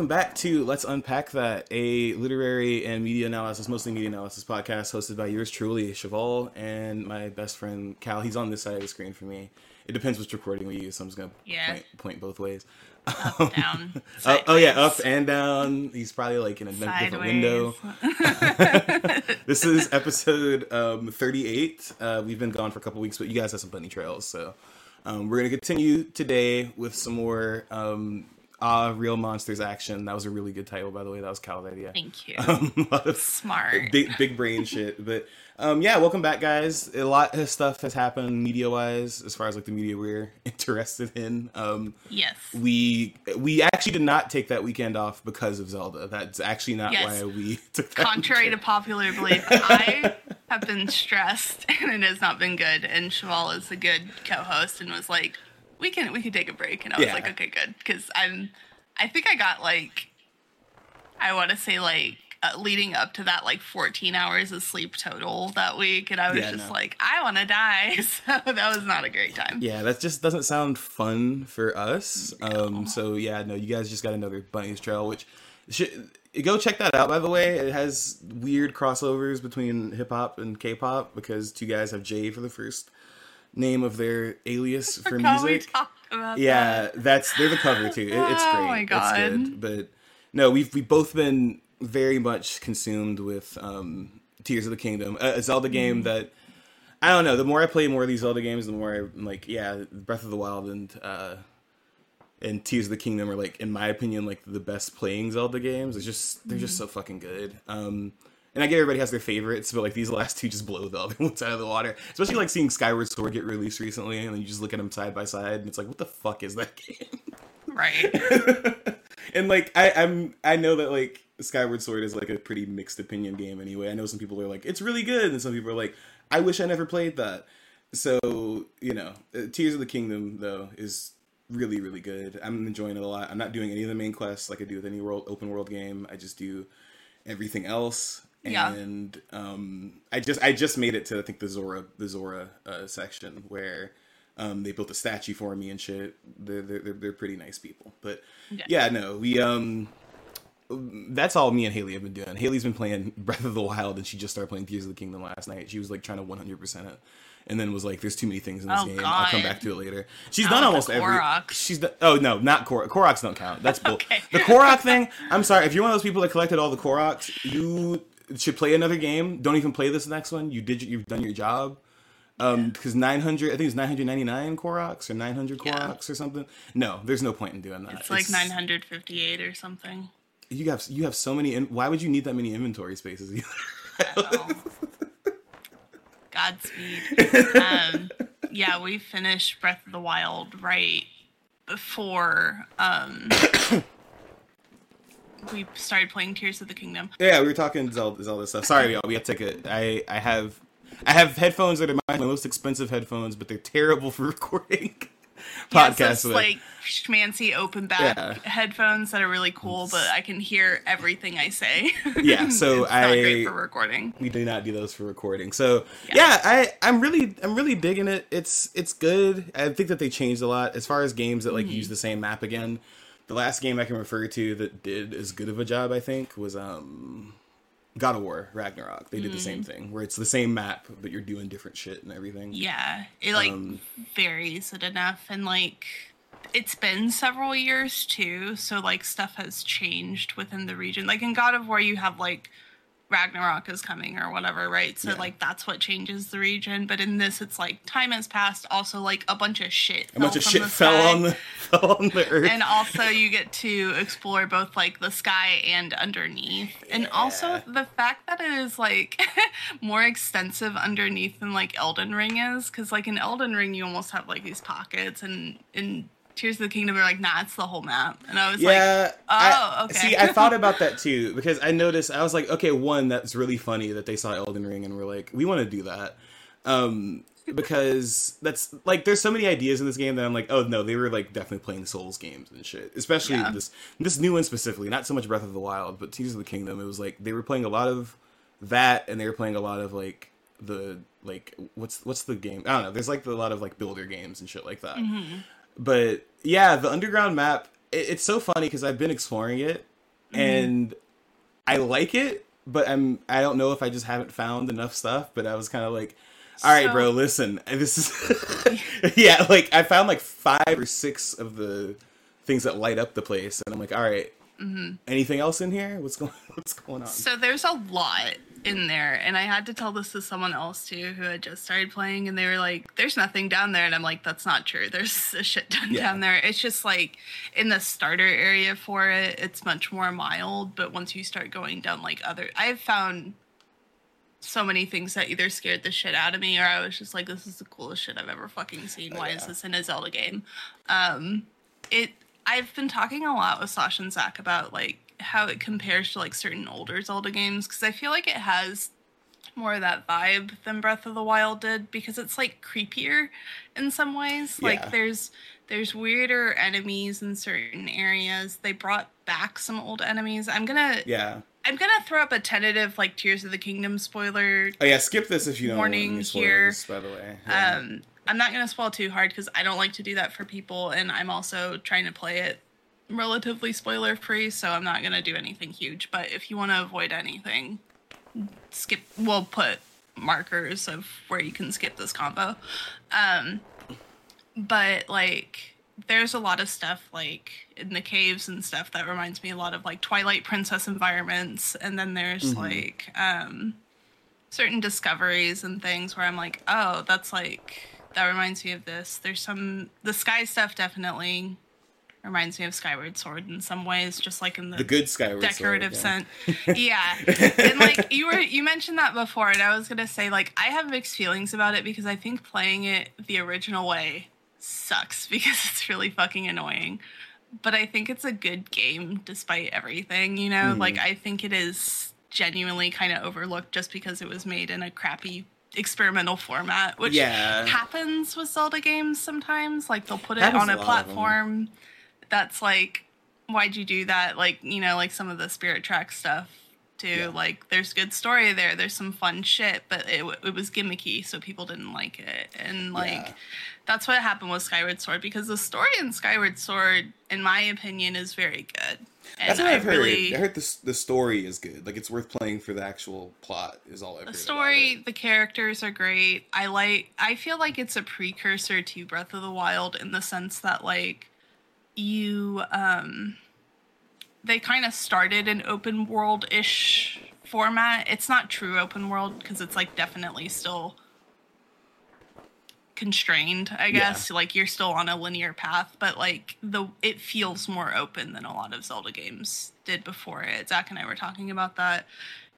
Welcome back to Let's Unpack That, a literary and media analysis, mostly media analysis podcast hosted by yours truly, Chevall, and my best friend Cal. He's on this side of the screen for me. It depends which recording we use, so I'm just going to Yeah. point, point both ways. Up, down. Oh, oh, yeah, up and down. He's probably like in a different window. this is episode um, 38. Uh, we've been gone for a couple weeks, but you guys have some bunny trails. So um, we're going to continue today with some more um, Ah Real Monsters action. That was a really good title, by the way. That was Cal's idea. Thank you. Um, a lot of Smart. big, big brain shit. But um, yeah, welcome back, guys. A lot of stuff has happened media wise, as far as like the media we're interested in. Um, yes. we we actually did not take that weekend off because of Zelda. That's actually not Yes. why we took that. Contrary to popular belief, I have been stressed and it has not been good. And Cheval is a good co-host and was like, "We can we can take a break." And I was Yeah. like, "Okay, good," because I'm. I think I got like, I want to say like. Uh, leading up to that, like 14 hours of sleep total that week, and I was Yeah, just no. like, I want to die. So that was not a great time. Yeah, that just doesn't sound fun for us. Um, so yeah, no, you guys just got another Bunny's Trail, which should go check that out. By the way, it has weird crossovers between hip hop and K-pop because two guys have J for the first name of their alias for music. Yeah, that. that's they're the cover too. It, it's great. Oh great. my It's God. good. But no, we've we both been very much consumed with um, Tears of the Kingdom, a, a Zelda Mm. game that I don't know. The more I play more of these Zelda games, the more I'm like, yeah, Breath of the Wild and uh, and Tears of the Kingdom are like, in my opinion, like the best playing Zelda games. It's just they're just so Mm. fucking good. Um, and I get everybody has their favorites, but like these last two just blow the other ones out of the water. Especially like seeing Skyward Sword get released recently, and then you just look at them side by side, and it's like, what the fuck is that game? Right. and like I, I'm I know that like Skyward Sword is like a pretty mixed opinion game anyway. I know some people are like it's really good, and some people are like I wish I never played that. So you know, uh, Tears of the Kingdom though is really really good. I'm enjoying it a lot. I'm not doing any of the main quests like I do with any world open world game. I just do everything else. Yeah. And um, I just I just made it to I think the Zora the Zora uh, section where um, they built a statue for me and shit. They're they're, they're, pretty nice people. But Yeah. yeah, no, we um that's all me and Haley have been doing. Haley's been playing Breath of the Wild and she just started playing Tears of the Kingdom last night. She was like trying to 100% it. And then was like, "There's too many things in this Oh, game. I'll come back to it later." She's Not done almost every. Koroks. She's done, oh no, not Korok. Koroks don't count. That's bull. Okay. The Korok thing. I'm sorry if you're one of those people that collected all the Koroks. You should play another game. Don't even play this next one. You did. You've done your job. Um, because 900, I think it's 999 Koroks or 900 Yeah. Koroks or something. No, there's no point in doing that. It's like 958 or something. You have you have so many. In, why would you need that many inventory spaces? Godspeed. Um, yeah, we finished Breath of the Wild right before um, we started playing Tears of the Kingdom. yeah, we were talking Zelda, Zelda stuff. Sorry, y'all. We have to take it. I I have I have headphones that are my, most expensive headphones, but they're terrible for recording Yeah, podcasts so with. like schmancy open back Yeah. headphones that are really cool, but I can hear everything I say. Yeah, so it's not great I- for recording. we do not do those for recording. So yeah. Yeah. I I'm really I'm really digging it. It's it's good. I think that they changed a lot as far as games that like Mm-hmm. use the same map again. The last game I can refer to that did as good of a job, I think, was um God of War Ragnarok. They did the same thing where it's the same map but you're doing different shit and everything. Mm-hmm. Yeah, it like Um, varies it enough, and like it's been several years too, so like stuff has changed within the region. Like in God of War, you have like Ragnarok is coming or whatever, right? So Yeah. like that's what changes the region. But in this, it's like time has passed. Also, like a bunch of shit. A bunch of shit the fell on the fell on the earth. and also you get to explore both like the sky and underneath and also the fact that it is like more extensive underneath than like elden ring is because like in elden ring you almost have like these pockets and in tears of the kingdom are like nah it's the whole map and i was yeah. like I- oh, okay. See, I thought about that too because I noticed I was like, okay, one that's really funny that they saw Elden Ring and were like, we want to do that. Um because that's like there's so many ideas in this game that I'm like, oh no, they were like definitely playing Souls games and shit. Especially Yeah. this this new one specifically, not so much Breath of the Wild, but Tears of the Kingdom. It was like they were playing a lot of that and they were playing a lot of like the like what's what's the game? I don't know. There's like a lot of like builder games and shit like that. But yeah, the underground map it, it's so funny because I've been exploring it, Mm-hmm. and I like it, but I'm I don't know if I just haven't found enough stuff. But I was kind of like, all right, So- bro, listen, this is yeah, like I found like five or six of the things that light up the place, and I'm like, all right, anything else in here? What's going What's going on? Mm-hmm. So there's a lot in there, and I had to tell this to someone else too who had just started playing, and they were like, "There's nothing down there," and I'm like, "That's not true. There's a shit ton Yeah. down there. It's just like in the starter area for it, it's much more mild, but once you start going down like other, I've found." So many things that either scared the shit out of me, or I was just like, "This is the coolest shit I've ever fucking seen. Why is yeah. this in a Zelda game?" Um, it I've been talking a lot with Sasha and Zach about like how it compares to like certain older Zelda games because I feel like it has more of that vibe than Breath of the Wild did because it's like creepier in some ways. Yeah. Like there's there's weirder enemies in certain areas. They brought back some old enemies. I'm gonna yeah. I'm gonna throw up a tentative like Tears of the Kingdom spoiler Oh yeah, skip this if you don't want Warning any here. spoilers, By the way, Yeah. um, I'm not to spoil too hard because I don't like to do that for people, and I'm also trying to play it relatively spoiler free, so I'm not going to do anything huge. But if you want to avoid anything, skip. We'll put markers of where you can skip this combo. Um, but like, there's a lot of stuff like in the caves and stuff that reminds me a lot of like Twilight Princess environments, and then there's like um certain discoveries and things where I'm like, oh, that's like that reminds me of this. There's some the sky stuff definitely reminds me of Skyward Sword in some ways, just like in the, the good Skyward decorative Sword, yeah. scent. Yeah. and like you were you mentioned that before and I was gonna say like I have mixed feelings about it because I think playing it the original way sucks because it's really fucking annoying. But I think it's a good game despite everything, you know? Mm-hmm. Like I think it is genuinely kind of overlooked just because it was made in a crappy experimental format, which Yeah. happens with Zelda games sometimes. Like they'll put it on a a lot of them. platform that's like, why'd you do that? Like, you know, like some of the Spirit Track stuff too. Yeah. Like, there's good story there. There's some fun shit, but it, it was gimmicky, so people didn't like it. And like, Yeah. that's what happened with Skyward Sword because the story in Skyward Sword, in my opinion, is very good. And That's what I I've heard. really, I heard the the story is good. Like it's worth playing for the actual plot. Is all I've heard. the story, the characters are great. I like. I feel like it's a precursor to Breath of the Wild in the sense that like you um they kind of started an open world ish format. It's not true open world because it's like definitely still constrained, I guess. Like you're still on a linear path, but like the it feels more open than a lot of Zelda games did before it. Zach and I were talking about that.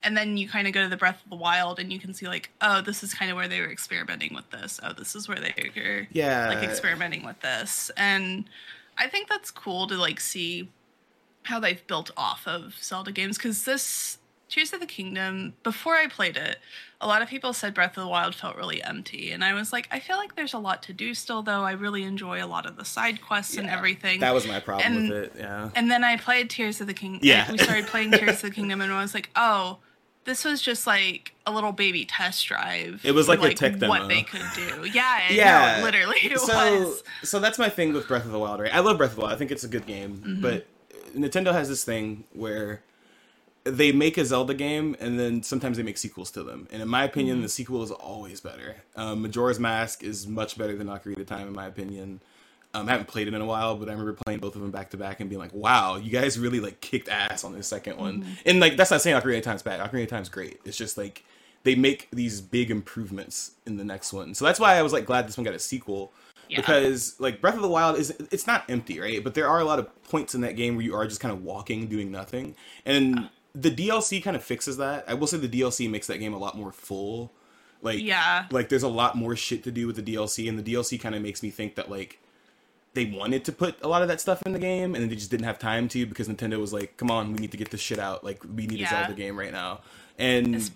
And then you kind of go to the Breath of the Wild and you can see like, oh, this is kind of where they were experimenting with this. Oh, this is where they were Yeah. like experimenting with this. And I think that's cool to like see how they've built off of Zelda games because this Tears of the Kingdom, before I played it, a lot of people said Breath of the Wild felt really empty. And I was like, I feel like there's a lot to do still, though. I really enjoy a lot of the side quests and everything. That was my problem And- with it. Yeah. And then I played Tears of the Kingdom. Yeah. we started playing Tears of the Kingdom, and I was like, oh, this was just like a little baby test drive. It was for, like a tech demo. What they could do. Yeah, yeah, no, literally, it so, was. So that's my thing with Breath of the Wild, right? I love Breath of the Wild. I think it's a good game, Mm-hmm. but Nintendo has this thing where they make a Zelda game and then sometimes they make sequels to them. And in my opinion, Mm-hmm. the sequel is always better. Um, Majora's Mask is much better than Ocarina of Time, in my opinion. Um, I haven't played it in a while, but I remember playing both of them back to back and being like, "Wow, you guys really like kicked ass on this second one." Mm-hmm. And like, that's not saying Ocarina of Time's bad. Ocarina of Time's great. It's just like they make these big improvements in the next one. So that's why I was like glad this one got a sequel Yeah. because like Breath of the Wild is it's not empty, right? But there are a lot of points in that game where you are just kind of walking, doing nothing, and the DLC kind of fixes that. I will say the DLC makes that game a lot more full. Like Yeah. like there's a lot more shit to do with the DLC, and the DLC kind of makes me think that like they wanted to put a lot of that stuff in the game, and they just didn't have time to because Nintendo was like, "Come on, we need to get this shit out. Like we need Yeah. a Zelda game right now." And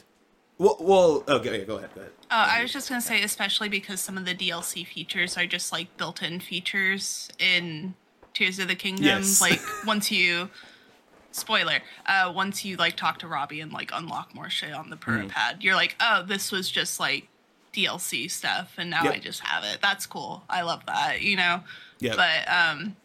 well, well, okay, go ahead, go ahead. Uh, I was just gonna say, especially because some of the DLC features are just like built-in features in Tears of the Kingdom. Yes. Like once you, spoiler, uh, once you like talk to Robbie and like unlock more shit on the Mm-hmm. Pad, you're like, oh, this was just like DLC stuff, and now Yep. I just have it. That's cool. I love that. You know. Yeah. But um,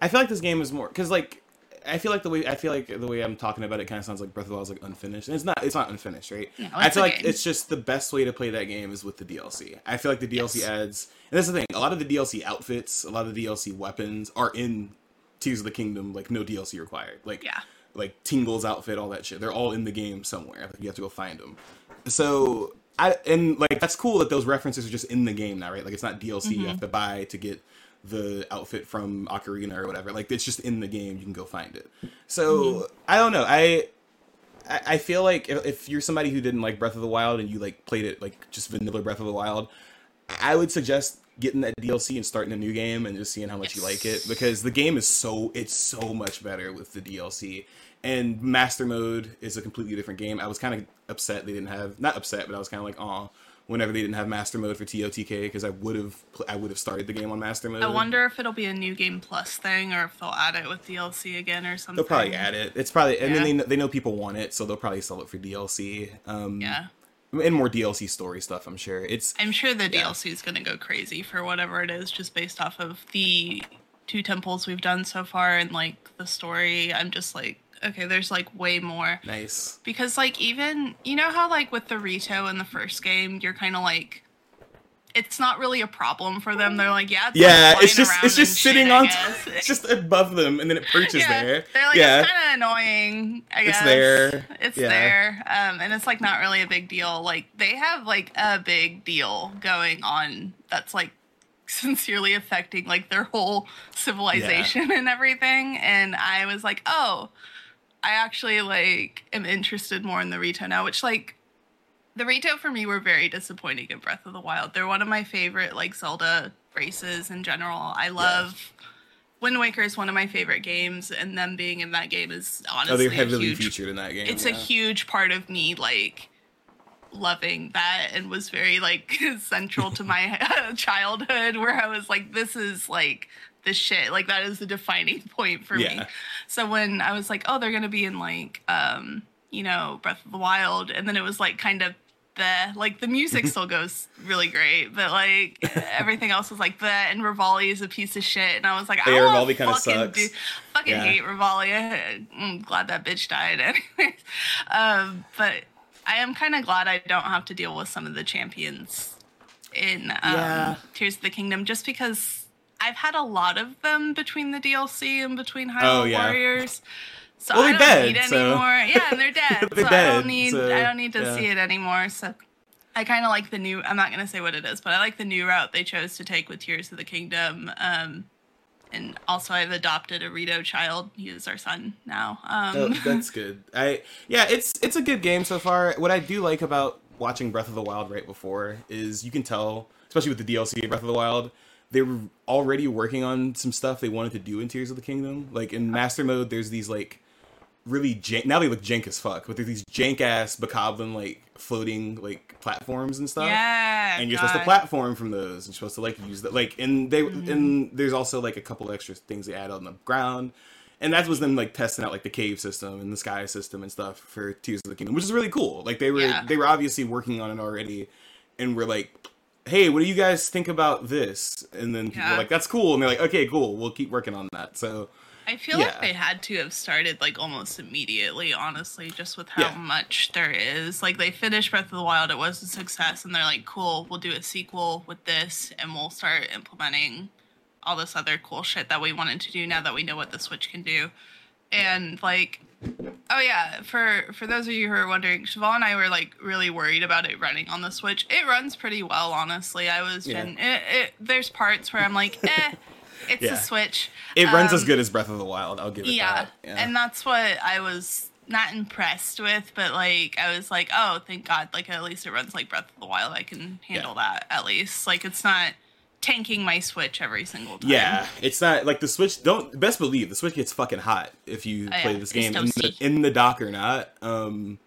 I feel like this game is more because like I feel like the way I feel like the way I'm talking about it kind of sounds like Breath of the Wild is like unfinished, and it's not. It's not unfinished, right? No, I feel like game. it's just the best way to play that game is with the DLC. I feel like the DLC Yes. adds, and that's the thing. A lot of the DLC outfits, a lot of the DLC weapons are in Tears of the Kingdom. Like no DLC required. Like Yeah. like Tingle's outfit, all that shit. They're all in the game somewhere. Like, you have to go find them. So I and like that's cool that those references are just in the game now, right? Like it's not DLC you have mm-hmm. to buy to get the outfit from Ocarina or whatever. Like it's just in the game. You can go find it. So mm-hmm. I don't know. I I feel like if, if you're somebody who didn't like Breath of the Wild and you like played it like just vanilla Breath of the Wild, I would suggest getting that DLC and starting a new game and just seeing how much you like it because the game is so it's so much better with the DLC. And Master Mode is a completely different game. I was kind of upset they didn't have not upset, but I was kind of like, oh, whenever they didn't have Master Mode for TOTK because I would have I would have started the game on Master Mode. I wonder if it'll be a new game plus thing or if they'll add it with DLC again or something. They'll probably add it. It's probably and Yeah. then they know, they know people want it, so they'll probably sell it for DLC. Um, Yeah. and more DLC story stuff. I'm sure it's I'm sure the Yeah. DLC is going to go crazy for whatever it is, just based off of the two temples we've done so far and like the story. I'm just like, okay, there's like way more. nice. Because like even you know how like with the Rito in the first game, you're kind of like. It's not really a problem for them. They're like, yeah, it's Yeah, like, it's just it's just sitting shit, on guess. it's just above them and then it perches yeah, there. They're like, yeah, it's kind of annoying. I It's there. It's Yeah. there, um, and it's like not really a big deal. Like they have like a big deal going on that's like sincerely affecting like their whole civilization and everything. And I was like, oh, I actually like am interested more in the Rito now, which like. The Rito for me were very disappointing in Breath of the Wild. They're one of my favorite like Zelda races in general. I love Wind Waker is one of my favorite games, and them being in that game is honestly oh, they're heavily huge. featured in that game. It's yeah. a huge part of me, like loving that, and was very like central to my childhood, where I was like, "This is like the shit." Like that is the defining point for me. So when I was like, "Oh, they're gonna be in like, um, you know, Breath of the Wild," and then it was like kind of the like the music still goes really great, but like everything else was like the and Revali is a piece of shit, and I was like, I Yeah, don't Revali kinda sucks. do- fucking Yeah. hate Revali. I'm glad that bitch died, anyways. Um, but I am kind of glad I don't have to deal with some of the champions in um, Yeah. Tears of the Kingdom, just because I've had a lot of them between the DLC and between Hyrule Oh, yeah. Warriors. So Well, I don't dead, need so- anymore. Yeah, and they're dead. They're so I don't need so, I don't need to yeah. see it anymore. So I kind of like the new. I'm not gonna say what it is, but I like the new route they chose to take with Tears of the Kingdom. Um, and also, I've adopted a Rito child. He is our son now. Um, Oh, that's good. I yeah, it's it's a good game so far. What I do like about watching Breath of the Wild right before is you can tell, especially with the DLC Breath of the Wild, they were already working on some stuff they wanted to do in Tears of the Kingdom. Like in Master Mode, there's these like really jank. Now they look jank as fuck, but there's these jank ass Bokoblin like floating like platforms and stuff yeah, and you're supposed to platform from those. And you're supposed to like use that, like, and they Mm-hmm. and there's also like a couple extra things they add on the ground, and that was them like testing out like the cave system and the sky system and stuff for Tears of the Kingdom, which is really cool. Like they were Yeah. they were obviously working on it already, and we're like. Hey, what do you guys think about this? And then people Yeah. are like, "That's cool," and they're like, "Okay, cool. We'll keep working on that." So, I feel Yeah. like they had to have started like almost immediately, honestly, just with how Yeah. much there is. Like they finished Breath of the Wild, it was a success, and they're like, "Cool, we'll do a sequel with this, and we'll start implementing all this other cool shit that we wanted to do now that we know what the Switch can do." And like, oh yeah, for for those of you who are wondering, Cheval and I were like really worried about it running on the Switch. It runs pretty well, honestly. I was, Yeah. gen- it, it, there's parts where I'm like, eh. It's Yeah. a Switch. it runs as Um, good as Breath of the Wild. I'll give it yeah, that. Yeah, and that's what I was not impressed with, but like I was like, oh, thank God, like at least it runs like Breath of the Wild. I can handle that at least. Like it's not tanking my Switch every single time. Yeah, it's not like the Switch. Don't best believe the Switch gets fucking hot if you Oh, play yeah, this game in the, in the dock or not. Um,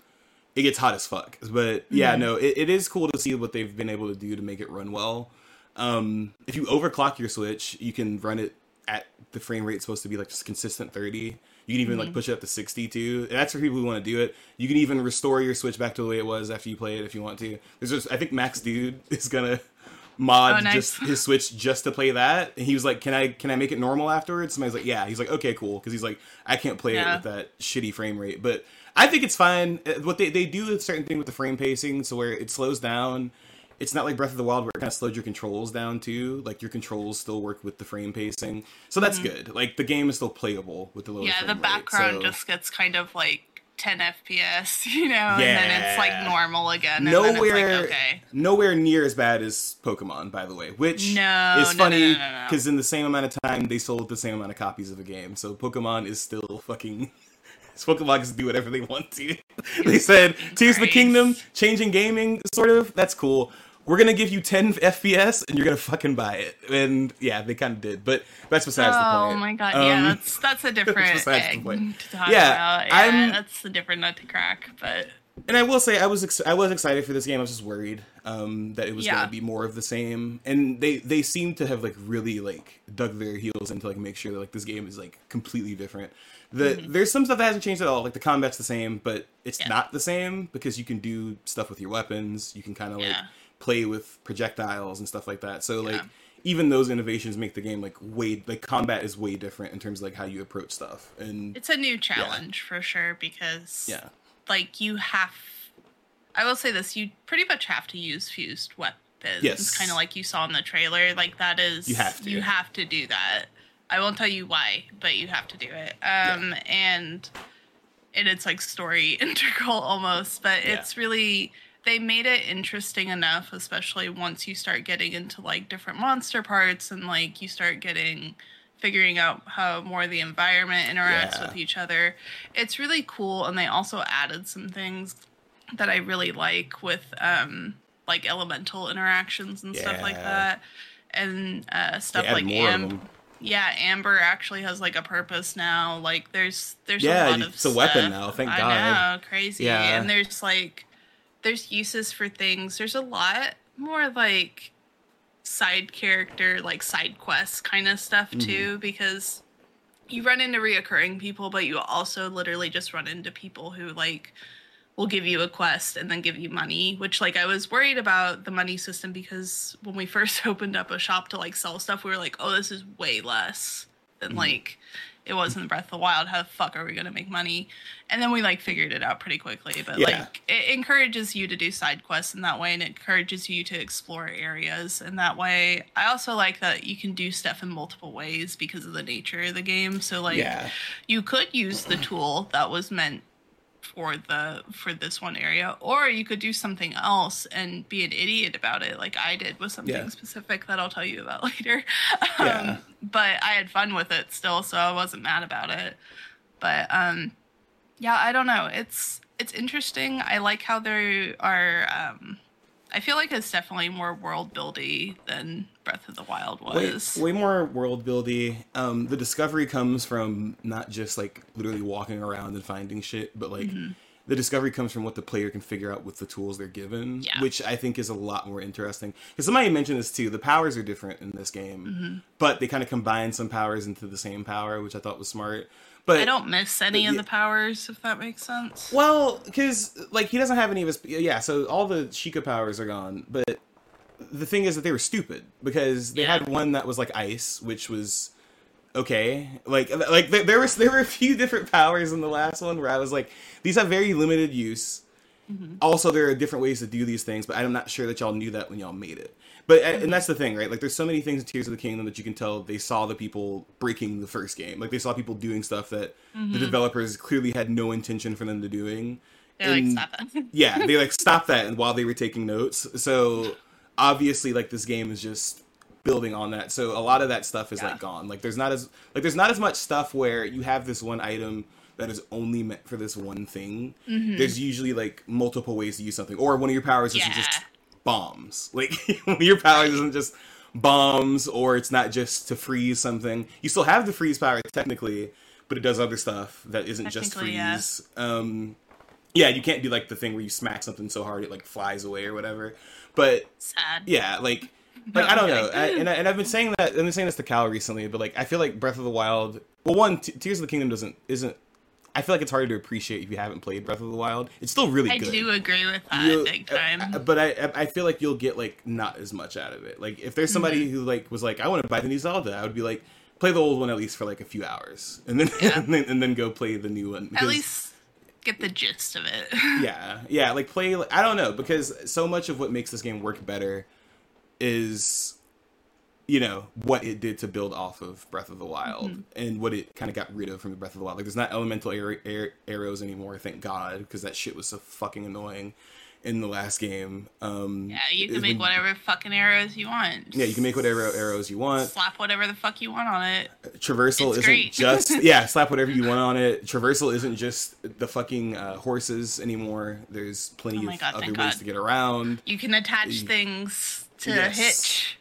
it gets hot as fuck. But yeah, Mm-hmm. no, it, it is cool to see what they've been able to do to make it run well. Um, if you overclock your Switch, you can run it at the frame rate supposed to be like just consistent thirty. You can even Mm-hmm. like push it up to sixty too. That's for people who want to do it. You can even restore your Switch back to the way it was after you play it if you want to. There's just I think Max Dude is gonna mod Oh, nice. just his Switch just to play that. And he was like, "Can I can I make it normal afterwards?" Somebody's like, "Yeah." He's like, "Okay, cool," because he's like, "I can't play Yeah. it with that shitty frame rate." But I think it's fine. Uh, What they they do a certain thing with the frame pacing, so where it slows down. It's not like Breath of the Wild where it kind of slowed your controls down too. Like your controls still work with the frame pacing, so that's good. Like the game is still playable with the lower. Mm-hmm. yeah, the rate, background so- just gets kind of like 10 FPS, you know, and then it's like normal again. And then it's nowhere like, okay. nowhere near as bad as Pokemon, by the way. Which No, is no, funny no, no, because in the same amount of time they sold the same amount of copies of a game. So Pokemon is still fucking. Pokemon can do whatever they want to. they said Tears of the Kingdom, changing gaming, sort of. That's cool. We're gonna give you 10 FPS and you're gonna fucking buy it. And yeah, they kind of did, but that's besides the point. Oh my god, Um, yeah, that's that's a different besides the egg point. to talk Yeah, about. Yeah, I'm- that's a different nut to crack. But And I will say I was ex- I was excited for this game. I was just worried um, that it was Yeah. going to be more of the same. And they they seem to have like really like dug their heels into like make sure that like this game is like completely different. The there's some stuff that hasn't changed at all. Like the combat's the same, but it's Mm-hmm. Yeah. not the same because you can do stuff with your weapons. You can kind of like. Play with projectiles and stuff like that. So like Yeah. even those innovations make the game like way like combat is way different in terms of like how you approach stuff. And it's a new challenge for sure because yeah. like you have I will say this, you pretty much have to use fused weapons. Yes. Kind of like you saw in the trailer. Like that is You have to. You have to do that. I won't tell you why, but you have to do it. Um and and it's like story integral almost, but Yeah. it's really they made it interesting enough, especially once you start getting into like different monster parts and like you start getting figuring out how more the environment interacts Yeah. with each other. It's really cool and they also added some things that I really like with um like elemental interactions and stuff like that. And uh stuff like more of Am- them. yeah, Amber actually has like a purpose now. Like there's there's Yeah, a lot of it's a weapon stuff. now, thank I God. know, crazy. Yeah. And there's like there's uses for things. There's a lot more like side character, like side quests kind of stuff Mm-hmm. too, because you run into reoccurring people, but you also literally just run into people who like will give you a quest and then give you money, which like I was worried about the money system because when we first opened up a shop to like sell stuff, we were like, oh, this is way less than Mm-hmm. like it was in the Breath of the Wild. How the fuck are we gonna make money? And then we like figured it out pretty quickly. But Yeah. like it encourages you to do side quests in that way and it encourages you to explore areas in that way. I also like that you can do stuff in multiple ways because of the nature of the game. So like Yeah. you could use the tool that was meant for the for this one area or you could do something else and be an idiot about it like i did with something Yeah. specific that i'll tell you about later Yeah. um, but i had fun with it still so i wasn't mad about it but um yeah i don't know it's it's interesting i like how there are um i feel like it's definitely more world buildy than breath of the wild was way more world buildy. Um, the discovery comes from not just like literally walking around and finding shit, but like Mm-hmm. the discovery comes from what the player can figure out with the tools they're given, Yeah. which I think is a lot more interesting. Because somebody mentioned this too. The powers are different in this game, Mm-hmm. but they kind of combine some powers into the same power, which I thought was smart. But i don't miss any of yeah. the powers if that makes sense Well, because like he doesn't have any of his yeah, so all the Sheikah powers are gone. But the thing is that they were stupid because they Yeah. had one that was like ice, which was okay. Like like there, there was there were a few different powers in the last one where I was like, these have very limited use. Mm-hmm. Also, there are different ways to do these things, but I'm not sure that y'all knew that when y'all made it. But and mm-hmm. that's the thing, right? Like, there's so many things in Tears of the Kingdom that you can tell they saw the people breaking the first game. Like, they saw people doing stuff that the mm-hmm. developers clearly had no intention for them to doing. they're like stop that yeah, they like stopped that and while they were taking notes. So obviously, like this game is just building on that. So a lot of that stuff is Yeah. like gone. Like there's not as like there's not as much stuff where you have this one item that is only meant for this one thing. Mm-hmm. There's usually like multiple ways to use something, or one of your powers isn't just bombs. Like one of your powers isn't just bombs, or it's not just to freeze something. You still have the freeze power technically, but it does other stuff that isn't just Technically, yeah. freeze. Um, yeah, you can't do like the thing where you smack something so hard it like flies away or whatever. But sad yeah, like like I don't know, I, and I, and I've been saying that I've been saying this to Cal recently, but like I feel like Breath of the Wild. Well, one T- Tears of the Kingdom doesn't isn't. I feel like it's harder to appreciate if you haven't played Breath of the Wild. It's still really I good. I do agree with that You'll- big uh, time. uh, but I I feel like you'll get like not as much out of it. Like if there's somebody Mm-hmm. who like was like I want to buy the new Zelda, I would be like play the old one at least for like a few hours, and then Yeah. and then, and then go play the new one. At least get the gist of it. yeah, yeah, like play. I don't know because so much of what makes this game work better is you know what it did to build off of Breath of the Wild Mm-hmm. and what it kind of got rid of from Breath of the Wild. Like there's not elemental ar- arrows anymore, thank God, because that shit was so fucking annoying in the last game. Um, yeah, you can make whatever fucking arrows you want. Yeah, you can make whatever arrows you want. slap whatever the fuck you want on it. Traversal It's isn't great. just yeah, slap whatever you want on it. Traversal isn't just the fucking uh, horses anymore. There's plenty Oh of God, other ways God. to get around. You can attach things to Yes. hitch.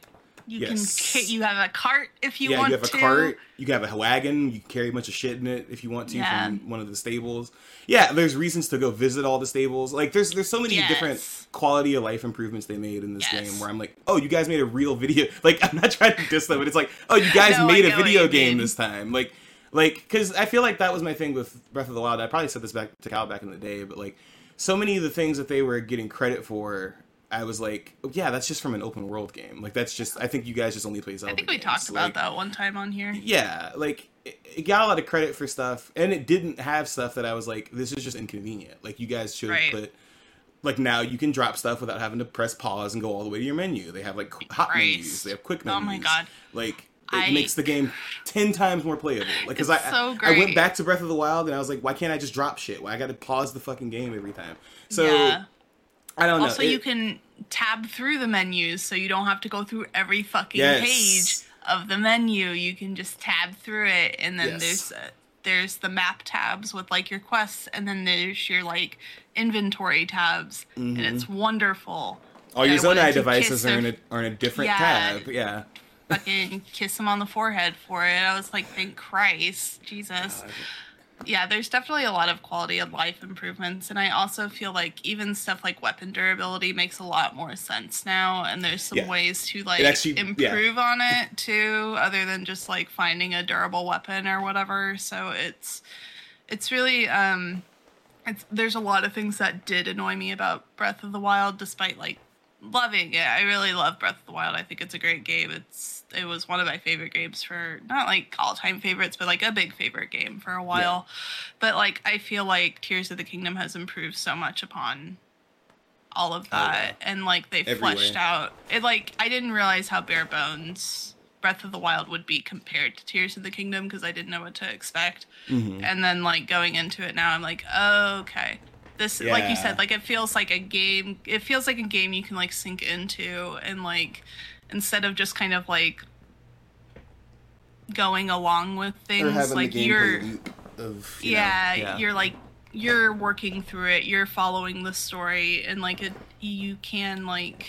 You Yes. can. You have a cart if you yeah, want to. Yeah, you have a to. cart. You can have a wagon. You can carry a bunch of shit in it if you want to Yeah. from one of the stables. Yeah, there's reasons to go visit all the stables. Like there's there's so many Yes. different quality of life improvements they made in this Yes. game where I'm like, oh, you guys made a real video. Like I'm not trying to diss them, but it's like, oh, you guys No, made a video game mean. this time. Like like because I feel like that was my thing with Breath of the Wild. I probably said this back to Cal back in the day, but like so many of the things that they were getting credit for. I was like, oh, yeah, that's just from an open world game. Like that's just. I think you guys just only play Zelda. I think we games. talked about Like, that one time on here. yeah, like it, it got a lot of credit for stuff, and it didn't have stuff that I was like, this is just inconvenient. Like you guys should Right. put. Like now, you can drop stuff without having to press pause and go all the way to your menu. They have like hot Christ. menus. They have quick menus. Oh my God. Like it I- makes the game ten times more playable. Like because I so I went back to Breath of the Wild and I was like, why can't I just drop shit? Why I got to pause the fucking game every time? So yeah. I don't know. Also, It- you can tab through the menus, so you don't have to go through every fucking Yes. page of the menu. You can just tab through it, and then Yes. there's uh, there's the map tabs with like your quests, and then there's your like inventory tabs, and it's wonderful. all your Zonai devices are in a are in a different Yeah. tab. Yeah. fucking kiss him on the forehead for it. I was like, thank Christ, Jesus. Yeah, there's definitely a lot of quality of life improvements, and I also feel like even stuff like weapon durability makes a lot more sense now, and there's some Yeah. ways to like actually- yeah. improve on it too, other than just like finding a durable weapon or whatever. So it's it's really um it's there's a lot of things that did annoy me about Breath of the Wild, despite like loving it. I really love Breath of the Wild. I think it's a great game. It's it was one of my favorite games for not like all time favorites, but like a big favorite game for a while. But like I feel like Tears of the Kingdom has improved so much upon all of Oh, yeah. that, and like they Everywhere. fleshed out it. Like I didn't realize how bare bones. Breath of the Wild would be compared to Tears of the Kingdom because I didn't know what to expect. Mm-hmm. And then like going into it now, I'm like, oh, okay. This, like you said, like it feels like a game. It feels like a game you can like sink into, and like instead of just kind of like going along with things, like you're of you know, yeah, you're like you're working through it you're following the story and like it you can like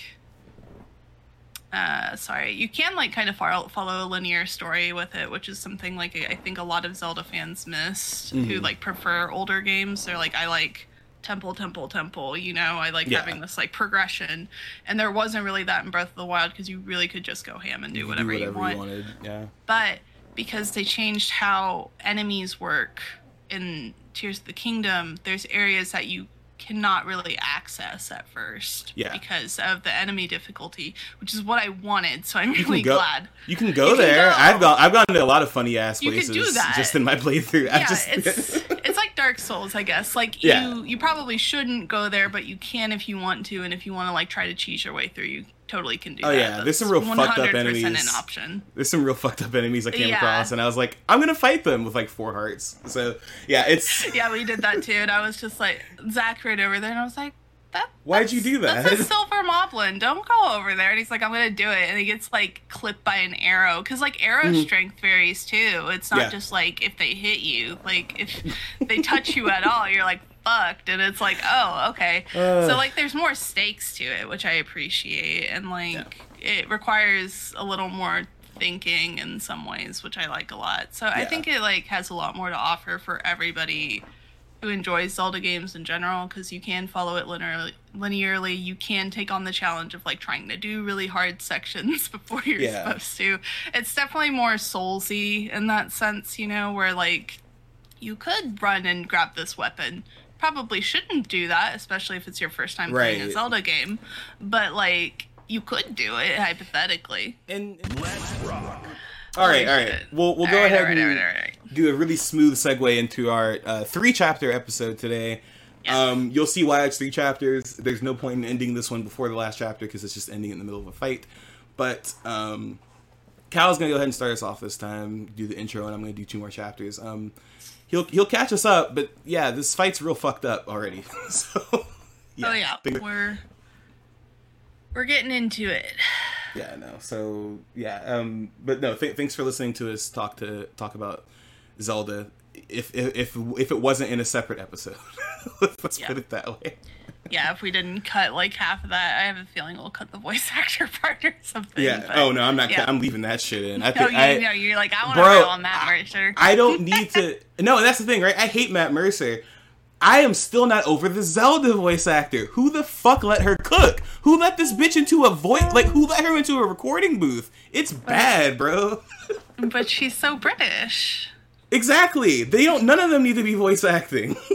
uh sorry you can like kind of follow, follow a linear story with it which is something like i think a lot of zelda fans missed who Mhm. like prefer older games. They're like i like temple temple temple you know i like Yeah. having this like progression and there wasn't really that in breath of the wild because you really could just go ham and do whatever, do you whatever you wanted. Yeah. but because they changed how enemies work in Tears of the Kingdom, there's areas that you cannot really access at first Yeah. because of the enemy difficulty, which is what I wanted. So I'm really go. glad. You can go You can there. go. I've gone. I've gone to a lot of funny ass You can places do that. just in my playthrough. Yeah, just, it's Dark Souls, I guess. Like Yeah. you you probably shouldn't go there, but you can if you want to, and if you want to like try to cheese your way through, you totally can do Oh, that. yeah, there's some real fucked up enemies. an option. there's some real fucked up enemies I came Yeah. across, and I was like, I'm gonna fight them with like four hearts. So yeah, it's Yeah, we did that too, and I was just like Zach right over there, and I was like, "That Why'd you do that?" That's a silver moblin. Don't go over there." And he's like, "I'm gonna do it," and he gets like clipped by an arrow because like arrow strength varies too. It's not Mm-hmm. Yeah. just like if they hit you, like if they touch you at all, you're like fucked, and it's like, oh, okay. Ugh. so like, there's more stakes to it, which I appreciate, and like it requires a little more thinking in some ways, which I like a lot. So I think it like has a lot more to offer for everybody who enjoys Zelda games in general because you can follow it linearly. Linearly, you can take on the challenge of like trying to do really hard sections before you're Yeah. supposed to. It's definitely more soulsy in that sense, you know, where like you could run and grab this weapon. Probably shouldn't do that, especially if it's your first time playing a Zelda game. But like, you could do it hypothetically. And, Let's rock. All right, all right. We'll we'll go right, ahead right, and all right, all right. do a really smooth segue into our uh, three chapter episode today. Yes. Um, you'll see why it's three chapters. There's no point in ending this one before the last chapter because it's just ending in the middle of a fight. But um, Cal's gonna go ahead and start us off this time, do the intro, and I'm gonna do two more chapters. Um, he'll he'll catch us up, but yeah, this fight's real fucked up already. so oh yeah, we're we're getting into it. Yeah, no. So yeah, um, but no. Th- thanks for listening to us talk to talk about Zelda. If if if, if it wasn't in a separate episode, let's Yeah. put it that way. Yeah, if we didn't cut like half of that, I have a feeling we'll cut the voice actor part or something. Yeah. but- oh no, I'm not. yeah. I'm leaving that shit in. I No, think you I, know, you're like, I want to on Matt Mercer. I don't need to. No, that's the thing, right? I hate Matt Mercer. I am still not over the Zelda voice actor. Who the fuck let her cook? Who let this bitch into a voice? Like, who let her into a recording booth? It's bad, bro. but she's so British. exactly. They don't. None of them need to be voice acting.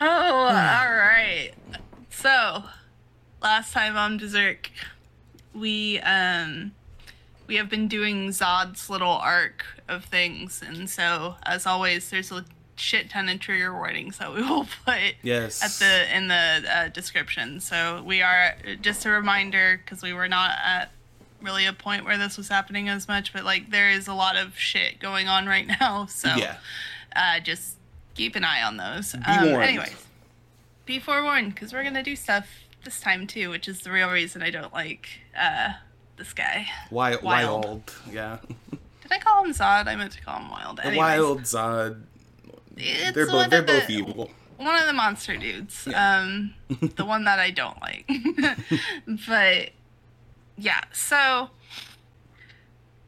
Oh, all right. So, last time on Berserk, we um we have been doing Zodd's little arc of things, and so as always, there's a shit ton of trigger warnings that we will put yes. at the in the uh, description. So we are just a reminder because we were not at really a point where this was happening as much, but like there is a lot of shit going on right now. So Yeah. uh, just keep an eye on those. Be warned. Anyways, be forewarned because we're gonna do stuff this time too, which is the real reason I don't like uh, this guy. Why, Wyald. wild. Yeah. Did I call him Zodd? I meant to call him Wyald. Anyways, wild Zodd. They're both. They're the- both evil. one of the monster dudes. Um, the one that I don't like. but yeah, so.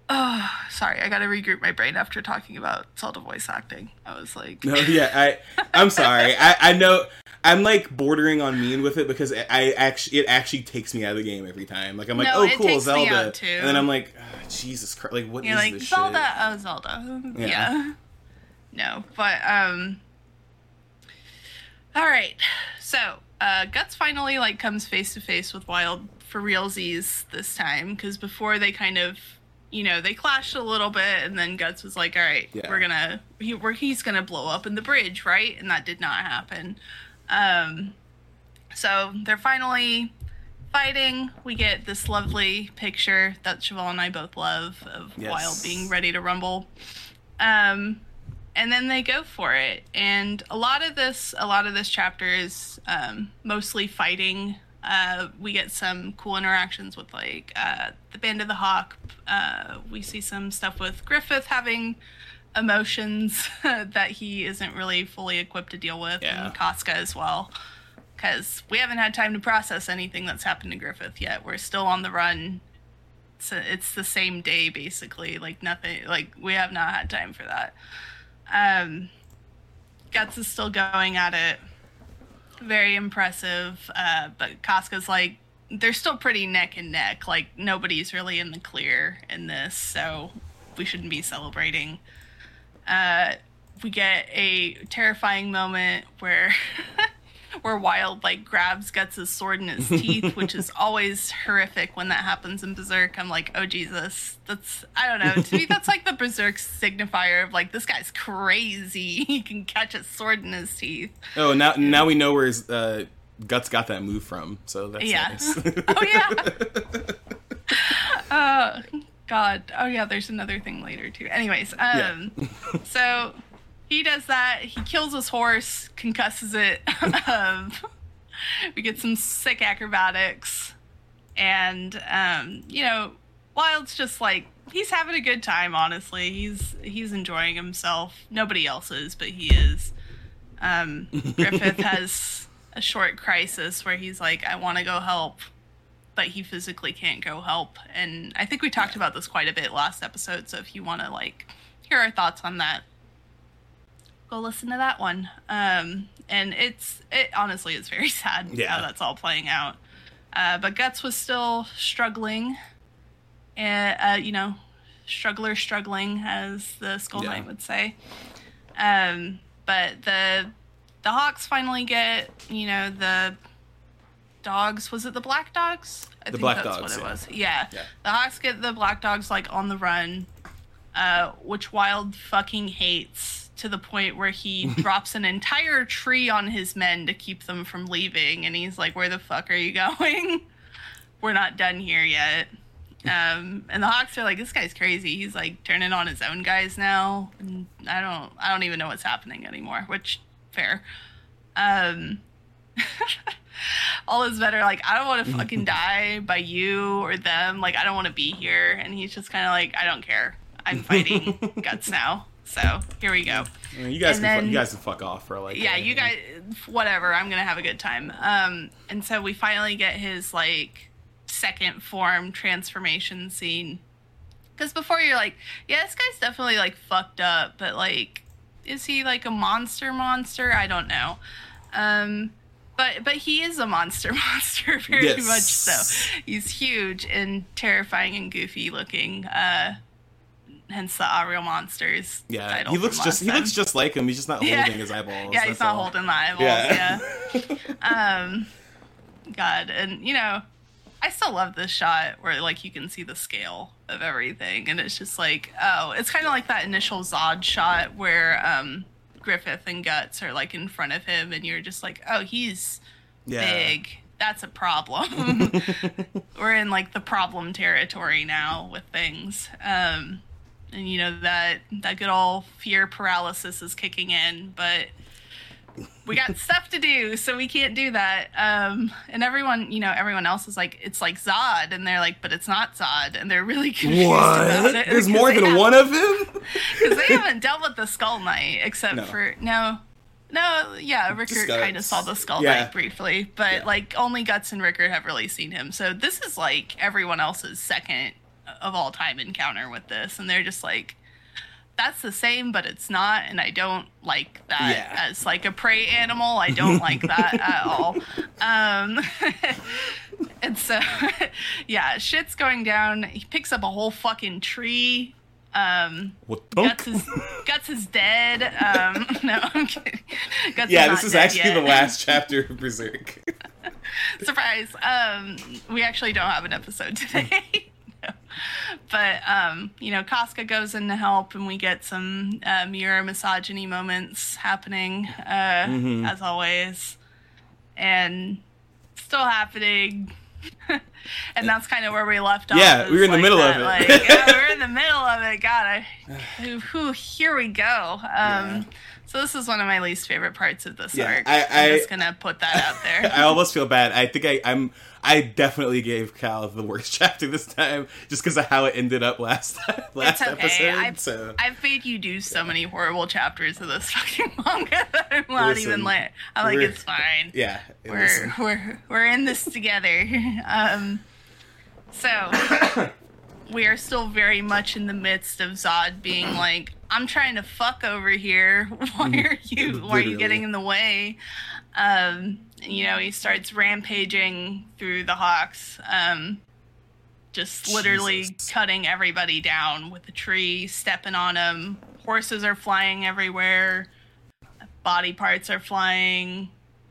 Oh, sorry. I got to regroup my brain after talking about Zelda voice acting. I was like, No, yeah, I I'm sorry. I I know I'm like bordering on mean with it because I actually it actually takes me out of the game every time. Like I'm like, No, oh cool, Zelda, and then I'm like, ah, Jesus Christ, like what is you're like this Zelda. shit? Oh, Zelda. Yeah. Yeah. No, but um. All right, so uh, Guts finally like comes face to face with Wyald for realsies this time because before they kind of, you know, they clashed a little bit, and then Guts was like, "All right, Yeah. we're gonna, he, we're, he's gonna blow up in the bridge, right?" And that did not happen. Um, so they're finally fighting. We get this lovely picture that Chevall and I both love of Yes. Wyald being ready to rumble. Um, and then they go for it. And a lot of this, a lot of this chapter is um, mostly fighting. Uh, we get some cool interactions with like uh, the Band of the Hawk. Uh, we see some stuff with Griffith having emotions that he isn't really fully equipped to deal with, Yeah. and Casca as well. Because we haven't had time to process anything that's happened to Griffith yet. We're still on the run. So it's the same day basically. Like nothing. Like we have not had time for that. Um, Guts is still going at it. Very impressive. Uh, but Casca's like, they're still pretty neck and neck. Like nobody's really in the clear in this, so we shouldn't be celebrating. Uh, we get a terrifying moment where where Wyald like grabs Guts' sword in his teeth, which is always horrific when that happens in Berserk. I'm like, oh Jesus, that's I don't know. To me, that's like the Berserk signifier of like this guy's crazy. He can catch a sword in his teeth. Oh, now now we know where his, uh, Guts got that move from. So that's Yeah. nice. Oh yeah. uh, God. Oh yeah. There's another thing later too. Anyways, um, so he does that. He kills his horse, concusses it. um, we get some sick acrobatics, and um, you know, Wyald's just like he's having a good time. Honestly, he's he's enjoying himself. Nobody else is, but he is. Um, Griffith has a short crisis where he's like, "I want to go help." But he physically can't go help, and I think we talked about this quite a bit last episode. So if you want to like hear our thoughts on that, go listen to that one. Um, and it's it honestly is very sad Yeah. how that's all playing out. Uh, but Guts was still struggling, and uh, you know, struggler struggling, as the Skull Yeah. Knight would say. Um, but the the Hawks finally get you know the dogs. Was it the black dogs? I The black dogs, what it yeah. was. Yeah. Yeah. the Hawks get the black dogs like on the run, uh, which Wyald fucking hates to the point where he drops an entire tree on his men to keep them from leaving, and he's like, "Where the fuck are you going? We're not done here yet." Um, and the Hawks are like, "This guy's crazy. He's like turning on his own guys now." And I don't, I don't even know what's happening anymore. Which fair. Um, all is better. like, I don't want to fucking die by you or them. Like, I don't want to be here. And he's just kind of like, I don't care. I'm fighting guts now. So here we go. You guys, And can then- you guys can fuck off for like. Yeah, you guys, whatever. I'm gonna have a good time. Um, and so we finally get his like second form transformation scene. Because before you're like, yeah, this guy's definitely like fucked up, but like, is he like a monster monster? I don't know. Um, but but he is a monster monster very Yes. much so. He's huge and terrifying and goofy looking. Uh, hence the Ariel monsters. Yeah, title he looks just he time. looks just like him. He's just not Yeah. holding his eyeballs. Yeah, he's not all. holding the eyeballs. Yeah. Yeah. um, God, and you know, I still love this shot where like you can see the scale of everything, and it's just like, oh, it's kind of like that initial Zodd shot where um, Griffith and Guts are like in front of him, and you're just like, oh, he's yeah. big. That's a problem. We're in like the problem territory now with things. Um, and you know that that good old fear paralysis is kicking in, but we got stuff to do, so we can't do that. Um, and everyone, you know, everyone else is like, it's like Zodd, and they're like, but it's not Zodd, and they're really confused about it. There's more than one of him. because they haven't dealt with the Skull Knight except No. for no, no, yeah, Rickert kind of saw the Skull Yeah. Knight briefly, but Yeah. like only Guts and Rickert have really seen him. So this is like everyone else's second of all time encounter with this, and they're just like. That's the same, but it's not, and I don't like that Yeah. as like a prey animal. I don't like that at all. Um, and so, yeah, shit's going down. He picks up a whole fucking tree. Um, What? Guts is Guts is dead. Um, no, I'm kidding. Guts yeah, is this is actually yet. the last chapter of Berserk. Surprise. Um, we actually don't have an episode today. But um, you know, Casca goes in to help, and we get some uh, mirror misogyny moments happening, uh, Mm-hmm. as always, and still happening. and that's kind of where we left off. Yeah, we were in the like middle of it. Like, yeah, we were in the middle of it. God, I, whew, here we go. Um, Yeah. So this is one of my least favorite parts of this Yeah, arc. I- I'm just gonna put that out there. I almost feel bad. I think I, I'm. I definitely gave Cal the worst chapter this time, just because of how it ended up last time, last okay. episode. I've, so I've made you do so many horrible chapters of this fucking manga that I'm not Listen, even like. I'm like, it's fine. yeah, We're was- we're we're in this together. Um, so we are still very much in the midst of Zodd being like, "I'm trying to fuck over here. Why are you? Why are you getting in the way?" Um, and, you know, he starts rampaging through the Hawks. Um, just literally cutting everybody down with a tree, stepping on them. Horses are flying everywhere. Body parts are flying.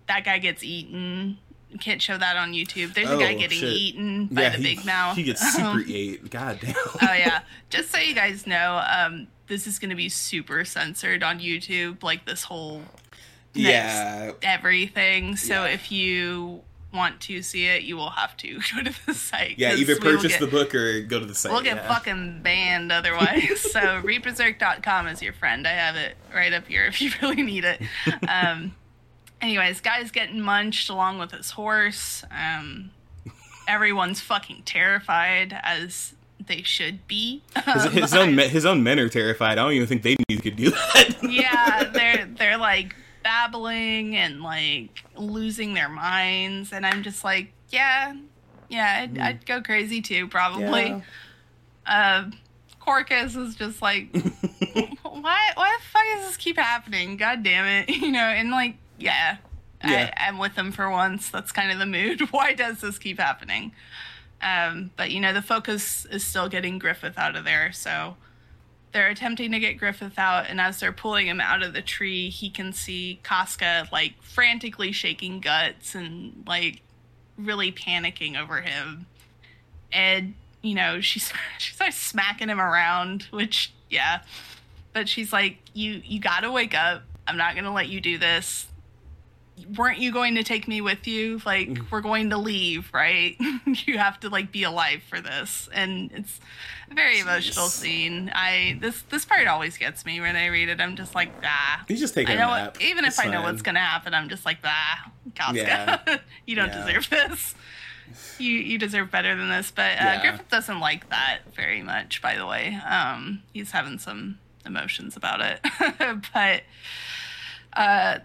That guy gets eaten. You can't show that on YouTube. There's a guy Oh, getting shit. eaten by yeah, the he, big mouth. He gets super eight. God damn. oh yeah. Just so you guys know, um, this is gonna be super censored on YouTube. Like this whole yeah. everything. So Yeah. if you want to see it, you will have to go to the site. Yeah, either purchase get- the book or go to the site. We'll get yeah. fucking banned otherwise. so readberserk.com is your friend. I have it right up here if you really need it. Um, anyways, guy's getting munched along with his horse. Um, everyone's fucking terrified as they should be. His, his own his own men are terrified. I don't even think they knew you could do that. yeah, they're they're like babbling and like losing their minds, and I'm just like, yeah, yeah, I'd, I'd go crazy too, probably. Yeah. Uh, Corkus is just like, why why the fuck does this keep happening? God damn it, you know, and like, yeah, Yeah. I, I'm with them for once. That's kind of the mood. Why does this keep happening? Um, but you know, the focus is still getting Griffith out of there, so they're attempting to get Griffith out, and as they're pulling him out of the tree, he can see Casca like frantically shaking guts and like really panicking over him. And you know, she's she starts smacking him around, which yeah. But she's like, You you gotta wake up. I'm not gonna let you do this weren't you going to take me with you? Like, mm. we're going to leave, right? you have to like be alive for this, and it's a very Jeez. emotional scene. I this this part always gets me when I read it. I'm just like, ah. He's just taking I know. What, even it's if fine. I know what's gonna happen, I'm just like, ah, Casca, yeah. you don't yeah. deserve this. You you deserve better than this. But uh, yeah. Griffith doesn't like that very much. By the way, um, he's having some emotions about it, but. Uh,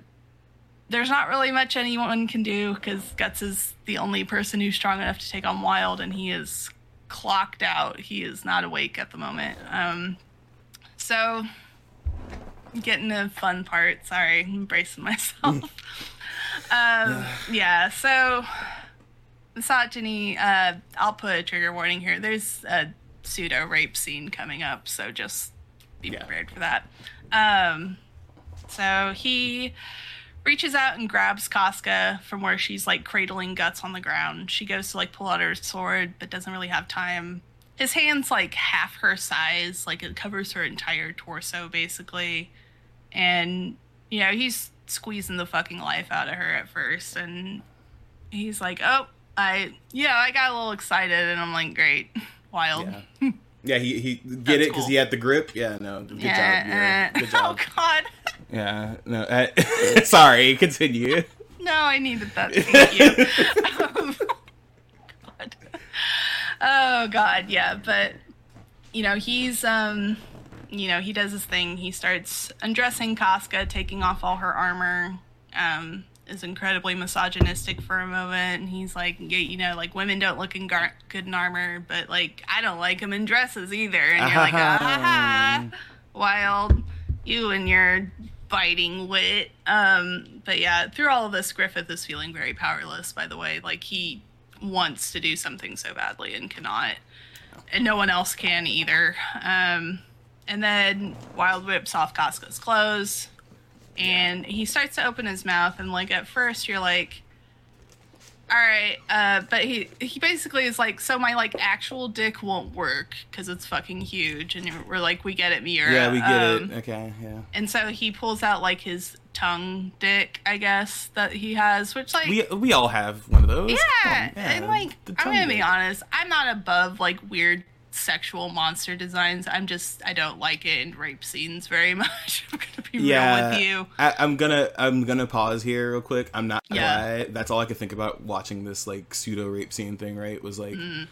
there's not really much anyone can do because Guts is the only person who's strong enough to take on Wyald, and he is clocked out. He is not awake at the moment. Um, so, getting the fun part. Sorry, I'm bracing myself. um, yeah, so misogyny. Uh, I'll put a trigger warning here. There's a pseudo rape scene coming up, so just be yeah. prepared for that. Um, so he reaches out and grabs Casca from where she's like cradling guts on the ground. She goes to like pull out her sword, but doesn't really have time. His hand's like half her size, like it covers her entire torso basically. And, you know, he's squeezing the fucking life out of her at first. And he's like, oh, I, yeah, I got a little excited. And I'm like, great, Wyald. Yeah. Yeah, he he get That's it because cool. he had the grip. Yeah, no, good yeah, job. Uh, good oh, job. Oh God. Yeah, no. I, sorry, continue. No, I needed that. Thank you. um, God. Oh God, yeah, but you know he's um, you know he does his thing. He starts undressing Casca, taking off all her armor. Um, is incredibly misogynistic for a moment. And he's like, yeah, you know, like women don't look in gar- good in armor, but like I don't like them in dresses either. And you're like, ah, ha, ha, Wyald, you and your biting wit. Um, but yeah, through all of this, Griffith is feeling very powerless. By the way, like he wants to do something so badly and cannot, and no one else can either. Um, and then Wyald whips off Casca's clothes and he starts to open his mouth and like at first you're like all right uh, but he he basically is like so my like actual dick won't work because it's fucking huge and we're like we get it Miura. yeah we get um, it okay yeah. and so he pulls out like his tongue dick i guess that he has which like we we all have one of those. Yeah, yeah and like i'm gonna be honest i'm not above like weird sexual monster designs. I'm just I don't like it in rape scenes very much. I'm gonna be yeah, real with you. I, am gonna I'm gonna pause here real quick. I'm not yeah. Lie. That's all I could think about watching this like pseudo rape scene thing. Right? Was like. Mm.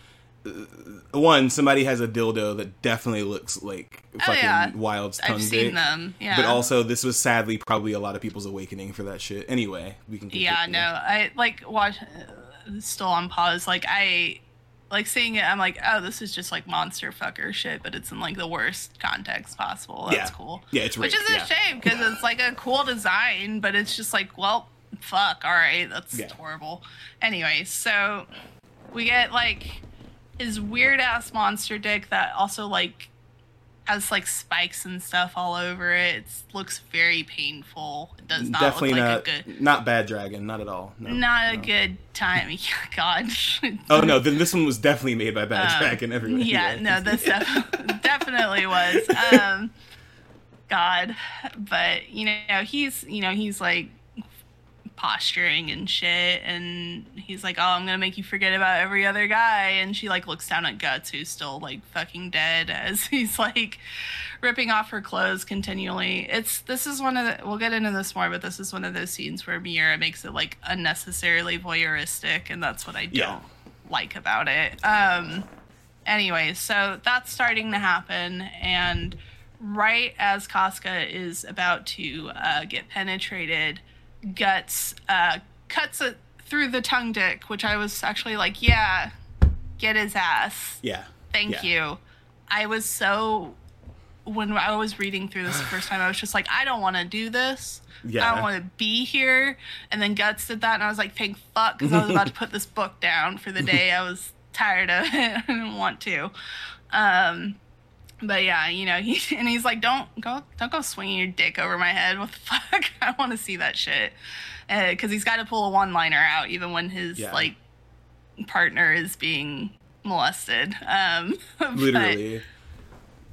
Uh, one, somebody has a dildo that definitely looks like oh, fucking yeah. Wyald's tongue I've seen dick. them, yeah. But also, this was sadly probably a lot of people's awakening for that shit. Anyway, we can. Yeah, no, I like watch. Uh, still on pause. Like I like seeing it, I'm like, oh, this is just like monster fucker shit, but it's in like the worst context possible. That's yeah. cool. Yeah, it's which is a yeah. shame because it's like a cool design, but it's just like, well, fuck. All right, that's yeah. horrible. Anyway, so we get like his weird ass monster dick that also like has like spikes and stuff all over it. It looks very painful. It does not Definitely look like not, a good, not bad dragon, not at all. No, not no. a good time. God. oh no, then this one was definitely made by Bad um, Dragon. Everywhere. Yeah, no, this def- definitely was. Um, God, but you know he's you know he's like posturing and shit and he's like oh i'm gonna make you forget about every other guy. And she like looks down at guts who's still like fucking dead as he's like ripping off her clothes continually. It's this is one of the we'll get into this more but this is one of those scenes where miura makes it like unnecessarily voyeuristic and that's what i don't yeah. like about it. Um anyway so that's starting to happen and right as casca is about to uh, get penetrated guts uh, cuts it through the tongue dick, which I was actually like, yeah, get his ass. Yeah. Thank yeah. you. I was so when I was reading through this the first time, I was just like, I don't want to do this. Yeah. I don't want to be here. And then Guts did that, and I was like, thank fuck, because I was about to put this book down for the day. I was tired of it. I didn't want to. Um, but yeah, you know, he and he's like, "Don't go, don't go swinging your dick over my head. What the fuck? I want to see that shit." Because uh, he's got to pull a one-liner out, even when his yeah. like partner is being molested. Um, Literally.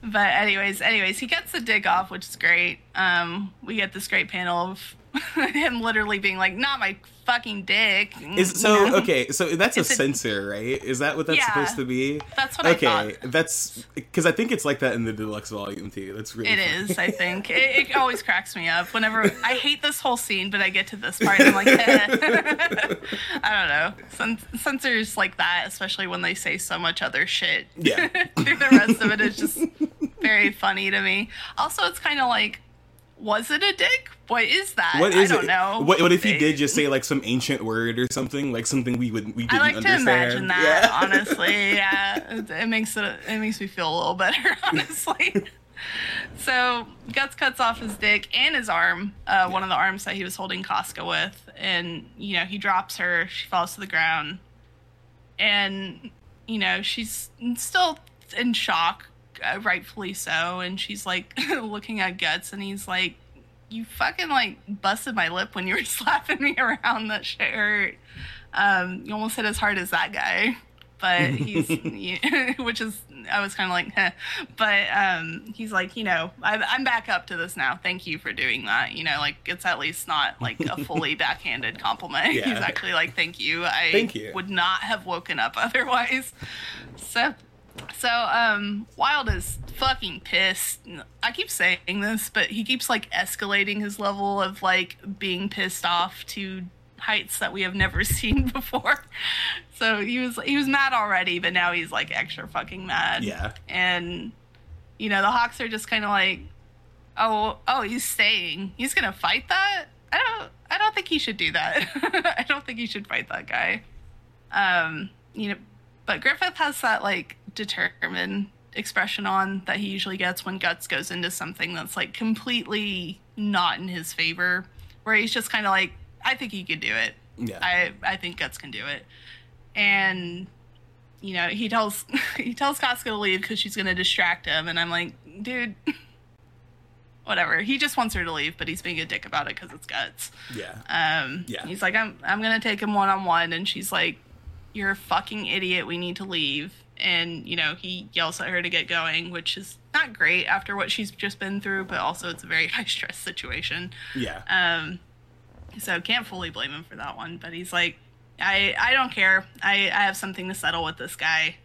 But, but, anyways, anyways, he gets the dick off, which is great. Um, we get this great panel of him literally being like, "Not my fucking dick." Is so okay. So that's it's a censor, right? Is that what that's yeah, supposed to be? That's what okay, I thought. Okay. That's because I think it's like that in the deluxe volume too. That's really. It funny. is. I think it, it, always cracks me up whenever I hate this whole scene, but I get to this part and I'm like, eh. I don't know. censors like that, especially when they say so much other shit. Yeah. the rest of it is just very funny to me. Also, it's kind of like was it a dick? What is that? What is I don't it? know. What, what if he did just say like some ancient word or something, like something we would we didn't I like understand? to imagine that. Yeah. Honestly, yeah, it, it, makes it it makes me feel a little better. Honestly. so Guts cuts off his dick and his arm, uh, one of the arms that he was holding Casca with, and you know he drops her. She falls to the ground, and you know she's still in shock uh, rightfully so. And she's like looking at Guts, and he's like, "You fucking like busted my lip when you were slapping me around. That shit hurt. Um, you almost hit as hard as that guy." But he's, which is, I was kind of like, Heh. but um, he's like, you know, I, I'm back up to this now. Thank you for doing that. You know, like it's at least not like a fully backhanded compliment. Yeah. He's actually like, thank you. I thank you. would not have woken up otherwise. So so, um, Wyald is fucking pissed. I keep saying this, but he keeps like escalating his level of like being pissed off to heights that we have never seen before. So he was he was mad already, but now he's like extra fucking mad. Yeah. And you know, the Hawks are just kind of like, "Oh, oh, he's staying. He's going to fight that?" I don't I don't think he should do that. I don't think he should fight that guy. Um, you know, but Griffith has that like determined expression on that he usually gets when Guts goes into something that's like completely not in his favor, where he's just kind of like, I think he could do it. Yeah. I I think Guts can do it, and you know he tells he tells Casca to leave because she's gonna distract him, and I'm like, dude. Whatever. He just wants her to leave, but he's being a dick about it because it's guts. Yeah. Um. Yeah. He's like, I'm. I'm gonna take him one on one, and she's like, "You're a fucking idiot. We need to leave." And you know he yells at her to get going which is not great after what she's just been through but also it's a very high stress situation. Yeah. Um so can't fully blame him for that one but he's like i i don't care. I i have something to settle with this guy.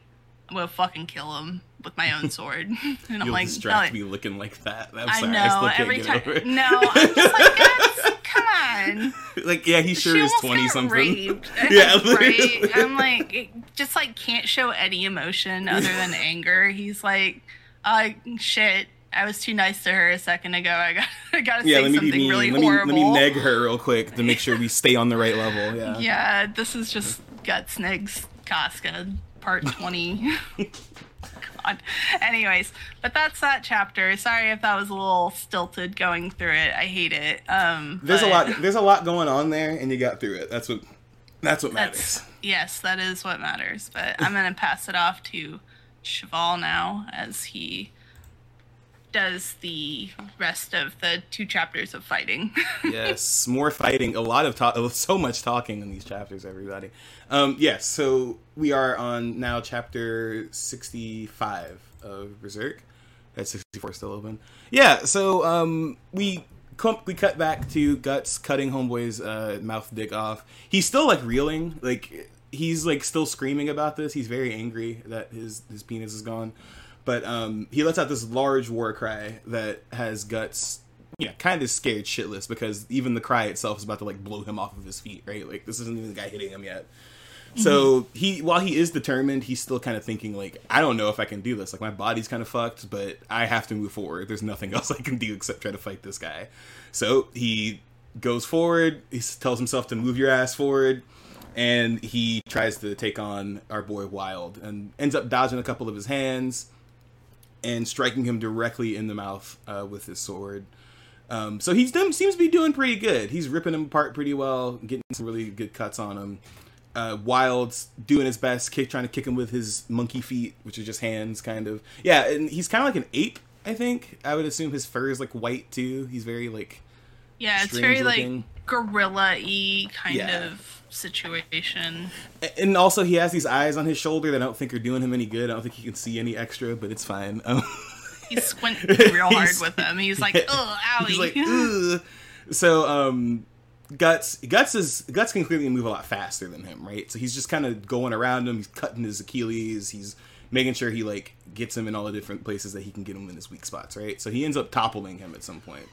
I'm gonna fucking kill him with my own sword and i'm like, You'll like distract me looking like that I'm i sorry, know I every time no i'm just like come on like yeah he sure she is 20 something raped. yeah right i'm like just like can't show any emotion other than anger he's like uh shit I was too nice to her a second ago. I got I got to yeah, say let me something be mean. really let me, horrible. Let me neg her real quick to make sure we stay on the right level. Yeah. Yeah, this is just Guts Negs Casca part 20. God. Anyways, but that's that chapter. Sorry if that was a little stilted going through it. I hate it. Um, there's a lot. There's a lot going on there, and you got through it. That's what. That's what matters. That's, yes, that is what matters. But I'm gonna pass it off to Chevall now as he does the rest of the two chapters of fighting. yes, more fighting. A lot of talk. So much talking in these chapters, everybody. Um, yes, so we are on now chapter sixty-five of Berserk. That's sixty-four still open. Yeah, so um, we we cut back to Guts cutting Homeboy's uh, mouth dick off. He's still like reeling, like he's like still screaming about this. He's very angry that his his penis is gone. But um, he lets out this large war cry that has guts, yeah, kind of scared shitless because even the cry itself is about to like blow him off of his feet, right? Like this isn't even the guy hitting him yet. So mm-hmm. he, while he is determined, he's still kind of thinking like, I don't know if I can do this. Like my body's kind of fucked, but I have to move forward. There's nothing else I can do except try to fight this guy. So he goes forward. He tells himself to move your ass forward, and he tries to take on our boy Wyald, and ends up dodging a couple of his hands and striking him directly in the mouth uh, with his sword. Um, so he's done, seems to be doing pretty good. He's ripping him apart pretty well, getting some really good cuts on him. Uh, Wyald's doing his best, kick trying to kick him with his monkey feet, which are just hands, kind of. Yeah, and he's kind of like an ape. I think I would assume his fur is like white too. He's very like yeah, it's very looking. like gorilla y kind yeah. of situation. And also, he has these eyes on his shoulder that I don't think are doing him any good. I don't think he can see any extra, but it's fine. Um, he's squinting real hard with them. He's like, "Oh, owie." He's like, Ugh. So, um, Guts Guts is Guts can clearly move a lot faster than him, right? So he's just kind of going around him. He's cutting his Achilles. He's making sure he like gets him in all the different places that he can get him in his weak spots, right? So he ends up toppling him at some point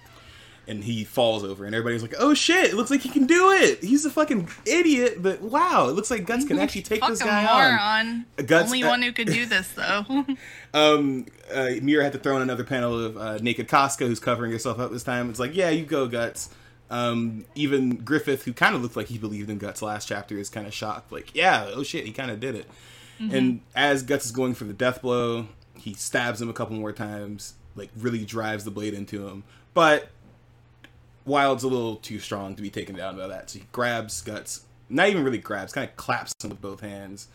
and he falls over, and everybody's like, "Oh shit! It looks like he can do it. He's a fucking idiot." But wow, it looks like Guts can actually take this guy moron. on. Guts, Only uh, one who could do this, though. um, uh, Miura had to throw in another panel of uh, naked Casca, who's covering herself up this time. It's like, yeah, you go, Guts. Um, even Griffith, who kind of looked like he believed in Guts last chapter, is kind of shocked. Like, yeah, oh shit, he kind of did it. Mm-hmm. And as Guts is going for the death blow, he stabs him a couple more times, like really drives the blade into him. But Wyald's a little too strong to be taken down by that. So he grabs Guts, not even really grabs, kind of claps him with both hands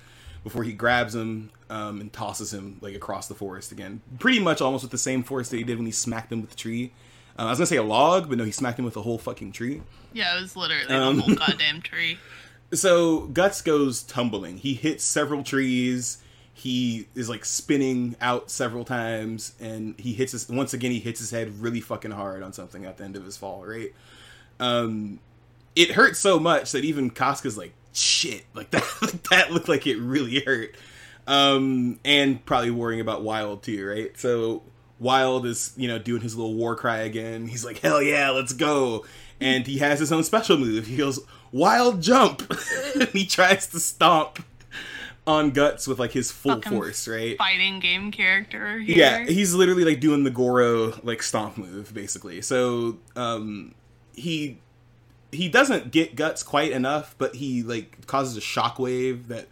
before he grabs him um, and tosses him like across the forest again. Pretty much almost with the same force that he did when he smacked him with the tree. Uh, I was gonna say a log, but no, he smacked him with a whole fucking tree. Yeah, it was literally um, the whole goddamn tree. So Guts goes tumbling. He hits several trees he is like spinning out several times and he hits his once again he hits his head really fucking hard on something at the end of his fall right um it hurt so much that even Casca's like shit like that like that looked like it really hurt um and probably worrying about Wyald too right so Wyald is you know doing his little war cry again he's like hell yeah let's go and he has his own special move he goes Wyald jump he tries to stomp on guts with like his full Fucking force, right? Fighting game character. Here. Yeah, he's literally like doing the Goro like stomp move, basically. So um, he he doesn't get guts quite enough, but he like causes a shockwave that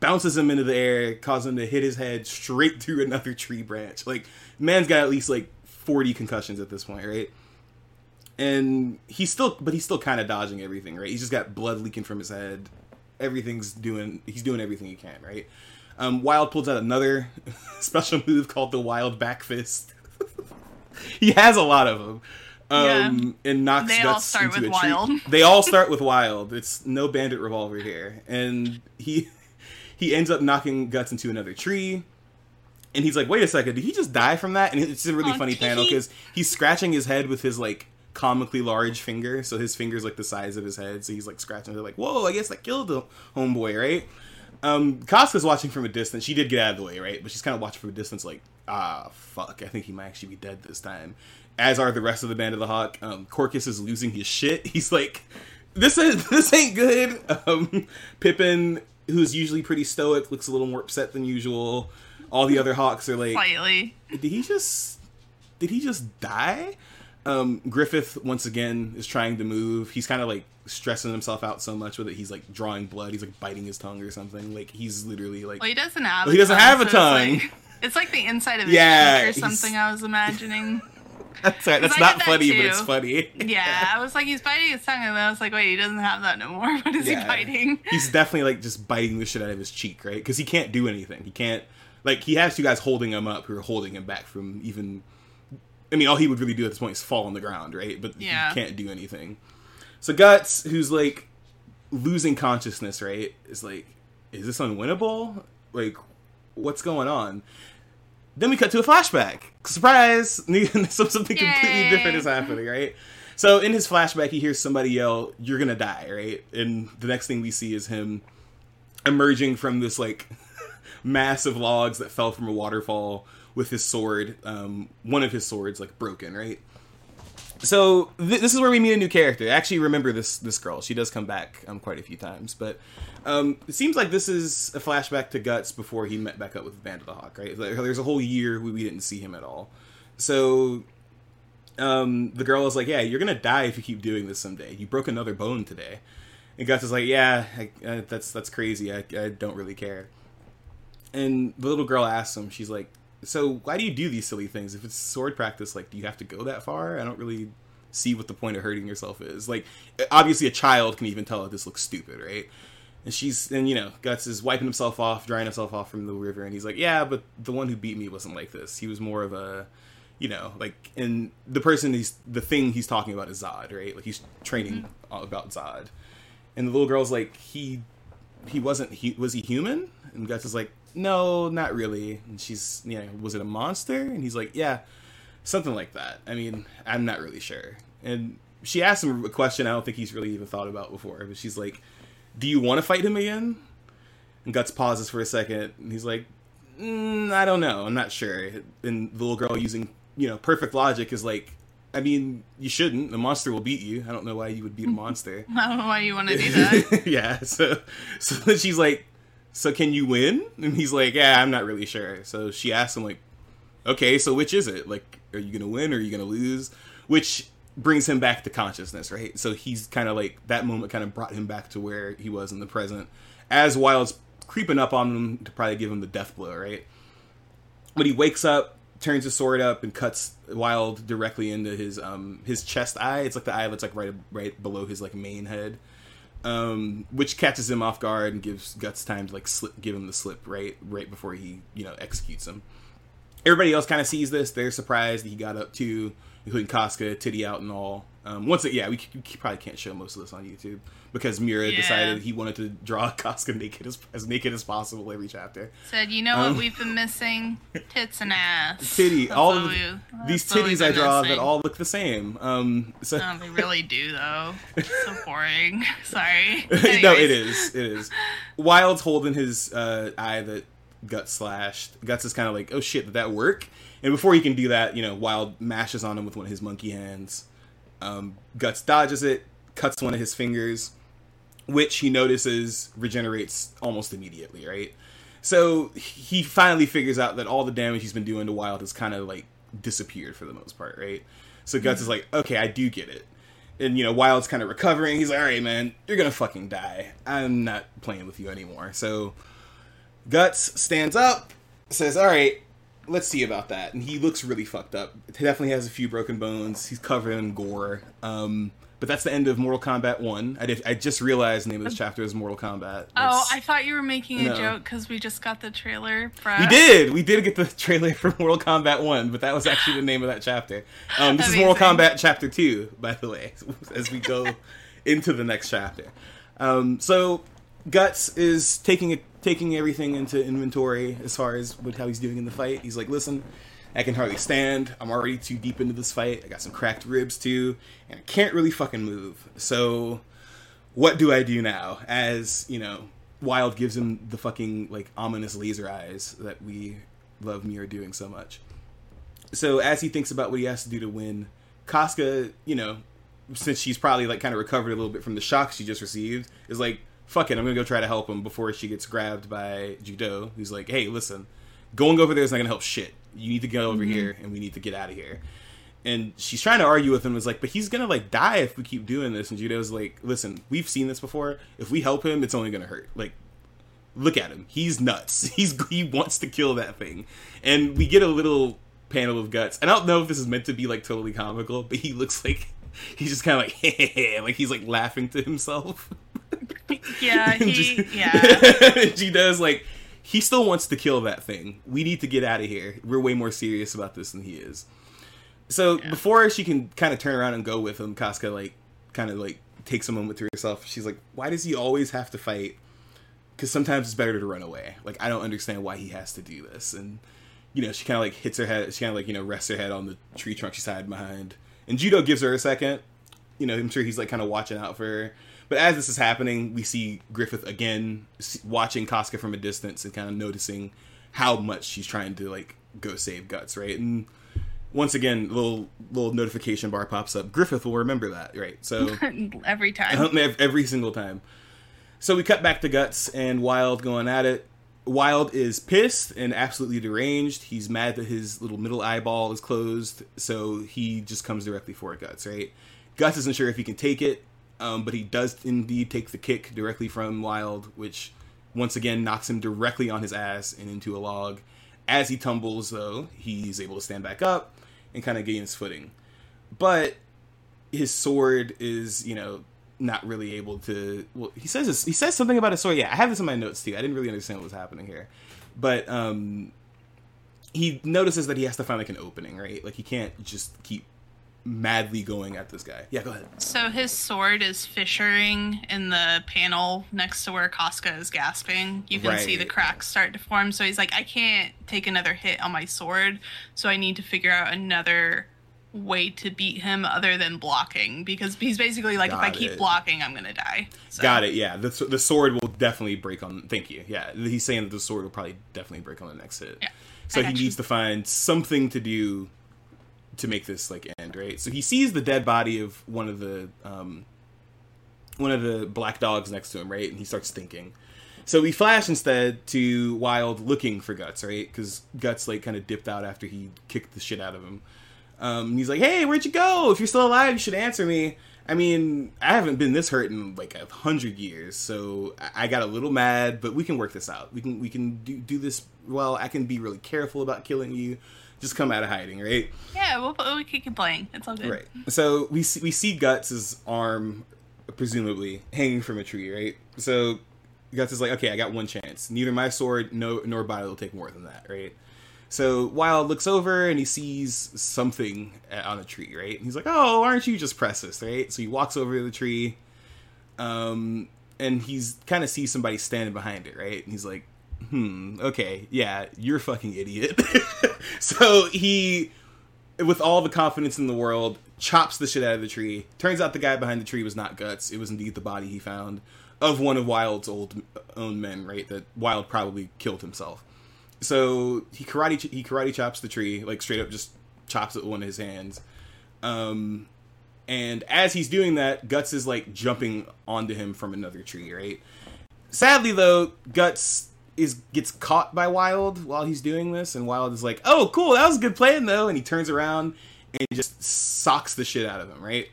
bounces him into the air, causes him to hit his head straight through another tree branch. Like man's got at least like forty concussions at this point, right? And he's still, but he's still kind of dodging everything, right? He's just got blood leaking from his head everything's doing he's doing everything he can, right? Um, Wyald pulls out another special move called the Wyald Back Fist. he has a lot of them. Um, yeah. and knocks they guts into a wild. tree. They all start with Wyald. It's no bandit revolver here, and he he ends up knocking guts into another tree. And he's like, "Wait a second, did he just die from that?" And it's a really oh, funny panel because he's scratching his head with his like comically large finger, so his finger's like the size of his head. So he's like scratching. They're like, "Whoa, I guess that killed the homeboy, right?" Um, Casca's watching from a distance. She did get out of the way, right? But she's kind of watching from a distance, like, ah, fuck. I think he might actually be dead this time. As are the rest of the band of the Hawk. Um, Corkus is losing his shit. He's like, this is this ain't good. Um, Pippin, who's usually pretty stoic, looks a little more upset than usual. All the other Hawks are like, slightly. Did he just? Did he just die? Um, Griffith once again is trying to move. He's kind of like stressing himself out so much with it. He's like drawing blood. He's like biting his tongue or something. Like he's literally like. Well, he doesn't have. Well, he doesn't tongue, have a so tongue. It's like, it's like, the inside of his yeah, or something. I was imagining. That's right. That's not funny, that but it's funny. yeah, I was like, he's biting his tongue, and then I was like, wait, he doesn't have that no more. What is yeah. he biting? He's definitely like just biting the shit out of his cheek, right? Because he can't do anything. He can't. Like he has two guys holding him up who are holding him back from even I mean, all he would really do at this point is fall on the ground, right? But yeah. he can't do anything. So Guts, who's like losing consciousness, right, is like, is this unwinnable? Like, what's going on? Then we cut to a flashback. Surprise! something Yay. completely different is happening, right? So in his flashback, he hears somebody yell, "You're gonna die!" Right? And the next thing we see is him emerging from this like mass of logs that fell from a waterfall with his sword, um, one of his swords like broken, right? So th- this is where we meet a new character. I actually remember this this girl. She does come back um, quite a few times, but um, it seems like this is a flashback to Guts before he met back up with the Band of the Hawk. Right? There's a whole year we, we didn't see him at all. So um, the girl is like, "Yeah, you're gonna die if you keep doing this someday. You broke another bone today." And Guts is like, "Yeah, I, uh, that's that's crazy. I, I don't really care." And the little girl asks him, she's like, so why do you do these silly things if it's sword practice like do you have to go that far i don't really see what the point of hurting yourself is like obviously a child can even tell that this looks stupid right And she's and you know Guts is wiping himself off, drying himself off from the river, and he's like, "Yeah, but the one who beat me wasn't like this. He was more of a, you know, like and the person he's the thing he's talking about is Zodd, right? Like he's training mm-hmm. about Zodd, and the little girl's like, he he wasn't he was he human? And Guts is like, no, not really. And she's you know, was it a monster? And he's like, yeah, something like that. I mean, I'm not really sure. And she asked him a question I don't think he's really even thought about before, but she's like do you want to fight him again? And Guts pauses for a second, and he's like, mm, I don't know, I'm not sure. And the little girl using, you know, perfect logic is like, I mean, you shouldn't. The monster will beat you. I don't know why you would beat a monster. I don't know why you want to do that. yeah. So, so she's like, "So can you win?" And he's like, "Yeah, I'm not really sure." So she asks him like, "Okay, so which is it? Like, are you gonna win or are you gonna lose?" Which brings him back to consciousness, right? So he's kind of like that moment kind of brought him back to where he was in the present, as Wyald's creeping up on him to probably give him the death blow, right? But he wakes up, turns his sword up, and cuts Wyald directly into his um his chest eye. It's like the eye that's like right right below his like main head, um, which catches him off guard and gives Guts time to like slip, give him the slip right right before he you know executes him. Everybody else kind of sees this. They're surprised he got up too including Casca, titty out, and all. Um, once it, yeah, we, we, probably can't show most of this on YouTube because Miura yeah. decided he wanted to draw Casca naked as, as naked as possible every chapter. Said, you know um, what we've been missing? Tits and ass. Titty. That's all of we, these titties I draw missing. that all look the same. Um, so oh, they really do though. so boring. Sorry. no, it is. It is. Wyald's holding his uh, eye that Guts slashed. Guts is kind of like, oh shit, did that work? And before he can do that, you know, Wyald mashes on him with one of his monkey hands. Um, Guts dodges it, cuts one of his fingers, which he notices regenerates almost immediately, right? So he finally figures out that all the damage he's been doing to Wyald has kind of like disappeared for the most part, right? So Guts mm-hmm. is like, okay, I do get it. And you know, Wyald's kind of recovering. He's like, all right, man, you're gonna fucking die. I'm not playing with you anymore. So Guts stands up, says, all right, let's see about that. And he looks really fucked up. He definitely has a few broken bones. He's covered in gore. Um, but that's the end of Mortal Kombat One. I did. I just realized the name of this chapter is Mortal Kombat. Oh, oh, I thought you were making a joke because we just got the trailer. From We did. We did get the trailer for Mortal Kombat One, but that was actually the name of that chapter. Um, this Amazing. is Mortal Kombat Chapter Two, by the way, as we go into the next chapter. Um, so Guts is taking a taking everything into inventory as far as with how he's doing in the fight. He's like, listen, I can hardly stand. I'm already too deep into this fight. I got some cracked ribs too, and I can't really fucking move. So, what do I do now? As you know, Wyald gives him the fucking like ominous laser eyes that we love Miura doing so much. So as he thinks about what he has to do to win, Casca, you know, since she's probably like kind of recovered a little bit from the shock she just received, is like, fuck it, I'm gonna go try to help him before she gets grabbed by Judeau, He's like, hey, listen, going over there is not gonna help shit. You need to go over mm-hmm. here, and we need to get out of here. And she's trying to argue with him. Is like, but he's gonna like die if we keep doing this. And Judeau's like, listen, we've seen this before. If we help him, it's only gonna hurt. Like, look at him. He's nuts. He's he wants to kill that thing. And we get a little panel of guts. And I don't know if this is meant to be like totally comical, but he looks like he's just kind of like like he's like laughing to himself. Yeah, he, yeah. she does like he still wants to kill that thing. We need to get out of here. We're way more serious about this than he is. So yeah. before she can kind of turn around and go with him, Casca like kind of like takes a moment to herself. She's like, "Why does he always have to fight? Because sometimes it's better to run away. Like I don't understand why he has to do this." And you know, she kind of like hits her head. She kind of like you know rests her head on the tree trunk she's hiding behind. And Judeau gives her a second. You know, I'm sure he's like kind of watching out for her. But as this is happening, we see Griffith again watching Casca from a distance and kind of noticing how much she's trying to like go save Guts, right? And once again, little little notification bar pops up. Griffith will remember that, right? So every time, every single time. So we cut back to Guts and Wyald going at it. Wyald is pissed and absolutely deranged. He's mad that his little middle eyeball is closed, so he just comes directly for Guts, right? Guts isn't sure if he can take it, um, but he does indeed take the kick directly from Wyald, which once again knocks him directly on his ass and into a log. As he tumbles, though, he's able to stand back up and kind of gain his footing. But his sword is, you know, not really able to. Well, he says this, he says something about his sword. Yeah, I have this in my notes too. I didn't really understand what was happening here, but um, he notices that he has to find like an opening, right? Like he can't just keep madly going at this guy. Yeah, go ahead. So his sword is fissuring in the panel next to where Casca is gasping. You can see the cracks start to form. So he's like, I can't take another hit on my sword, so I need to figure out another way to beat him other than blocking because he's basically like if I keep it. blocking I'm gonna die. So, Got it. Yeah, the the sword will definitely break on. Thank you. Yeah, he's saying that the sword will probably definitely break on the next hit. Yeah, So I he got you. needs to find something to do to make this like end right. So he sees the dead body of one of the um, one of the black dogs next to him, right, and he starts thinking. So we flash instead to Wyald looking for Guts, right? Because Guts like kind of dipped out after he kicked the shit out of him. Um, he's like, "Hey, where'd you go? If you're still alive, you should answer me." I mean, I haven't been this hurt in like a hundred years, so I- got a little mad, but we can work this out. We can we can do do this well. I can be really careful about killing you. Just come out of hiding, right? Yeah, we'll, we can keep playing. It's all good. Right. So we see, we see Guts' arm, presumably hanging from a tree, right? So Guts is like, okay, I got one chance. Neither my sword, no, nor body will take more than that, right? So Wyald looks over and he sees something on a tree, right? And he's like, "Oh, aren't you just precious?" Right? So he walks over to the tree, um, and he's kind of sees somebody standing behind it, right? And he's like, "Hmm, okay, yeah, you're a fucking idiot." so he, with all the confidence in the world, chops the shit out of the tree. Turns out the guy behind the tree was not Guts; it was indeed the body he found of one of Wyald's old own men, right? That Wyald probably killed himself. So he karate he karate chops the tree, like straight up just chops it with one of his hands. Um, and as he's doing that, Guts is like jumping onto him from another tree, right? Sadly though, Guts is gets caught by Wyald while he's doing this, and Wyald is like, "Oh, cool, that was a good plan though," and he turns around and just socks the shit out of him, right?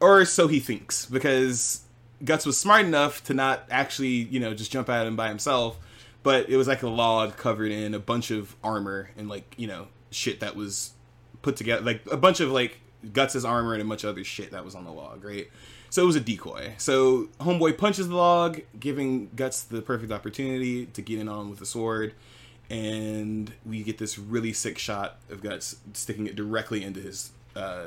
Or so he thinks, because Guts was smart enough to not actually, you know, just jump at him by himself, but it was like a log covered in a bunch of armor and like, you know, shit that was put together, like a bunch of like Guts's armor and a bunch of other shit that was on the log, right? So it was a decoy. So Homeboy punches the log, giving Guts the perfect opportunity to get in on with the sword, and we get this really sick shot of Guts sticking it directly into his uh,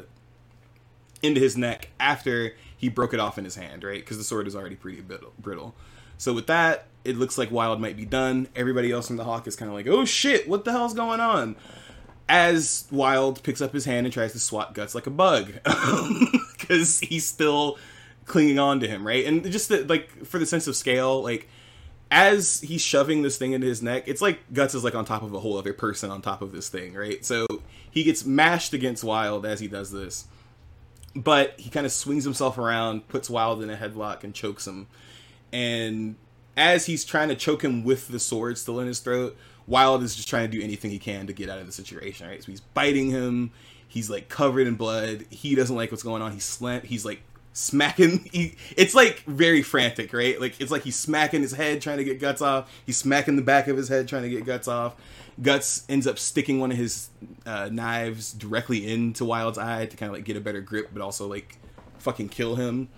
into his neck after he broke it off in his hand, right? Because the sword is already pretty brittle. So with that, it looks like Wyald might be done. Everybody else in the Hawk is kind of like, "Oh shit, what the hell's going on?" As Wyald picks up his hand and tries to swat Guts like a bug, because he's still clinging on to him, right? And just the, like for the sense of scale, like as he's shoving this thing into his neck, it's like Guts is like on top of a whole other person on top of this thing, right? So he gets mashed against Wyald as he does this but he kind of swings himself around, puts Wyald in a headlock, and chokes him. And as he's trying to choke him with the sword still in his throat, Wyald is just trying to do anything he can to get out of the situation. Right, so he's biting him. He's like covered in blood. He doesn't like what's going on. He's slam. He's like smacking. He, it's like very frantic, right? Like it's like he's smacking his head trying to get guts off. He's smacking the back of his head trying to get guts off. Guts ends up sticking one of his uh, knives directly into Wyald's eye to kind of like get a better grip, but also like fucking kill him.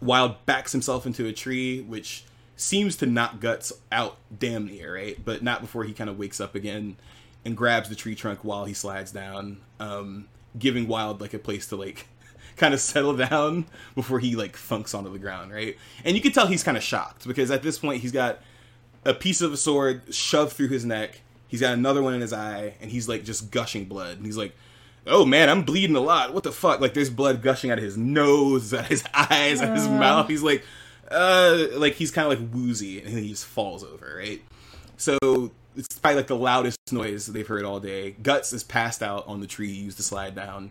Wyald backs himself into a tree, which seems to knock Guts out damn near, right? But not before he kind of wakes up again and grabs the tree trunk while he slides down, um, giving Wyald like a place to like kind of settle down before he like thunks onto the ground, right? And you can tell he's kind of shocked because at this point he's got a piece of a sword shoved through his neck. He's got another one in his eye, and he's like just gushing blood. And he's like, "Oh man, I'm bleeding a lot. What the fuck?" Like there's blood gushing out of his nose, out of his eyes, out of his mouth. He's like, uh, like he's kind of like woozy, and he just falls over, right? So it's probably like the loudest noise they've heard all day. Guts is passed out on the tree he used to slide down,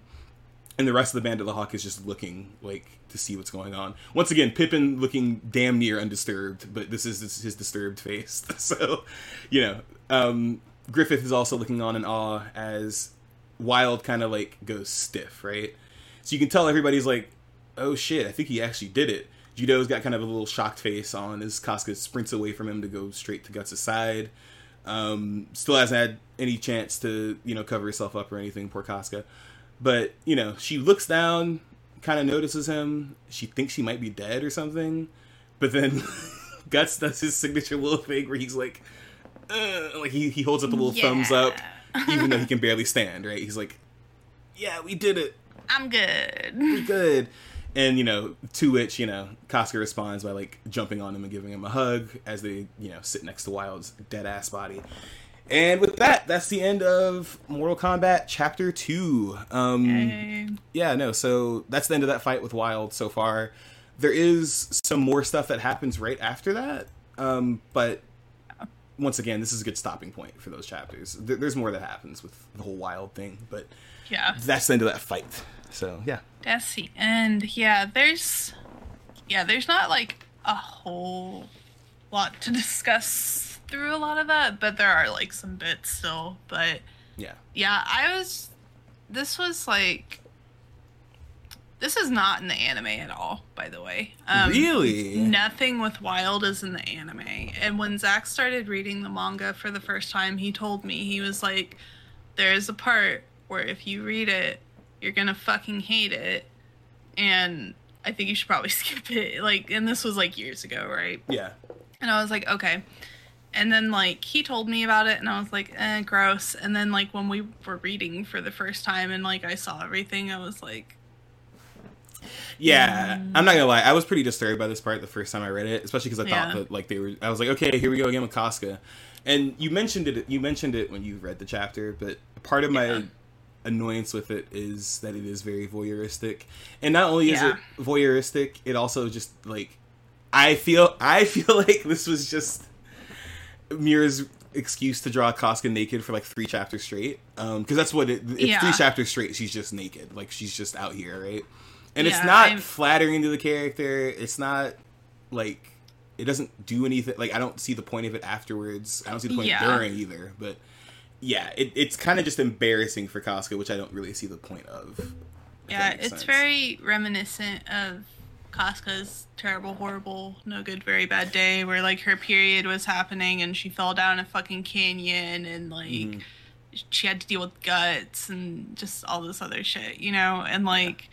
and the rest of the band of the Hawk is just looking like to see what's going on. Once again, Pippin looking damn near undisturbed, but this is his disturbed face. so, you know, um, Griffith is also looking on in awe as Wyald kind of like goes stiff, right? So you can tell everybody's like, "Oh shit, I think he actually did it." Judeau's got kind of a little shocked face on as Casca sprints away from him to go straight to Guts' side. Um, still hasn't had any chance to, you know, cover herself up or anything, poor Casca. But, you know, she looks down, kind of notices him. She thinks he might be dead or something, but then Guts does his signature little thing where he's like, uh, like he, he holds up the little thumbs up, even though he can barely stand. Right? He's like, "Yeah, we did it. I'm good. We're good." And you know, to which you know, Casca responds by like jumping on him and giving him a hug as they you know sit next to Wyald's dead ass body. And with that, that's the end of Mortal Kombat Chapter Two. Um, Yay. yeah, no. So that's the end of that fight with Wyald so far. There is some more stuff that happens right after that, um, but once again, this is a good stopping point for those chapters. There, there's more that happens with the whole Wyald thing, but Yeah. that's the end of that fight. So yeah, That's the end. Yeah, there's yeah, there's not like a whole lot to discuss through a lot of that, but there are like some bits still. But yeah, yeah, I was this was like this is not in the anime at all, by the way. Um, really. Nothing with Wyald is in the anime. And when Zach started reading the manga for the first time, he told me, he was like, there's a part where if you read it, you're gonna fucking hate it. And I think you should probably skip it. Like, and this was like years ago, right? Yeah, And I was like, okay. And then like he told me about it, and I was like, eh, gross. And then like when we were reading for the first time, and like I saw everything, I was like, yeah. I'm not gonna lie. I was pretty disturbed by this part the first time I read it, especially because I thought that like they were. I was like, okay, here we go again with Casca. And you mentioned it. You mentioned it when you read the chapter, but part of my Yeah. annoyance with it is that it is very voyeuristic, and not only is Yeah. it voyeuristic, it also just like I feel. I feel like this was just Miura's excuse to draw Casca naked for like three chapters straight. Um, because that's what it. It's Yeah. three chapters straight. She's just naked, like she's just out here, right? And it's not I'm- flattering to the character. It's not like it doesn't do anything. Like I don't see the point of it afterwards. I don't see the point Yeah. during either. But yeah, it, it's kind of just embarrassing for Casca, which I don't really see the point of. Yeah, it's sense. very reminiscent of Casca's terrible, horrible, no good, very bad day, where like her period was happening and she fell down a fucking canyon and like Mhm. she had to deal with guts and just all this other shit, you know? And like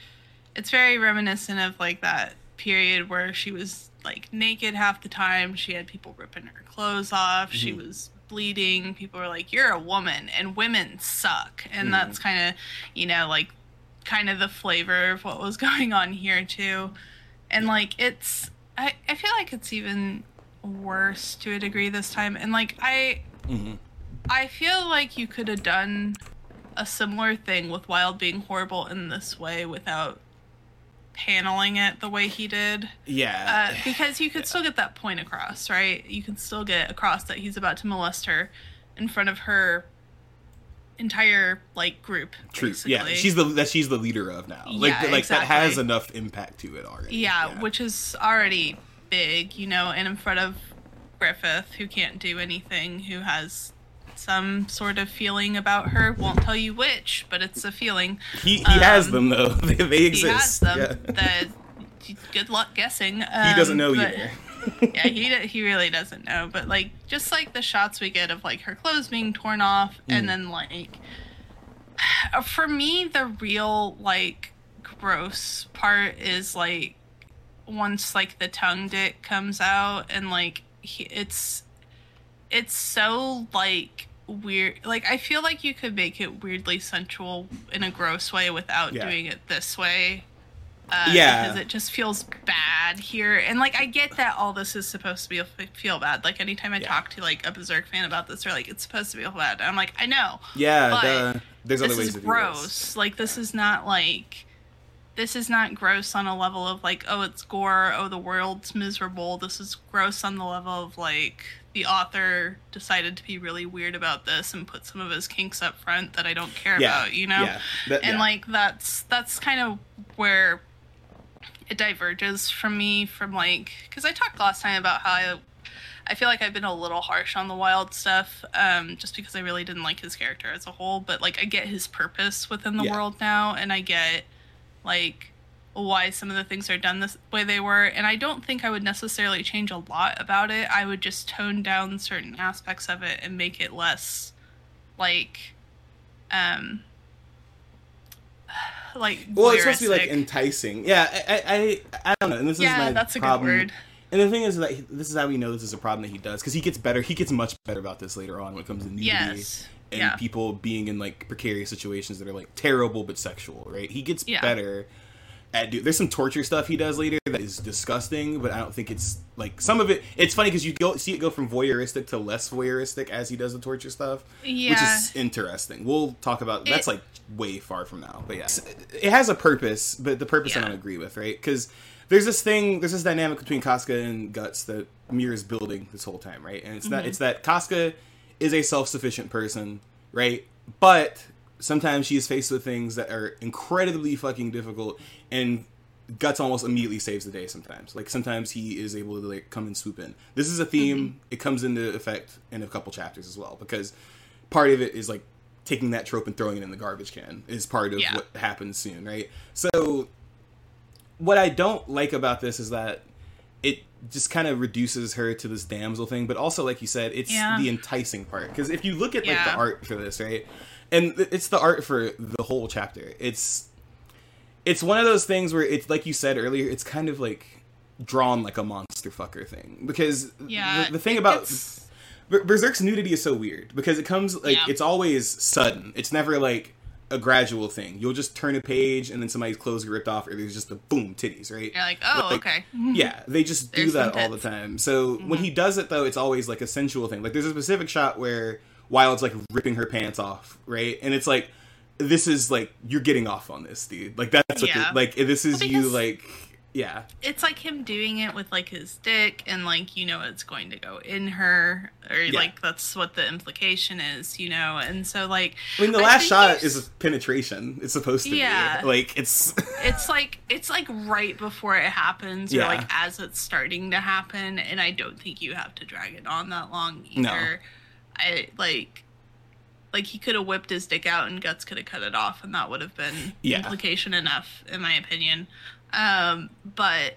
it's very reminiscent of like that period where she was like naked half the time. She had people ripping her clothes off. She Mhm. was bleeding. People were like, "You're a woman, and women suck." And Mhm. that's kind of, you know, like kind of the flavor of what was going on here too. And like it's, I I feel like it's even worse to a degree this time. And like I Mhm. I feel like you could have done a similar thing with Wyald being horrible in this way without paneling it the way he did. Yeah. Uh, because you could still get that point across, right? You can still get across that he's about to molest her in front of her entire like group. True. Yeah, she's the that she's the leader of now. Like Yeah, like that has enough impact to it already. yeah, which is already big, you know, and in front of Griffith, who can't do anything, who has some sort of feeling about her. Won't tell you which, but it's a feeling. he he has um, them though. they, they He exist. has them. Yeah. That good luck guessing. he Um, doesn't know but- either. Yeah, he he really doesn't know. But like, just like the shots we get of like her clothes being torn off, Mm. and then like, for me, the real like gross part is like once like the tongue dick comes out, and like he, it's it's so like weird. Like I feel like you could make it weirdly sensual in a gross way without Yeah. doing it this way. Uh, Yeah. because it just feels bad here, and like I get that all this is supposed to be feel bad. Like anytime I Yeah. talk to like a Berserk fan about this, they're like, "It's supposed to be feel bad." I'm like, I know, Yeah, but duh. there's other ways is to do gross. this. Like this is not like this is not gross on a level of like, oh, it's gore. Oh, the world's miserable. This is gross on the level of like the author decided to be really weird about this and put some of his kinks up front that I don't care Yeah, about. You know, yeah, that- and yeah. like that's that's kind of where it diverges from me from like because I talked last time about how I I feel like I've been a little harsh on the Wyald stuff, um, just because I really didn't like his character as a whole. But like, I get his purpose within the Yeah. world now, and I get like why some of the things are done this way they were. And I don't think I would necessarily change a lot about it. I would just tone down certain aspects of it and make it less like, um, like well, it's supposed to be like enticing. Yeah, I, I, I don't know. And this Yeah, is my that's a good problem. word. And the thing is that he, this is how we know this is a problem that he does because he gets better. He gets much better about this later on when it comes to nudity Yes. and Yeah. people being in like precarious situations that are like terrible but sexual. Right? He gets Yeah. better. At do, there's some torture stuff he does later that is disgusting, but I don't think it's like some of it. It's funny because you go see it go from voyeuristic to less voyeuristic as he does the torture stuff, which is interesting. We'll talk about that's like way far from now, but yeah, it has a purpose, but the purpose I don't agree with, right? Because there's this thing, there's this dynamic between Casca and Guts that Miura's building this whole time, right? And it's that mm-hmm. it's that Casca is a self-sufficient person, right? But sometimes she is faced with things that are incredibly fucking difficult, and Guts almost immediately saves the day. Sometimes, like sometimes he is able to like come and swoop in. This is a theme. Mm-hmm. It comes into effect in a couple chapters as well because part of it is like taking that trope and throwing it in the garbage can is part of Yeah. what happens soon, right? So what I don't like about this is that it just kind of reduces her to this damsel thing, but also like you said, it's Yeah. the enticing part because if you look at like the art for this, right? And it's the art for the whole chapter. It's it's one of those things where it's like you said earlier, it's kind of like drawn like a monster fucker thing because Yeah. the, the thing about Ber- Berserk's nudity is so weird because it comes like Yeah. it's always sudden. It's never like a gradual thing. You'll just turn a page and then somebody's clothes get ripped off, or there's just a boom titties, right? You're like, oh, Like, okay. Yeah, they just do that all the time. So when he does it though, it's always like a sensual thing. Like there's a specific shot where Wyald's like ripping her pants off, right? And it's like this is like you're getting off on this, dude. Like that's what Yeah. the, like this is Well, you like yeah. It's like him doing it with like his dick, and like you know it's going to go in her, or Yeah. like that's what the implication is, you know. And so like, I mean the I last shot there's- is penetration. It's supposed to Yeah. be. Like it's it's like it's like right before it happens or Yeah. like as it's starting to happen and i don't think you have to drag it on that long either No. I like like he could have whipped his dick out and guts could have cut it off and that would have been Yeah. implication enough in my opinion um but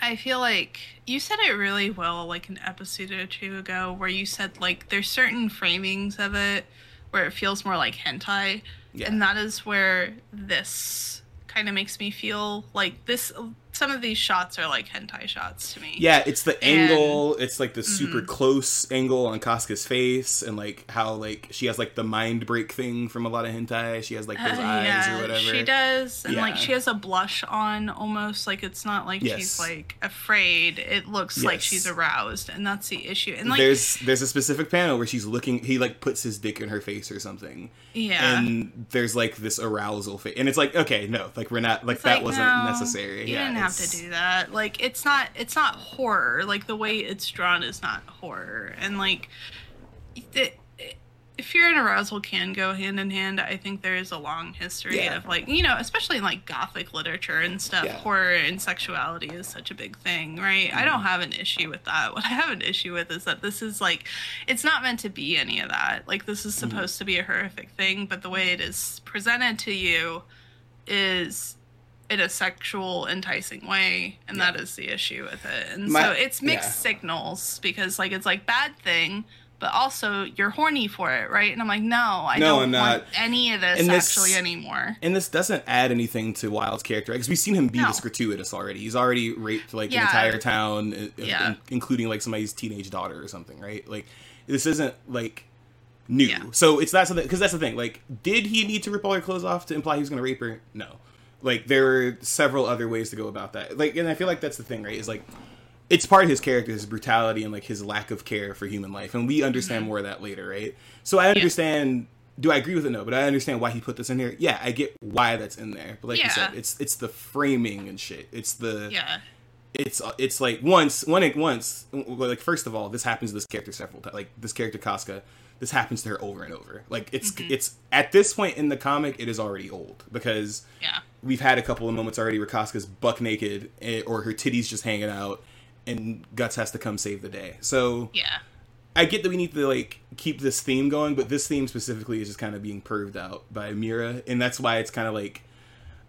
i feel like you said it really well like an episode or two ago where you said like there's certain framings of it where it feels more like hentai Yeah. and that is where this kind of makes me feel like this some of these shots are like hentai shots to me Yeah, it's the And- angle. It's like the super Mhm. close angle on Casca's face, and like how like she has like the mind break thing from a lot of hentai. She has like those Uh, eyes yeah, or whatever. She does, and like she has a blush on almost like it's not like Yes. she's like afraid. It looks like she's aroused, and that's the issue. And like, there's there's a specific panel where she's looking. He like puts his dick in her face or something, yeah, and there's like this arousal face, and it's like okay, no, like we're not like It's that like, wasn't no, necessary. Yeah, have to do that. Like it's not it's not horror. Like the way it's drawn is not horror. And like it, fear and arousal can go hand in hand. I think there is a long history Yeah. of like you know, especially in like gothic literature and stuff. Yeah. Horror and sexuality is such a big thing, right? I Mm-hmm. don't have an issue with that. What I have an issue with is that this is like it's not meant to be any of that. Like this is Mm-hmm. supposed to be a horrific thing, but the way it is presented to you is in a sexual enticing way and Yeah. that is the issue with it and My- so it's mixed yeah. signals because like it's like bad thing but also you're horny for it right and i'm like no i No, don't I'm want any of this, And this- actually anymore And this doesn't add anything to Wyald's character because we've seen him be No. this gratuitous already. He's already raped like Yeah. an entire town, Yeah. in- including like somebody's teenage daughter or something, right? Like this isn't like new. Yeah. So it's not something because that's the thing. Like, did he need to rip all her clothes off to imply he was going to rape her? No. Like there are several other ways to go about that. Like, and I feel like that's the thing, right? Is like it's part of his character, his brutality, and like his lack of care for human life, and we understand mm-hmm. more of that later, right? So I understand. Do I agree with it? No, but I understand why he put this in here. Yeah, I get why that's in there. But like you said, it's it's the framing and shit. It's the yeah it's it's like once one once like first of all, this happens to this character several times. Like this character Casca, this happens to her over and over. Like it's Mm-hmm. it's at this point in the comic, it is already old because yeah we've had a couple of moments already where Casca's buck naked eh, or her titties just hanging out, and Guts has to come save the day. So yeah I get that we need to like keep this theme going, but this theme specifically is just kind of being perved out by Miura, and that's why it's kind of like,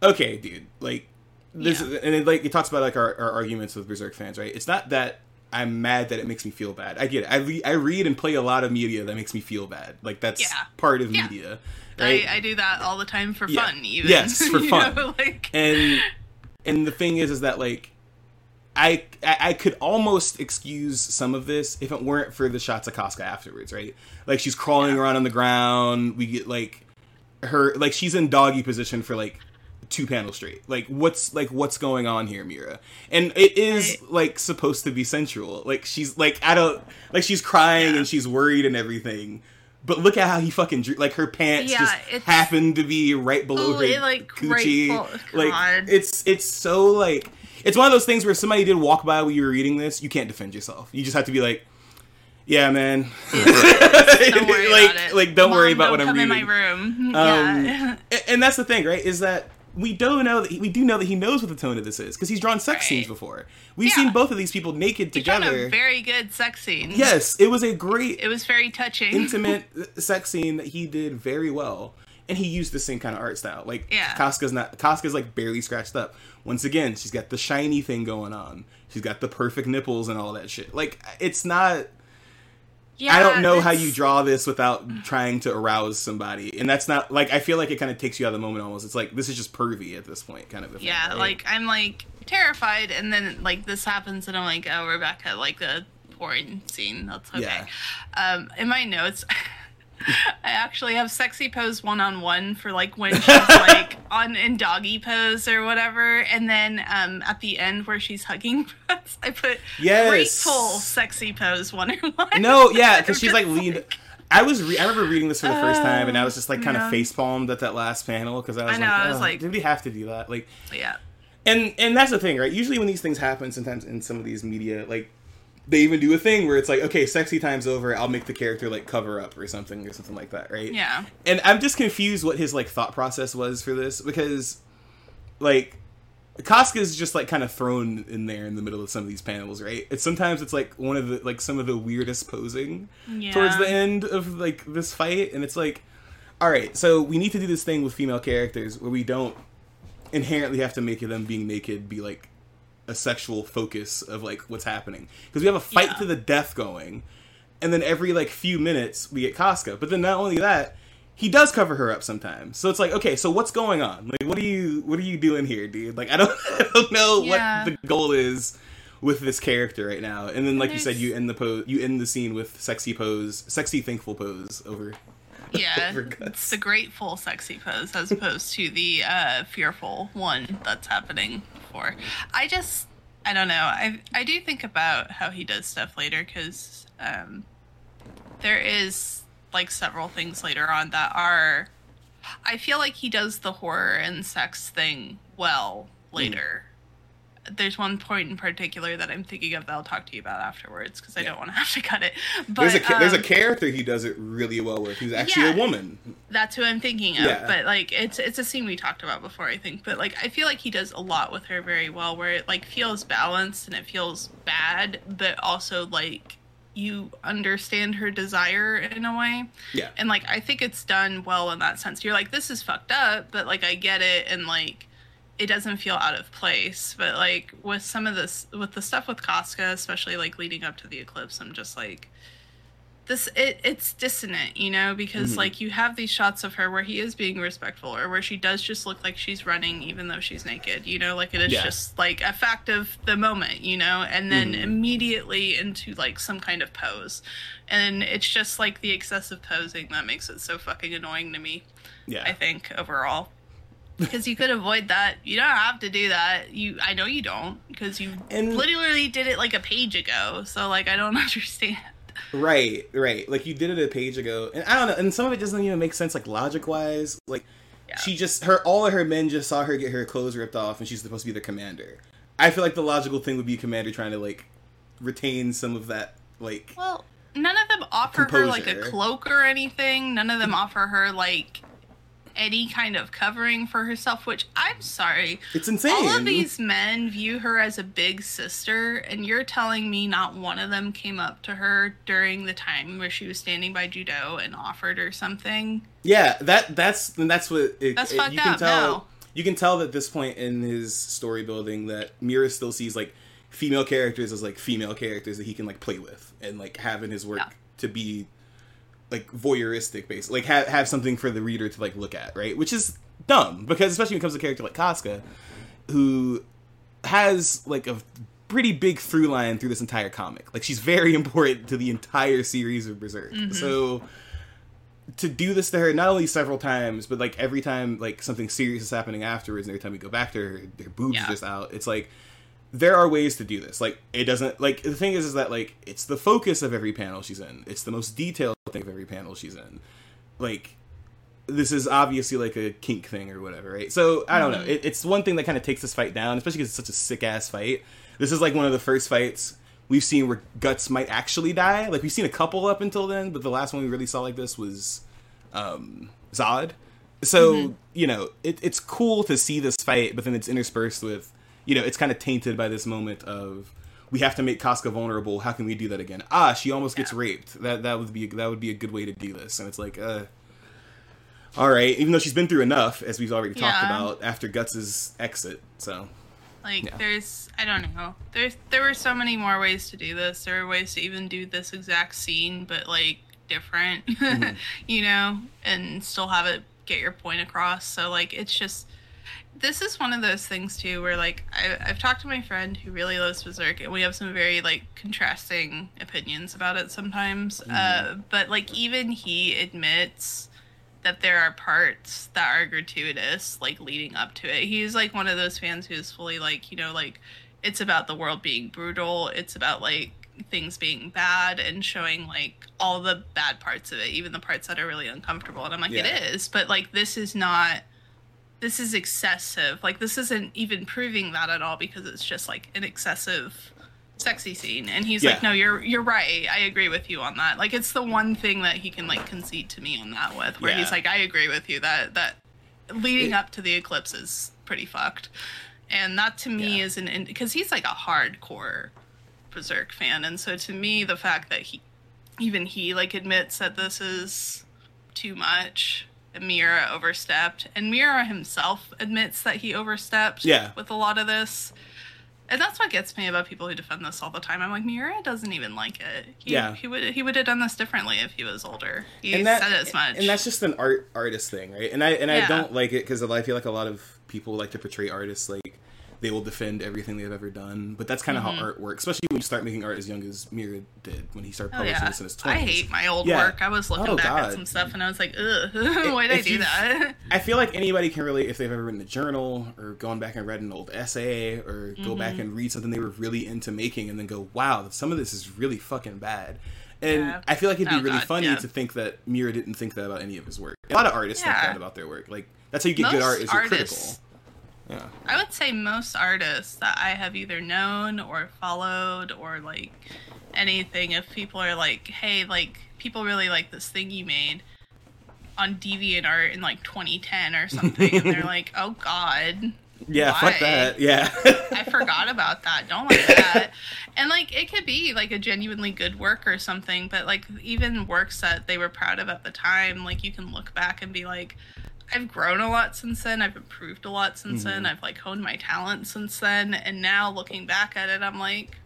okay, dude, like this, Yeah. and it like it talks about like our, our arguments with Berserk fans, right? It's not that I'm mad that it makes me feel bad. I get it. I re- I read and play a lot of media that makes me feel bad. Like that's Yeah. part of Yeah. media. Right? I, I do that all the time for Yeah. fun, even. Yes, for fun. know, like, and and the thing is is that like I, I I could almost excuse some of this if it weren't for the shots of Casca afterwards, right? Like she's crawling around on the ground. We get like her like she's in doggy position for like two panels straight. Like what's like what's going on here, Miura? And it is like supposed to be sensual. Like she's like I don't like she's crying Yeah. and she's worried and everything. But look at how he fucking drew. Like her pants Yeah, just happened to be right below Ooh, her like, coochie. right like it's it's so like it's one of those things where somebody did walk by when you were reading this, you can't defend yourself. You just have to be like, yeah, man. don't worry like about it. like don't Mom, worry about don't what I'm reading. in my room. Um, yeah. A- and that's the thing, right? Is that we don't know that he, we do know that he knows what the tone of this is because he's drawn sex Right. scenes before. We've Yeah. seen both of these people naked He's together. a very good sex scene. yes, it was a great It was very touching. intimate sex scene that he did very well. And he used the same kind of art style. Like Yeah. Casca's not Casca's like barely scratched up. Once again, she's got the shiny thing going on. She's got the perfect nipples and all that shit. Like it's not yeah, I don't know how you draw this without trying to arouse somebody. And that's not like I feel like it kind of takes you out of the moment almost. It's like this is just pervy at this point kind of a thing, Yeah, right? like I'm like terrified, and then like this happens, and I'm like, oh, Rebecca, like the porn scene. That's okay. Yeah. Um, in my notes. I actually have sexy pose one on one for like when she's like on in doggy pose or whatever, and then um, at the end where she's hugging us, I put Yes. grateful sexy pose one on one. No, yeah, because she's like leaned. I was re- I remember reading this for the first time, and I was just like kind yeah. of face palmed at that last panel because I was I know, like, I was like- did we have to do that? Like, yeah, and and that's the thing, right? Usually when these things happen, sometimes in some of these media, like they even do a thing where it's like, okay, sexy time's over. I'll make the character like cover up or something or something like that, right? yeah, And I'm just confused what his like thought process was for this because, like, Casca's just like kind of thrown in there in the middle of some of these panels, right? It's sometimes it's like one of the like some of the weirdest posing yeah. towards the end of like this fight, and it's like, all right, so we need to do this thing with female characters where we don't inherently have to make them being naked be like a sexual focus of like what's happening because we have a fight Yeah. to the death going, and then every like few minutes we get Casca, but then not only that. He does cover her up sometimes, so it's like, okay, so what's going on? Like, what are you, what are you doing here, dude? Like, I don't, I don't know Yeah. what the goal is with this character right now. And then, like you said, you end the pose, you end the scene with sexy pose, sexy thankful pose over. Yeah, over it's the grateful sexy pose as opposed to the uh, fearful one that's happening for. I just, I don't know. I I do think about how he does stuff later because um, there is like several things later on that are. I feel like he does the horror and sex thing well later. There's one point in particular that I'm thinking of that I'll talk to you about afterwards because I Yeah. don't want to have to cut it. But There's a ca- there's a um, character he does it really well with, who's actually a woman. that's who I'm thinking of. Yeah. But like it's it's a scene we talked about before, I think. But like I feel like he does a lot with her very well where it like feels balanced and it feels bad, but also like you understand her desire in a way. Yeah, And like I think it's done well in that sense. You're like, this is fucked up, but like I get it and like it doesn't feel out of place. But like with some of this with the stuff with Casca, especially like leading up to the eclipse, I'm just like this it it's dissonant, you know, because Mhm. like you have these shots of her where he is being respectful or where she does just look like she's running even though she's naked, you know, like it is Yeah. just like a fact of the moment, you know, and then Mhm. immediately into like some kind of pose. And it's just like the excessive posing that makes it so fucking annoying to me, yeah. I think, overall. Because you could avoid that. You don't have to do that. You I know you don't, because you And- literally did it like a page ago. So like I don't understand. Right, right. Like you did it a page ago, and I don't know. And some of it doesn't even make sense, like logic wise. Like Yeah. she just her all of her men just saw her get her clothes ripped off, and she's supposed to be the commander. I feel like the logical thing would be commander trying to like retain some of that like Well, none of them offer her like a cloak or anything. None of them offer her like any kind of covering for herself, which I'm sorry. it's insane. All of these men view her as a big sister, and you're telling me not one of them came up to her during the time where she was standing by Judeau and offered her something. Yeah, that that's and that's what it, That's it- fucked you can up tell. now. You can tell that at this point in his story building that Miura still sees like female characters as like female characters that he can like play with and like have in his work Yeah. to be like voyeuristic based like have have something for the reader to like look at right? Which is dumb because especially when it comes to a character like Casca who has like a pretty big through line through this entire comic. Like she's very important to the entire series of Berserk. Mm-hmm. So to do this to her not only several times but like every time like something serious is happening afterwards and every time we go back to her her boobs Yeah. just out. It's like there are ways to do this. Like it doesn't like the thing is is that like it's the focus of every panel she's in. It's the most detailed thing of every panel she's in. Like this is obviously like a kink thing or whatever right? So i don't know. It, it's one thing that kind of takes this fight down especially because it's such a sick ass fight. This is like one of the first fights we've seen where guts might actually die. Like we've seen a couple up until then but the last one we really saw like this was um Zodd. So you know it, it's cool to see this fight but then it's interspersed with you know it's kind of tainted by this moment of we have to make Casca vulnerable how can we do that again ah she almost gets raped that that would be that would be a good way to do this and it's like uh all right even though she's been through enough as we've already talked about after guts's exit so Like Yeah. there's I don't know. There's there were so many more ways to do this. There were ways to even do this exact scene but like different. Mm-hmm. you know, and still have it get your point across. So like it's just this is one of those things too where like I, I've talked to my friend who really loves Berserk and we have some very like contrasting opinions about it sometimes. Uh, but like even he admits that there are parts that are gratuitous, like leading up to it. He's like one of those fans who's fully like, you know, like it's about the world being brutal. It's about like things being bad and showing like all the bad parts of it, even the parts that are really uncomfortable. And I'm like, Yeah. it is, but like this is not. This is excessive. Like this isn't even proving that at all because it's just like an excessive sexy scene. And he's like no you're you're right. I agree with you on that. Like it's the one thing that he can like concede to me on that with where he's like i agree with you that that leading It- up to the eclipse is pretty fucked. And that to me Yeah. is an because he's like a hardcore berserk fan. And so to me the fact that he even he like admits that this is too much Miura overstepped and Miura himself admits that he overstepped Yeah. with a lot of this and that's what gets me about people who defend this all the time. I'm like, Miura doesn't even like it. He, Yeah. he would he would have done this differently if he was older. He and that, said as much. and that's just an art artist thing right and i and i Yeah. don't like it because i feel like a lot of people like to portray artists like they will defend everything they've ever done but that's kind of how art works especially when you start making art as young as Miura did when he started oh publishing yeah, this in his 20s I hate my old Yeah. work. I was looking Oh, back God. at some stuff and I was like, ugh, why did I do that? I feel like anybody can relate if they've ever written a journal or gone back and read an old essay or go Mm-hmm. back and read something they were really into making and then go, wow, some of this is really fucking bad. And Yeah. I feel like it'd be Oh, really God, funny to think that Miura didn't think that about any of his work. A lot of artists think that about their work. Like that's how you get good art is you're critical. Yeah. I would say most artists that I have either known or followed or like anything, if people are like, hey, like people really like this thing you made on DeviantArt in like 2010 or something, and they're like, oh god, Yeah, Why? fuck that. Yeah. I forgot about that. Don't like that. And like it could be like a genuinely good work or something, but like even works that they were proud of at the time, like you can look back and be like, I've grown a lot since then. I've improved a lot since then. Mm-hmm. I've like honed my talent since then. And now looking back at it, I'm like,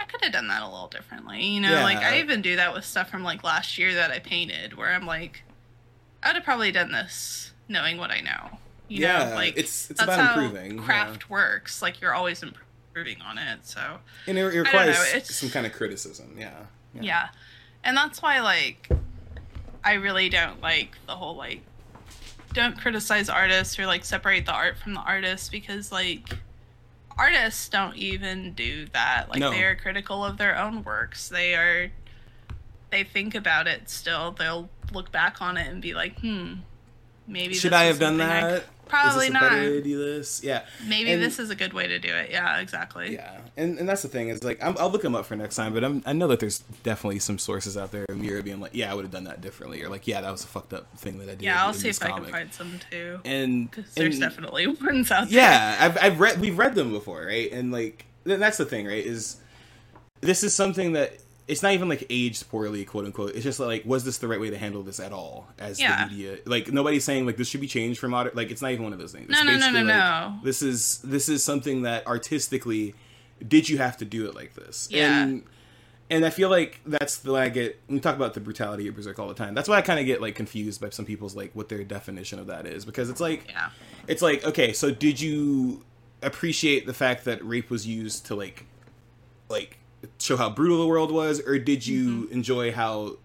I could have done that a little differently. You know, like I even do that with stuff from like last year that I painted where I'm like, I would have probably done this knowing what I know. You Yeah, know, like it's- it's that's about how improving, Craft works. Like you're always improving on it. So and it, it requires some kind of criticism. Yeah. yeah. and that's why like I really don't like the whole like don't criticize artists or like separate the art from the artist because like artists don't even do that. Like No. they are critical of their own works. They are they think about it still. They'll look back on it and be like, "Hmm, maybe Should this I have done that? Probably not. better way to do this? Yeah. Maybe And- this is a good way to do it. Yeah, exactly. Yeah, and and that's the thing is like I'm, I'll look them up for next time, but I'm, I know that there's definitely some sources out there of Miura being like, yeah, I would have done that differently, or like, yeah, that was a fucked up thing that I did. Yeah, I'll see if I can find some too. And, Because there's definitely ones out there. yeah, I've I've read we've read them before, right? And like that's the thing, right? Is this is something that it's not even like aged poorly, quote unquote. It's just like, was this the right way to handle this at all as Yeah. the media? Like nobody's saying like this should be changed for modern. Like it's not even one of those things. No, It's no, no, no, like, no. This is this is something that artistically did you have to do it like this? Yeah. And and I feel like that's the way I get we talk about the brutality of Berserk all the time. That's why I kind of get like confused by some people's like what their definition of that is because it's like Yeah. it's like okay, so did you appreciate the fact that rape was used to like like show how brutal the world was or did you Mm-hmm. enjoy how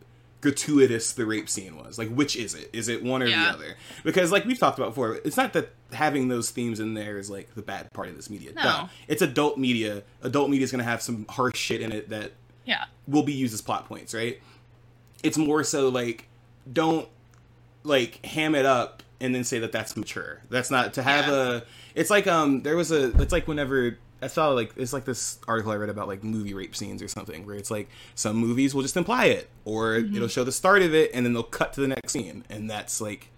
gratuitous the rape scene was like which is it is it one or Yeah. the other because like we've talked about before it's not that having those themes in there is like the bad part of this media No. Duh. it's adult media adult media is going to have some harsh shit in it that Yeah. will be used as plot points, right? It's more so like don't like ham it up and then say that that's mature. That's not to have Yeah. a. It's like um, there was a. It's like whenever I saw like it's like this article I read about like movie rape scenes or something where it's like some movies will just imply it or mm-hmm. it'll show the start of it and then they'll cut to the next scene and that's like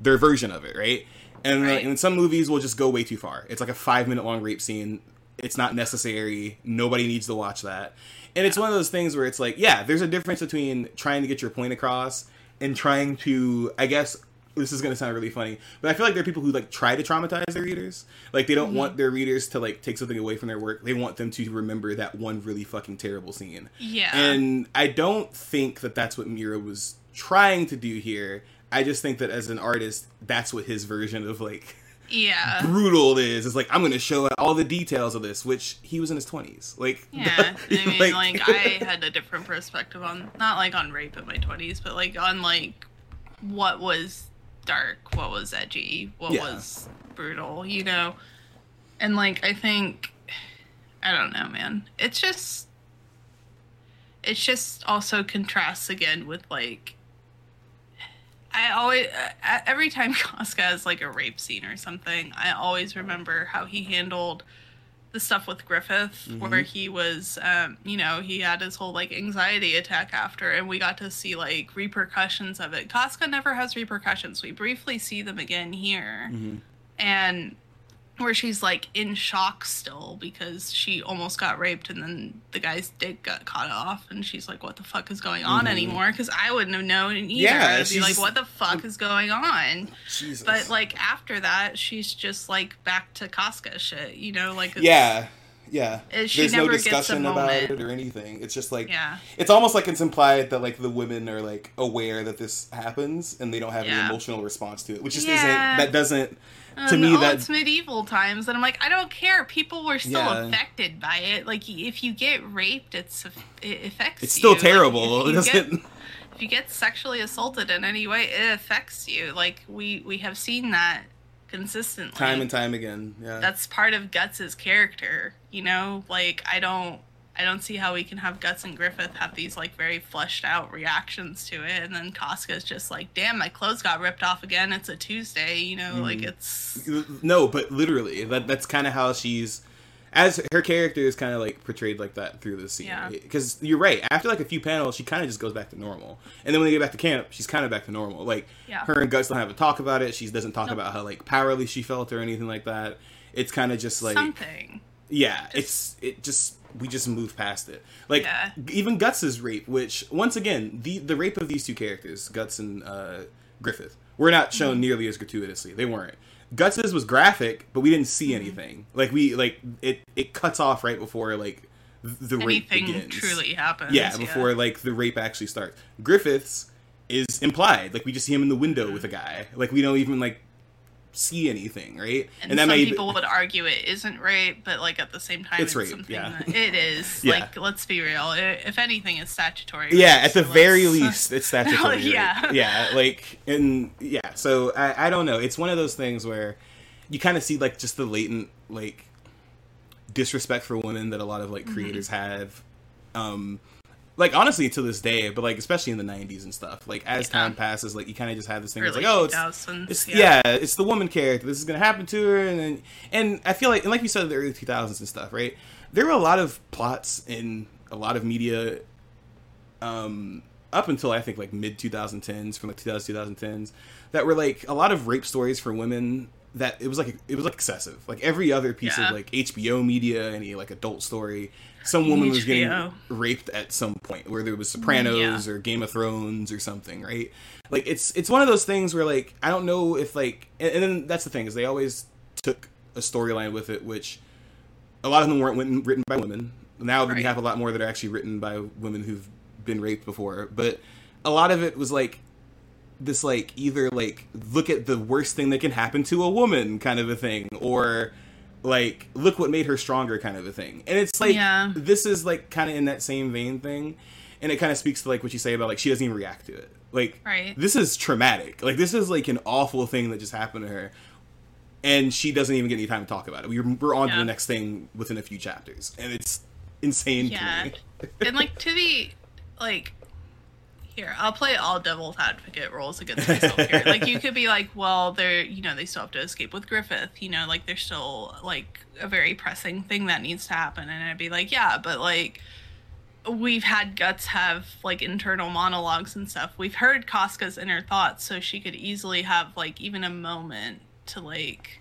their version of it, right? And, Right. and some movies will just go way too far. It's like a five minute long rape scene. It's not necessary. Nobody needs to watch that. And it's one of those things where it's like, yeah, there's a difference between trying to get your point across and trying to, I guess, this is going to sound really funny, but I feel like there are people who like try to traumatize their readers. Like they don't Mm-hmm. want their readers to like take something away from their work. They want them to remember that one really fucking terrible scene. Yeah. And I don't think that that's what Miura was trying to do here. I just think that as an artist, that's what his version of like Yeah. brutal is. It's like I'm going to show all the details of this, which he was in his 20s. Like Yeah, I mean, like, I had a different perspective on not like on rape in my twenties, but like on like what was dark, what was edgy, what Yeah. was brutal, you know. And like I think, I don't know, man. It's just, it's just also contrasts again with like. I always, uh, every time Casca has like a rape scene or something, I always remember how he handled the stuff with Griffith, where he was, um, you know, he had his whole like anxiety attack after, and we got to see like repercussions of it. Casca never has repercussions. We briefly see them again here, and where she's like in shock still because she almost got raped, and then the guy's dick got cut off, and she's like, "What the fuck is going on mm-hmm. anymore?" Because I wouldn't have known either. Yeah, I'd be like, "What the fuck is going on?" Jesus. But like after that, she's just like back to Casca shit, you know, like it's, yeah. Yeah. There's no never gets a discussion about it or anything. It's just like Yeah. it's almost like it's implied that like the women are like aware that this happens and they don't have Yeah. an emotional response to it, which just Yeah. isn't that doesn't Um, to me oh, that it's medieval times, and I'm like, I don't care. People were still Yeah. affected by it. Like, if you get raped, it's it affects. it's still you. Like, terrible. if you doesn't Get, if you get sexually assaulted in any way, it affects you. Like we we have seen that consistently. time and time again. Yeah. That's part of Guts's character. You know, like I don't. I don't see how we can have Guts and Griffith have these like very fleshed out reactions to it, and then Casca's just like, "Damn, my clothes got ripped off again. It's a Tuesday." You know, like Mm. it's no, but literally, that that's kind of how she's, as her character is kind of like portrayed like that through the scene. Yeah. Because you're right. After like a few panels, she kind of just goes back to normal, and then when they get back to camp, she's kind of back to normal. Like Yeah. her and Guts don't have a talk about it. She doesn't talk Nope. about how like powerless she felt or anything like that. It's kind of just like something. yeah, it's it just we just move past it. Like Yeah. even Guts's rape, which once again the the rape of these two characters, Guts and uh, Griffith, were not shown Mm-hmm. nearly as gratuitously. They weren't. Guts's was graphic, but we didn't see Mm-hmm. anything. Like we like it it cuts off right before like th- the rape Anything begins. truly happens. yeah, before like the rape actually starts. Griffith's is implied. Like we just see him in the window with a guy. Like we don't even like see anything, right? And, some people would argue it isn't rape, but like at the same time, It's it's, rape, something yeah. it is. Yeah. Like, let's be real. if anything, it's statutory. Yeah, at the so very let's- least, it's statutory. rape. Yeah. yeah, like and yeah. So I, I don't know. It's one of those things where you kind of see like just the latent like disrespect for women that a lot of like Mm-hmm. creators have. Um, like honestly to this day, but like especially in the '90s and stuff. Like as Yeah. time passes, like you kind of just have this thing. Early like oh, it's it's yeah. yeah. it's the woman character. This is gonna happen to her, and then and I feel like, and like you said, in the early 2000s and stuff, right? There were a lot of plots in a lot of media, um, up until I think like mid 2010s, from like 2000 2010s, that were like a lot of rape stories for women. That it was like it was like excessive. Like every other piece Yeah. of like HBO media, any like adult story, some woman was getting raped at some point, where there was Sopranos or Game of Thrones or something, right? Like it's it's one of those things where like I don't know if like and, and then that's the thing is they always took a storyline with it which a lot of them weren't written, written by women. Now we have a lot more that are actually written by women who've been raped before. But a lot of it was like this, like either like look at the worst thing that can happen to a woman kind of a thing, or like look what made her stronger kind of a thing. And it's like Yeah. this is like kind of in that same vein thing, and it kind of speaks to like what you say about like she doesn't even react to it. Like Right. this is traumatic. Like this is like an awful thing that just happened to her and she doesn't even get any time to talk about it. We're, we're on to the next thing within a few chapters, and it's insane Yeah. to me. and like to be like here i'll play all devil's advocate roles against myself here. Like you could be like well they're you know they still have to escape with griffith you know like there's still like a very pressing thing that needs to happen. And i'd be like yeah but like we've had guts have like internal monologues and stuff. We've heard casca's inner thoughts so she could easily have like even a moment to like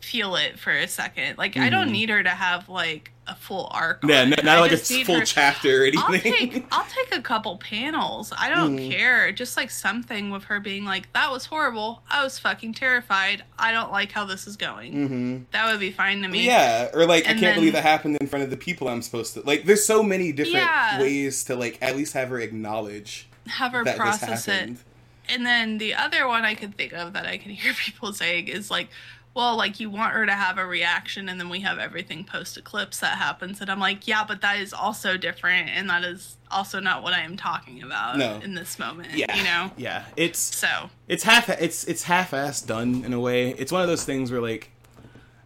feel it for a second. Like i don't mm-hmm. need her to have like a full arc Mm-hmm. Yeah, not, not like a full her- chapter or I'll anything. take I'll take a couple panels. I don't Mm. care. Just like something with her being like, "That was horrible. I was fucking terrified. I don't like how this is going." hmm That would be fine to me. Yeah, or like I can't then- believe that happened in front of the people I'm supposed to. Like, there's so many different Yeah. ways to like at least have her acknowledge Have her process it. And then the other one I could think of that I can hear people saying is like, well, like you want her to have a reaction, and then we have everything post eclipse that happens, and I'm like, yeah, but that is also different, and that is also not what I am talking about No. in this moment. Yeah, you know. yeah, it's So it's half it's it's half-ass done in a way. It's one of those things where like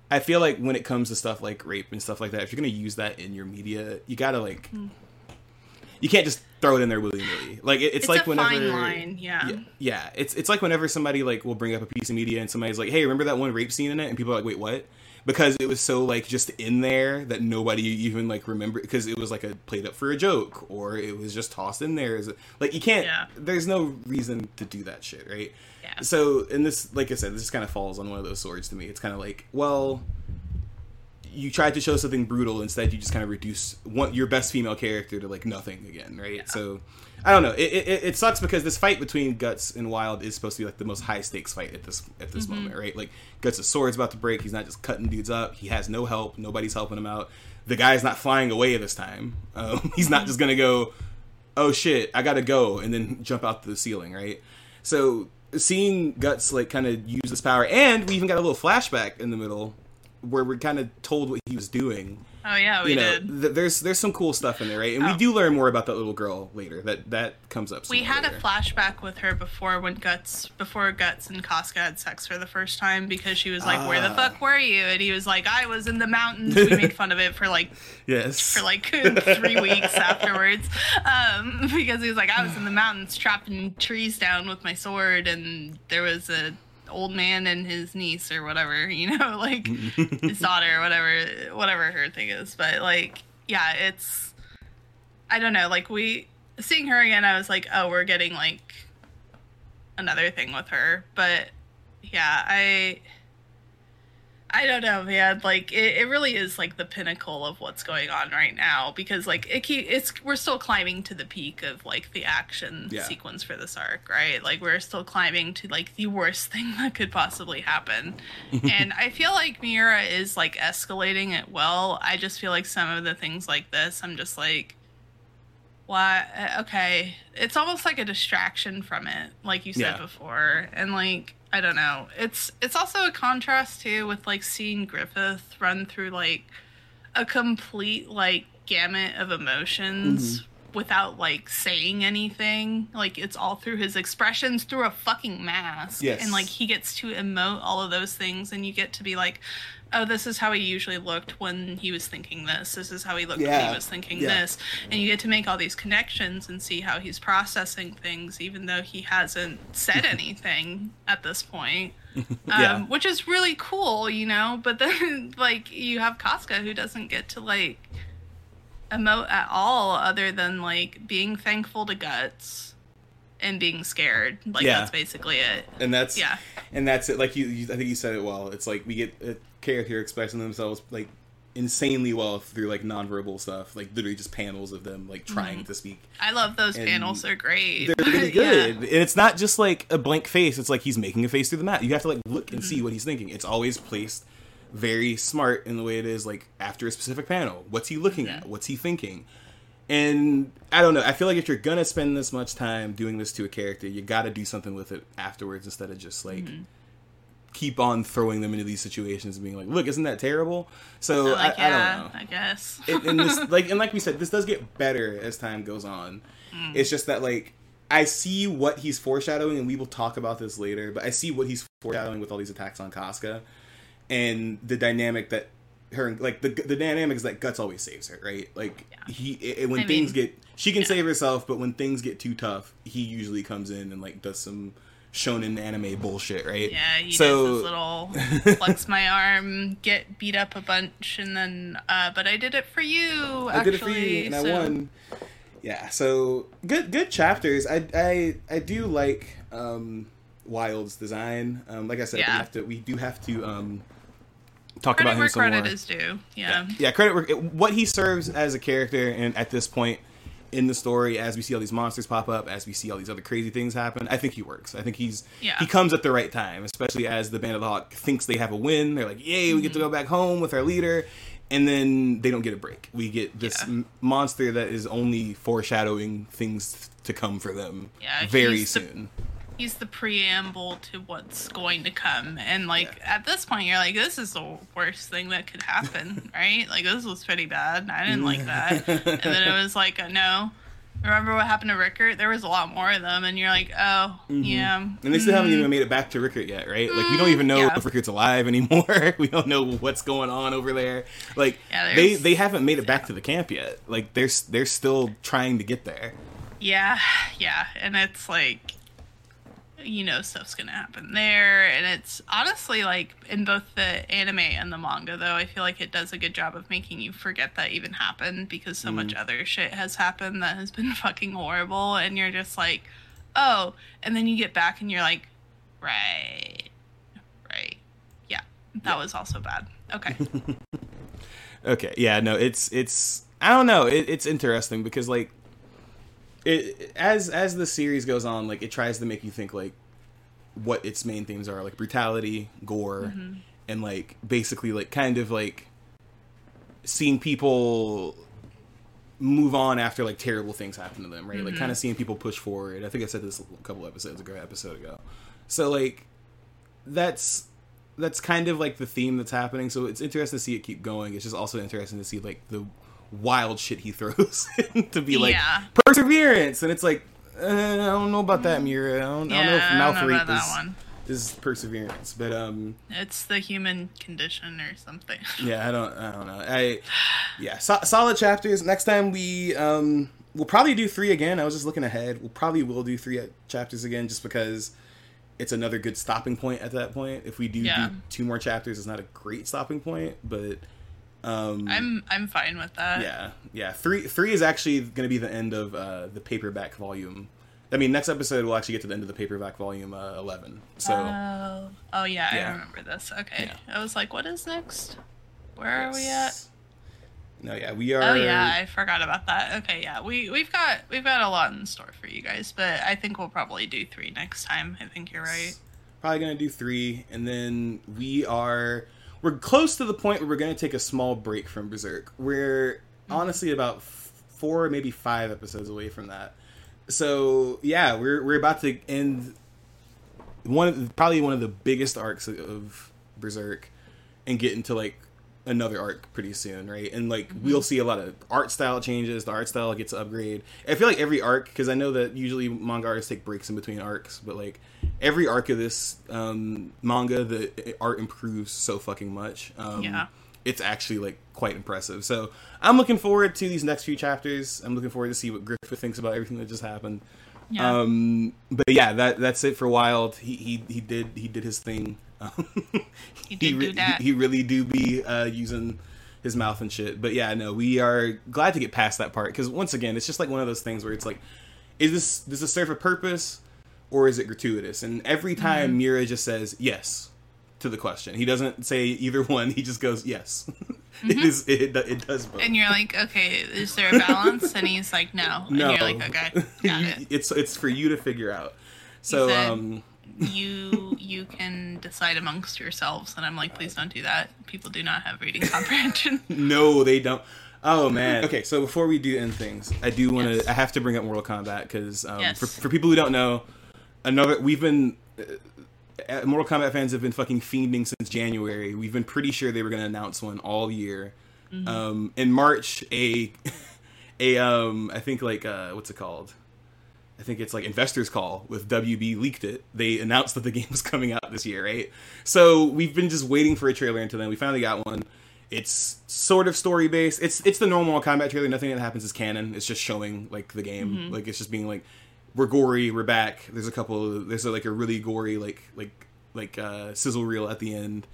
I feel like when it comes to stuff like rape and stuff like that, if you're gonna use that in your media, you gotta like hmm. you can't just throw it in there willy nilly. Like it, it's, it's, like a whenever fine line. Yeah. yeah, yeah, it's it's like whenever somebody like will bring up a piece of media and somebody's like, "Hey, remember that one rape scene in it?" and people are like, "Wait, what?" Because it was so like just in there that nobody even like remember because it was like a played up for a joke or it was just tossed in there. Like you can't. Yeah. There's no reason to do that shit, right? Yeah. So, and this, like I said, this kind of falls on one of those swords to me. It's kind of like, well, you tried to show something brutal, instead you just kind of reduce one your best female character to like nothing again, right? So, I don't know. It, it it sucks because this fight between Guts and Wyald is supposed to be like the most high stakes fight at this at this moment, right? Like Guts' sword's about to break. He's not just cutting dudes up. He has no help. Nobody's helping him out. The guy's not flying away this time. Um, he's not just gonna go oh shit, I gotta go, and then jump out to the ceiling, right? So seeing Guts like kind of use this power, and we even got a little flashback in the middle where we're kind of told what he was doing. Oh yeah, we you know, did. th- there's there's some cool stuff in there, right? And we Oh. do learn more about that little girl later. That that comes up. We had a flashback with her before when Guts before Guts and Casca had sex for the first time because she was like, "Where the Ah. fuck were you?" And he was like, "I was in the mountains." We made fun of it for like yes for like three weeks afterwards um, because he was like, "I was in the mountains chopping trees down with my sword, and there was a old man and his niece or whatever, you know, like his daughter or whatever, whatever her thing is." But like, yeah, it's I don't know, like we seeing her again, I was like, "Oh, we're getting like another thing with her," but yeah, I. I don't know, man. Like it, it really is like the pinnacle of what's going on right now because like it keep, it's we're still climbing to the peak of like the action Yeah. sequence for this arc, right? Like we're still climbing to like the worst thing that could possibly happen. and I feel like Miura is like escalating it well. I just feel like some of the things like this, I'm just like why uh, okay it's almost like a distraction from it like you said Yeah. before and like i don't know it's it's also a contrast too with like seeing griffith run through like a complete like gamut of emotions Mm-hmm. without like saying anything like it's all through his expressions through a fucking mask Yes. and like he gets to emote all of those things and you get to be like oh this is how he usually looked when he was thinking this. This is how he looked when he was thinking Yeah. this. And you get to make all these connections and see how he's processing things even though he hasn't said anything at this point. Um, Yeah. which is really cool you know but then like you have Casca who doesn't get to like emote at all other than like being thankful to guts and being scared like Yeah. that's basically it and that's Yeah. and that's it. Like you, you, I think you said it well. It's like we get a character expressing themselves like insanely well through like nonverbal stuff, like literally just panels of them like trying Mm-hmm. to speak. i love those And panels they're great They're really Yeah. good, and it's not just like a blank face. It's like he's making a face through the mat. You have to like look and Mm-hmm. see what he's thinking. It's always placed very smart in the way it is like after a specific panel. What's he looking at? What's he thinking? And I don't know. I feel like if you're gonna spend this much time doing this to a character, you got to do something with it afterwards instead of just like Mm-hmm. keep on throwing them into these situations and being like, "Look, isn't that terrible?" So Like, I, I don't know. I guess. and, and this like and like we said, this does get better as time goes on. Mm. It's just that like I see what he's foreshadowing, and we will talk about this later. But I see what he's foreshadowing with all these attacks on Casca, and the dynamic that her like the the dynamic is that Guts always saves her, right? Like Yeah. he i- when I things mean, get she can yeah. save herself, but when things get too tough, he usually comes in and like does some shonen anime bullshit, right? Yeah, he so does little flex my arm, get beat up a bunch, and then, uh, but I did it for you. I did it for you, actually, and I so- won. Yeah, so good, good chapters. I, I, I do like um, Wyald's design. Um, like I said, we have to, we do have to um, talk Credit about him where some credit more. is due. Yeah. yeah, credit where what he serves as a character, and at this point in the story, as we see all these monsters pop up, as we see all these other crazy things happen, I think he works. I think he's Yeah. he comes at the right time, especially as the Band of the Hawk thinks they have a win. They're like, "Yay, we get to Mm-hmm. go back home with our leader." And then they don't get a break. We get this Yeah. m- monster that is only foreshadowing things to come for them Yeah, very he's the- soon. He's the preamble to what's going to come, and like at this point, you're like, "This is the worst thing that could happen, right?" Like this was pretty bad. I didn't like that, and then it was like, "No." Remember what happened to Rickert? There was a lot more of them, and you're like, "Oh, yeah." Mm-hmm. And they still haven't even made it back to Rickert yet, right? Like we don't even know Mm, yeah. if Rickert's alive anymore. we don't know what's going on over there. Like Yeah, they they haven't made it back to the camp yet. Like they're they're still trying to get there. Yeah, yeah, and it's like you know stuff's gonna happen there, and it's honestly like in both the anime and the manga though, I feel like it does a good job of making you forget that even happened because so much mm. other shit has happened that has been fucking horrible, and you're just like, oh, and then you get back and you're like, right, right, yeah, that was also bad. Okay, Okay, yeah, no, it's it's I don't know. It, it's interesting because like it as as the series goes on, like it tries to make you think like what its main themes are, like brutality, gore, mm-hmm. and like basically like kind of like seeing people move on after like terrible things happen to them, right? Like kind of mm-hmm. seeing people push forward. I think I said this a couple episodes ago, episode ago. So like that's that's kind of like the theme that's happening. So it's interesting to see it keep going. It's just also interesting to see like the wild shit he throws to be like Yeah. perseverance, and it's like uh, I don't know about that, Miura. I don't, know if Yeah, I don't know about that is, is perseverance, but um, it's the human condition or something. yeah, I don't, I don't know. I yeah, so, solid chapters. Next time we um, we'll probably do three again. I was just looking ahead. We'll probably will do three chapters again, just because it's another good stopping point at that point. If we do Yeah. do two more chapters, it's not a great stopping point, but um, I'm I'm fine with that. yeah, yeah. Three three is actually going to be the end of uh, the paperback volume. I mean, next episode we'll actually get to the end of the paperback volume uh, eleven. So Oh, oh yeah, Yeah. I remember this. Okay, Yeah. I was like, what is next? Where are we at? No, yeah, we are. Oh yeah, I forgot about that. Okay, yeah, we we've got we've got a lot in store for you guys, but I think we'll probably do three next time. I think you're right. probably gonna do three, and then we are we're close to the point where we're gonna take a small break from Berserk. We're honestly about f- four, maybe five episodes away from that. So yeah, we're we're about to end one of probably one of the biggest arcs of Berserk, and get into like another arc pretty soon, right? And like we'll see a lot of art style changes. The art style gets upgraded. I feel like every arc because I know that usually manga artists take breaks in between arcs, but like every arc of this um, manga, the art improves so fucking much. Um, Yeah. It's actually like quite impressive. So I'm looking forward to these next few chapters. I'm looking forward to see what Griffith thinks about everything that just happened. Yeah. Um, but yeah, that that's it for Wyald. He he he did he did his thing. He did re- do that. He, really do be uh, using his mouth and shit. But yeah, no, we are glad to get past that part because once again, it's just like one of those things where it's like, is this does this serve a purpose or is it gratuitous? And every Mm-hmm. time Miura just says yes to the question, he doesn't say either one. He just goes yes. it is it, it does both. Mm-hmm. and you're like, okay, is there a balance? and he's like, no. no, And you're like, okay, got it. it's it's for you to figure out. So um you you can decide amongst yourselves, and I'm like, please don't do that. People do not have reading comprehension. no, they don't. Oh man. Okay, so before we do end things, I do want to. Yes. I have to bring up Mortal Kombat because um, Yes. for for people who don't know, another we've been. Uh, Mortal Kombat fans have been fucking fiending since January. We've been pretty sure they were going to announce one all year. Mm-hmm. Um, in March, a a um, I think like uh, what's it called? I think it's like investors call with WB leaked it. They announced that the game was coming out this year, right? So we've been just waiting for a trailer until then. We finally got one. It's sort of story based. It's it's the normal combat trailer. Nothing that happens is canon. It's just showing like the game. Like it's just being like we're gory, we're back. There's a couple. There's like a really gory like like like uh, sizzle reel at the end.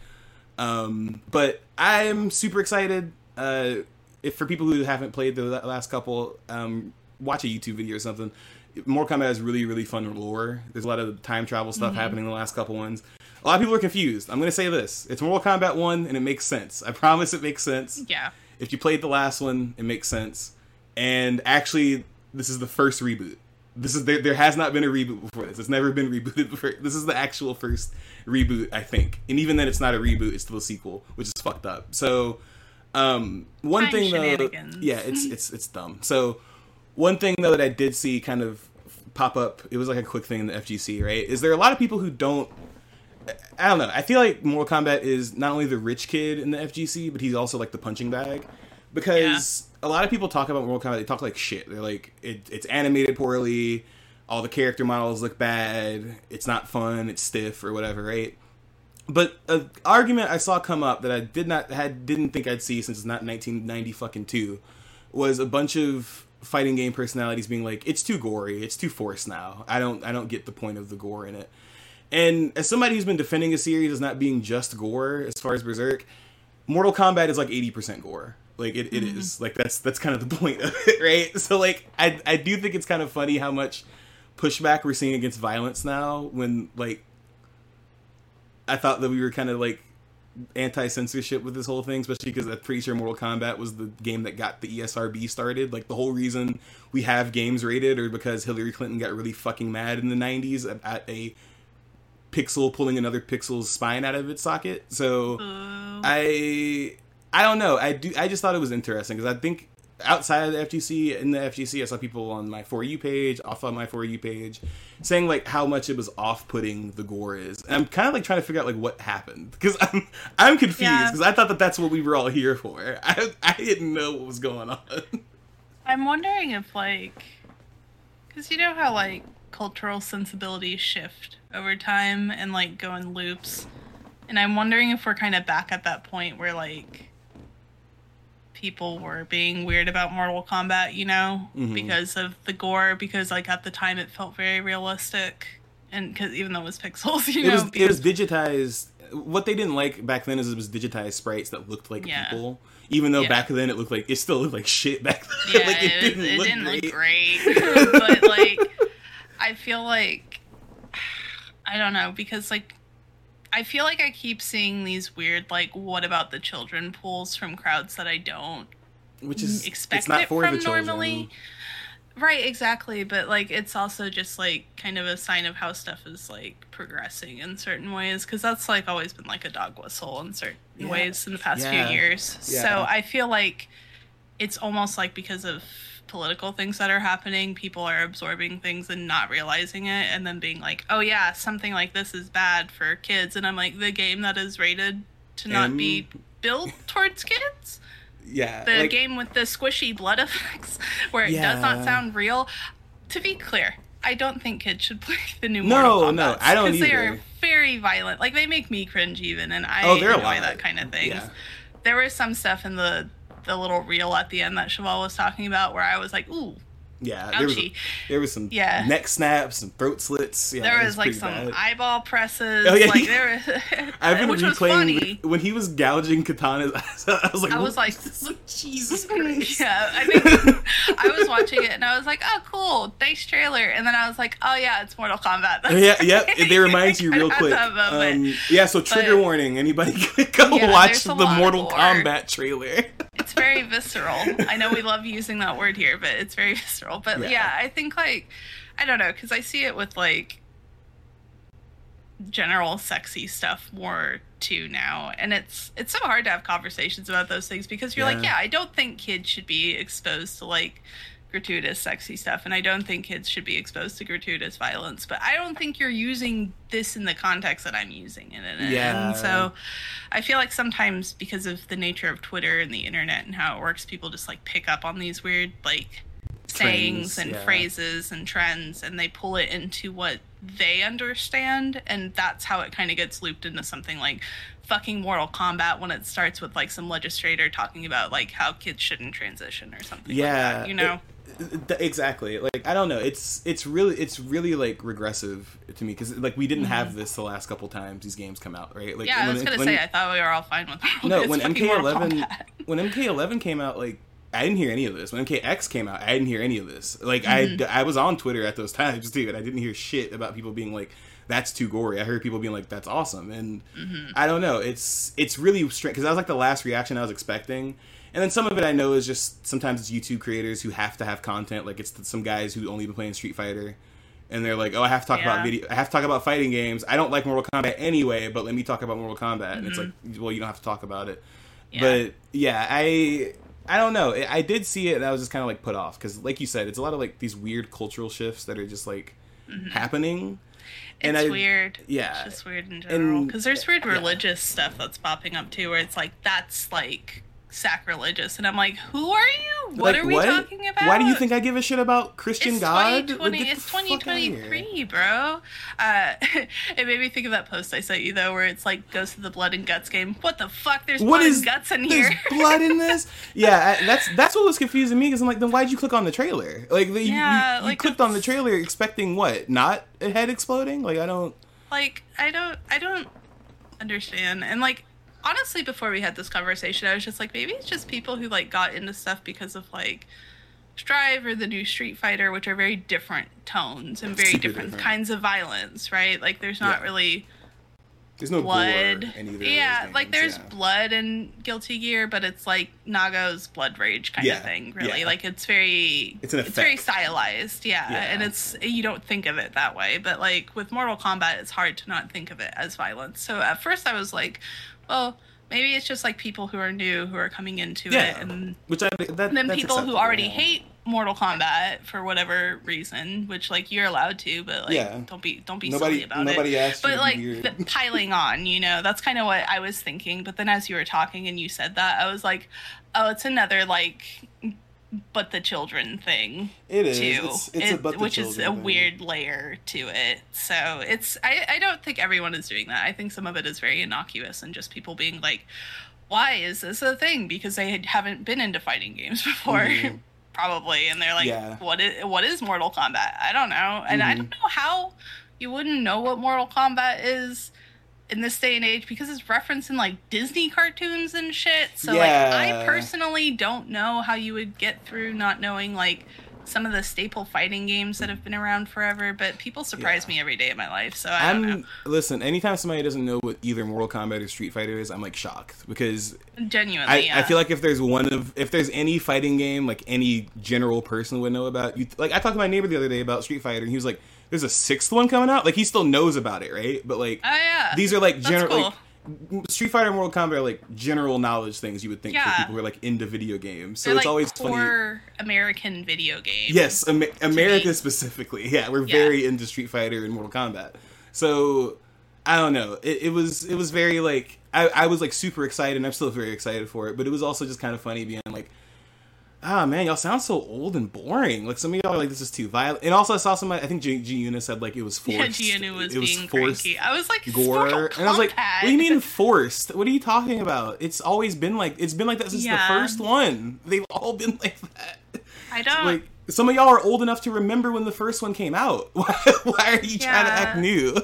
Um, but I'm super excited. Uh, if for people who haven't played the last couple, um, watch a YouTube video or something. Mortal Kombat has really really fun lore. There's a lot of time travel stuff happening in the last couple ones. A lot of people are confused. I'm gonna say this: it's Mortal Kombat one, and it makes sense. I promise it makes sense. yeah. If you played the last one, it makes sense. And actually, this is the first reboot. This is there. There has not been a reboot before this. It's never been rebooted before. This is the actual first reboot, I think. And even then, it's not a reboot. It's still a sequel, which is fucked up. So, um, one Time thing though, yeah, it's it's it's dumb. So, one thing though that I did see kind of pop up, it was like a quick thing in the FGC, right? Is there a lot of people who don't I don't know. I feel like Mortal Kombat is not only the rich kid in the FGC, but he's also like the punching bag. Because a lot of people talk about Mortal Kombat, they talk like shit. They're like, it, it's animated poorly, all the character models look bad, it's not fun, it's stiff or whatever, right? But an argument I saw come up that I did not had didn't think I'd see since it's not 1990 fucking two was a bunch of fighting game personalities being like, it's too gory, it's too forced now. I don't I don't get the point of the gore in it. And as somebody who's been defending a series as not being just gore, as far as Berserk, Mortal Kombat is like eighty percent gore. Like it, it mm-hmm. is. Like that's that's kind of the point of it, right? So like I I do think it's kind of funny how much pushback we're seeing against violence now when like I thought that we were kind of like anti censorship with this whole thing, especially because I'm pretty sure Mortal Kombat was the game that got the ESRB started. Like the whole reason we have games rated or because Hillary Clinton got really fucking mad in the 90s at- at a pixel pulling another pixel's spine out of its socket. So Ooh. I I don't know. I do. I just thought it was interesting because I think outside of the FGC in the FGC, I saw people on my for you page, off on my for you page, saying like how much it was off putting the gore is. And I'm kind of like trying to figure out like what happened because I'm I'm confused Yeah. because I thought that that's what we were all here for. I I didn't know what was going on. I'm wondering if like, because you know how like cultural sensibilities shift over time and like go in loops, and I'm wondering if we're kind of back at that point where like people were being weird about Mortal Kombat, you know, Mhm. because of the gore, because like at the time it felt very realistic, and because even though it was pixels, you it know, was it was digitized. What they didn't like back then is it was digitized sprites that looked like Yeah. people. Even though Yeah. back then it looked like it still looked like shit back then. yeah, like it, didn't, it look, didn't look great. but like, I feel like I don't know because like I feel like I keep seeing these weird like what about the children pools from crowds that I don't Which is expect it for from normally. Right, exactly. But like, it's also just like kind of a sign of how stuff is like progressing in certain ways, because that's like always been like a dog whistle in certain Yeah. ways in the past Yeah. few years. Yeah. So I feel like it's almost like because of political things that are happening, people are absorbing things and not realizing it, and then being like, "Oh yeah, something like this is bad for kids," and I'm like, the game that is rated to not be built towards kids Yeah, the like, game with the squishy blood effects where it does not sound real. To be clear, I don't think kids should play the new No, Mortal Kombat. no, I don't Because they are very violent. Like they make me cringe even, and oh, I Oh, they're a enjoy that kind of thing. Yeah. There was some stuff in the the little reel at the end that Chevall was talking about where I was like, ooh, yeah, there was there was some Yeah. neck snaps, and throat slits. Yeah, there it was like some bad. eyeball presses. Oh, yeah, like he- there, I've been which was replaying funny. when he was gouging katanas. I was like, I was "What- like, Jesus Christ. Yeah, I think I was watching it and I was like, "Oh, cool, nice trailer," and then I was like, "Oh yeah, it's Mortal Kombat." yeah, yeah. They remind you real quick. moment. Um, yeah, so trigger But- warning. Anybody go Yeah, watch the Mortal. Kombat trailer. it's very visceral. I know we love using that word here, but it's very visceral. But Yeah. yeah, I think like I don't know because I see it with like general sexy stuff more too now and it's it's so hard to have conversations about those things because you're like Yeah. yeah i don't think kids should be exposed to like gratuitous sexy stuff and i don't think kids should be exposed to gratuitous violence but i don't think you're using this in the context that i'm using it in Yeah. and so i feel like sometimes because of the nature of twitter and the internet and how it works people just like pick up on these weird like sayings Trends, and yeah. phrases and trends and they pull it into what they understand and that's how it kind of gets looped into something like fucking mortal kombat when it starts with like some legislator talking about like how kids shouldn't transition or something like yeah that, you know it- exactly like i don't know it's it's really it's really like regressive to me because like we didn't have this the last couple times these games come out right like Mm-hmm. yeah i was gonna when- say i thought we were all fine with that. no when mk11 when mk11 came out like i didn't hear any of this when mkx came out i didn't hear any of this like Mm-hmm. i i was on twitter at those times too and i didn't hear shit about people being like that's too gory i heard people being like that's awesome and Mm-hmm. i don't know it's it's really strange because that was like the last reaction i was expecting and then some of it I know is just sometimes it's YouTube creators who have to have content. Like it's some guys who only been playing Street Fighter, and they're like, "Oh, I have to talk about video. I have to talk about fighting games. I don't like Mortal Kombat anyway, but let me talk about Mortal Kombat." And it's like, well, you don't have to talk about it. Yeah. But yeah, I I don't know. I I did see it, and I was just kind of like put off because, like you said, it's a lot of like these weird cultural shifts that are just like mm-hmm. happening. it's I- weird yeah. it's just weird in general because there's weird yeah. religious stuff that's popping up too where it's like that's like sacrilegious and i'm like who are you what Like, are we talking about Why do you think I give a shit about Christian it's God? 2020 Like, it's the fuck outta here. 2023 bro uh it made me think of that post i sent you though where it's like goes to the blood and guts game what the fuck there's What blood is and guts in there's here blood in this? Yeah, I, that's that's what was confusing me because I'm like, then why'd you click on the trailer? Like, the, you- Yeah, you, you like, clicked on the trailer expecting what? Not a head exploding? Like, I don't. like i don't i don't understand and like honestly before we had this conversation i was just like maybe it's just people who like got into stuff because of like strive or the new street fighter which are very different tones and very different, different. kinds of violence right like there's not Yeah. really There's no blood yeah like there's yeah. blood in guilty gear but it's like nago's blood rage kind Yeah, of thing really like it's very It's an very stylized yeah. Yeah. and it's you don't think of it that way but like with mortal kombat it's hard to not think of it as violence so at first i was like well maybe it's just like people who are new who are coming into Yeah, it and which I that, and then people who already hate Mortal Kombat for whatever reason, which like you're allowed to, but like Yeah. don't be don't be Nobody- silly about nobody it. asked but like the piling on, you know, that's kind of what I was thinking. But then as you were talking and you said that, I was like, oh, it's another like, but the children thing It is. too, It's, it's a It- but the which is a thing. weird layer to it. So it's I I don't think everyone is doing that. I think some of it is very innocuous and just people being like, why is this a thing? Because they had- haven't been into fighting games before. Mhm. Probably, and they're like, Yeah. "What is what is Mortal Kombat?" I don't know, and I Mhm. don't know how you wouldn't know what Mortal Kombat is in this day and age because it's referenced in like Disney cartoons and shit. So like, I personally don't know how you would get through not knowing like some of the staple fighting games that have been around forever. But people surprise Yeah. me every day of my life, so I don't know. I'm listen. Anytime somebody doesn't know what either Mortal Kombat or Street Fighter is, I'm like shocked because Genuinely, I, yeah. I feel like if there's one of if there's any fighting game like any general person would know about you like I talked to my neighbor the other day about Street Fighter and he was like there's a sixth one coming out like he still knows about it right but like oh yeah, these are like general cool. like Street Fighter and Mortal Kombat are like general knowledge things you would think for people who are like into video games so They're it's like always funny core American video games. Yes, Am- America me. specifically. Yeah, we're Yeah. very into Street Fighter and Mortal Kombat. So I don't know. It, it was it was very like I, I was like super excited and I'm still very excited for it, but it was also just kind of funny being like Ah man, y'all sound so old and boring. Like some of y'all are like, "This is too violent." And also, I saw somebody. I think G, G Una said like it was forced. Yeah, Gianu was it being cranky. I was like, gore, and I was like, "What do you mean forced? What are you talking about? It's always been like it's been like that since Yeah. the first one. They've all been like that." I don't. like some of y'all are old enough to remember when the first one came out. Why, why are you trying to act new?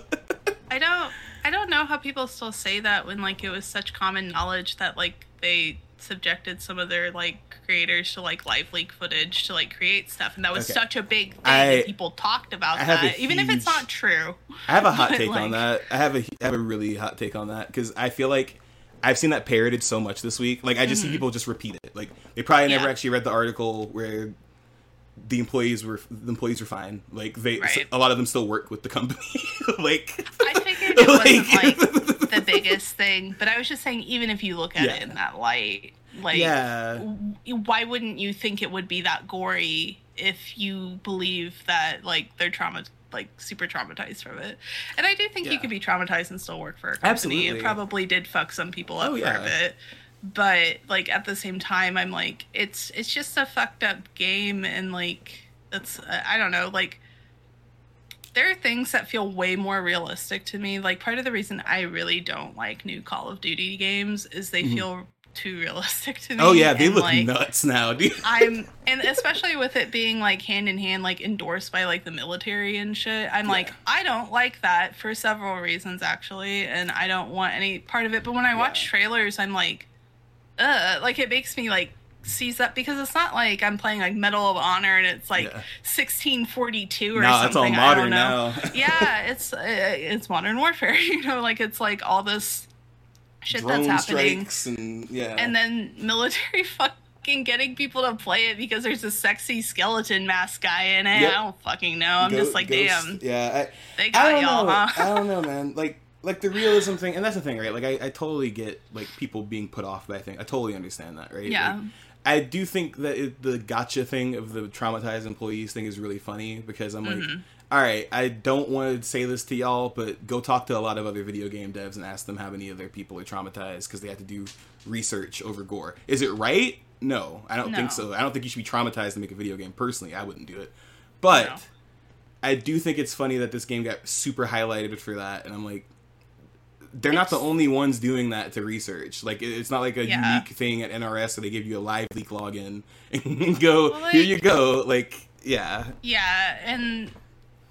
I don't I don't know how people still say that when like it was such common knowledge that like they subjected some of their like creators to like live leak footage to like create stuff and that was Okay. such a big thing I- that people talked about I have a that even if it's not true. I have a hot But, take on that. I have a I have a really hot take on that because I feel like I've seen that parroted so much this week. Like I just see people just repeat it. Like they probably never Mm-hmm. Yeah. actually read the article where the employees were the employees were fine. Like they Right. a lot of them still work with the company. like I figured it wasn't like the biggest thing, but I was just saying, even if you look at Yeah. it in that light, like, Yeah. why wouldn't you think it would be that gory if you believe that like they're trauma, like super traumatized from it? And I do think you could be traumatized and still work for a company. Absolutely. It probably did fuck some people up Oh, for yeah. a bit. But like at the same time, I'm like, it's it's just a fucked up game, and like it's I don't know, like there are things that feel way more realistic to me. Like part of the reason I really don't like new Call of Duty games is they feel too realistic to me. Mm-hmm. oh yeah, they and, look like, nuts now, dude. I'm and especially with it being like hand in hand, like endorsed by like the military and shit. I'm like, I don't like that for several reasons actually, and I don't want any part of it. But when I watch Yeah. trailers, I'm like, uh, like it makes me like seize that because it's not like I'm playing like Medal of Honor and it's like Yeah. 1642 or No, something. that's all modern now. yeah, it's uh, it's modern warfare. You know, like it's like all this shit Drone that's happening and yeah. and then military fucking getting people to play it because there's a sexy skeleton mask guy in it. Yep. I don't fucking know. I'm Go- just like, ghost- damn, Yeah, they I, I got don't y'all, know. huh? I don't know, man. Like, like the realism thing, and that's the thing, right? Like, I, I totally get like people being put off by things. I totally understand that, right? Yeah. Like, I do think that it, the gotcha thing of the traumatized employees thing is really funny because I'm like, Mm-hmm. all right, I don't want to say this to y'all, but go talk to a lot of other video game devs and ask them how many of their people are traumatized because they have to do research over gore. Is it right? No, I don't think so. I don't think you should be traumatized to make a video game. Personally, I wouldn't do it. But No. I do think it's funny that this game got super highlighted for that, and I'm like, they're not the only ones doing that to research. Like, it's not like a Yeah. unique thing at NRS that they give you a live leak login and go, Well, like- here you go. Like, yeah, Yeah, and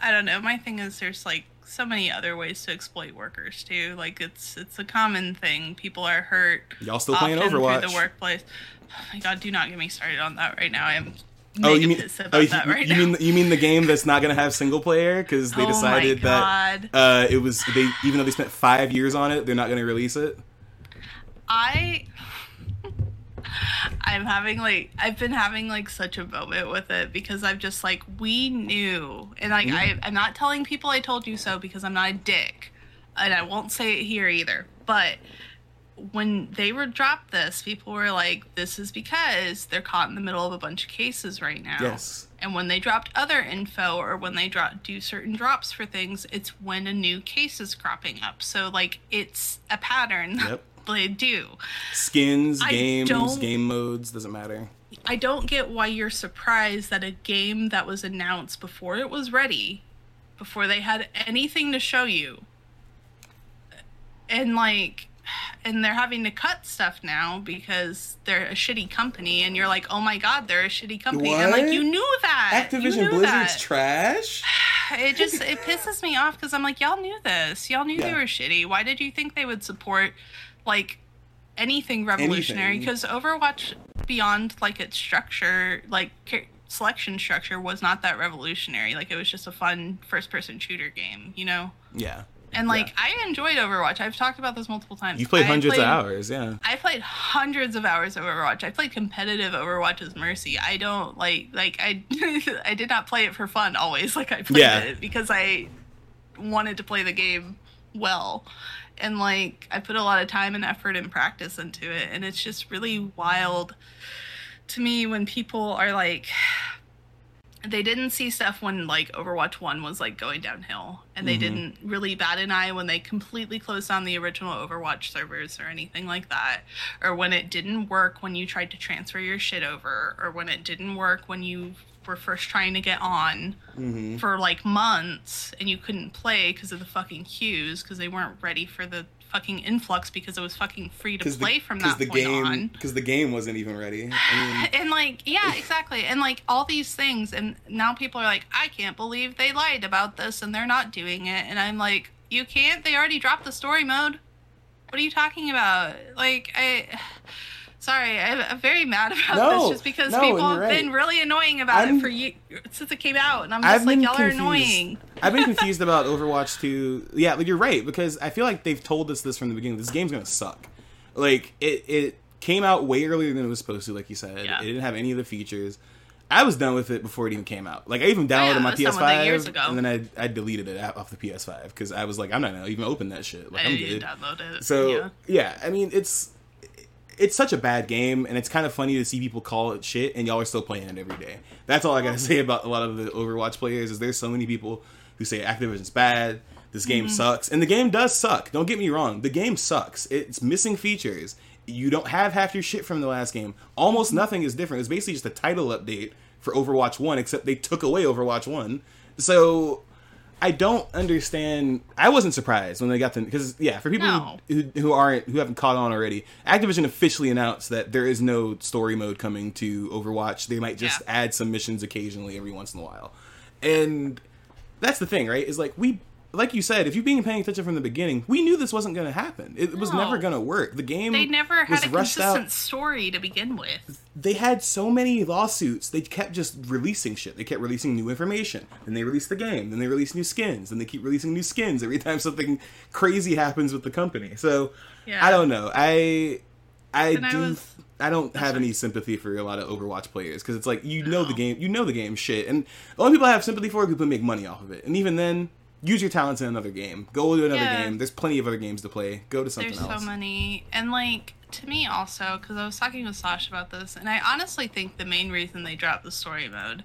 I don't know. My thing is, there's like so many other ways to exploit workers too. Like it's it's a common thing. People are hurt. y'all still playing Overwatch? through the workplace. Oh my god, do not get me started on that right now. I am Oh, you mean oh, you, right you mean you mean the game that's not gonna have single player? Because they Oh decided that uh, it was they even though they spent five years on it, they're not gonna release it. I I'm having like I've been having like such a moment with it because I'm just like we knew. And like I I'm not telling people I told you so because I'm not a dick. And I won't say it here either. But when they were dropped this people were like this is because they're caught in the middle of a bunch of cases right now Yes. and when they dropped other info or when they drop do certain drops for things it's when a new case is cropping up so like it's a pattern Yep. they do Skins, I games, game modes doesn't matter. I don't get why you're surprised that a game that was announced before it was ready, before they had anything to show you, and like, and they're having to cut stuff now because they're a shitty company, and you're like, oh my god, they're a shitty company, and like you knew that. You Activision knew Blizzard's that. trash. it just it pisses me off because I'm like, y'all knew this. Y'all knew they were shitty. Why did you think they would support like anything revolutionary? Because Overwatch, beyond like its structure, like selection structure, was not that revolutionary. Like it was just a fun first-person shooter game, you know. Yeah. And like Yeah. I enjoyed Overwatch. I've talked about this multiple times. You've played I hundreds played- of hours, yeah. I played hundreds of hours of Overwatch. I played competitive Overwatch as Mercy. I don't like like I I did not play it for fun always. Like I played Yeah. it because I wanted to play the game well. And like I put a lot of time and effort and practice into it and it's just really wild to me when people are like they didn't see stuff when like Overwatch 1 was like going downhill and they Mhm. didn't really bat an eye when they completely closed down the original Overwatch servers or anything like that or when it didn't work when you tried to transfer your shit over or when it didn't work when you were first trying to get on Mm-hmm. for like months and you couldn't play because of the fucking queues because they weren't ready for the fucking influx because it was fucking free to play from that the point game on. because the game wasn't even ready. I mean, and like yeah exactly. And like all these things and now people are like i can't believe they lied about this and they're not doing it. And i'm like you can't? They already dropped the story mode. What are you talking about? Like i sorry i'm very mad about No, this just because no, people have right. been really annoying about I'm- it for you since it came out and i'm just I've like y'all are annoying I've been confused about Overwatch 2. Yeah, but you're right because I feel like they've told us this from the beginning. This game's gonna suck. Like it, it came out way earlier than it was supposed to. Like you said, Yeah. it didn't have any of the features. I was done with it before it even came out. Like I even oh, downloaded yeah, my was done years PS5 ago. and then I I deleted it off the PS5 because I was like I'm not gonna even open that shit. Like I I'm didn't good. download it. So yeah. yeah. I mean it's it's such a bad game, and it's kind of funny to see people call it shit, and y'all are still playing it every day. That's all I gotta say about a lot of the Overwatch players. Is there's so many people who say Activision's bad, this game Mm-hmm. sucks, and the game does suck. Don't get me wrong, the game sucks. It's missing features. You don't have half your shit from the last game. Almost nothing is different. It's basically just a title update for Overwatch One, except they took away Overwatch One. So I don't understand. I wasn't surprised when they got them because yeah, for people No. who, who who aren't who haven't caught on already, Activision officially announced that there is no story mode coming to Overwatch. They might just Yeah. add some missions occasionally every once in a while, and that's the thing, right? Is like we. Like you said, if you've been paying attention from the beginning, we knew this wasn't going to happen. It was never going to work. The game They never was had a rushed out consistent story to begin with. they had so many lawsuits. They kept just releasing shit. They kept releasing new information. Then they release the game. Then they release new skins. And they keep releasing new skins every time something crazy happens with the company. So Yeah. I don't know. I I And I do. was- I don't have any sympathy for a lot of Overwatch players because it's like you know the game, you know the game shit, and the only people I have sympathy for are people who make money off of it. And even then, use your talents in another game. Go to another Yeah. game. There's plenty of other games to play. Go to something There's else. so many, and like to me also, because I was talking with Sash about this, and I honestly think the main reason they dropped the story mode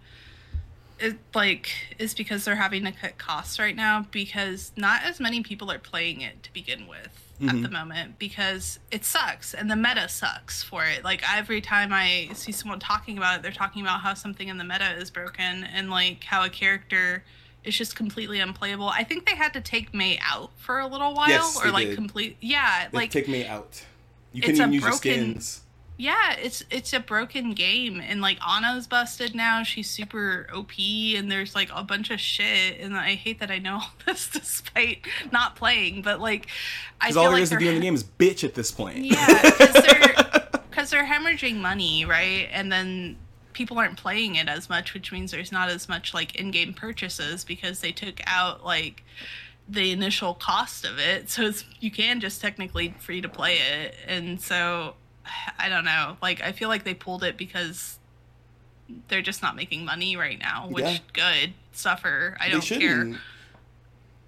is like is because they're having to cut costs right now because not as many people are playing it to begin with at mm-hmm. the moment because it sucks and the meta sucks for it. Like every time I see someone talking about it, they're talking about how something in the meta is broken and like how a character is just completely unplayable. I think they had to take Mei out for a little while Yes, or like did. complete yeah, They like take me out. You It's couldn't even use your skins. yeah, it's it's a broken game and like Ana's busted now. She's super OP and there's like a bunch of shit and I hate that I know all this despite not playing, but like I feel all there like is to do in the game is bitch at this point. yeah, because they're because they're hemorrhaging money, right? And then people aren't playing it as much, which means there's not as much like in-game purchases because they took out like the initial cost of it. So it's you can just technically free to play it, and so I don't know. Like I feel like they pulled it because they're just not making money right now, which Yeah. good suffer. I They don't care.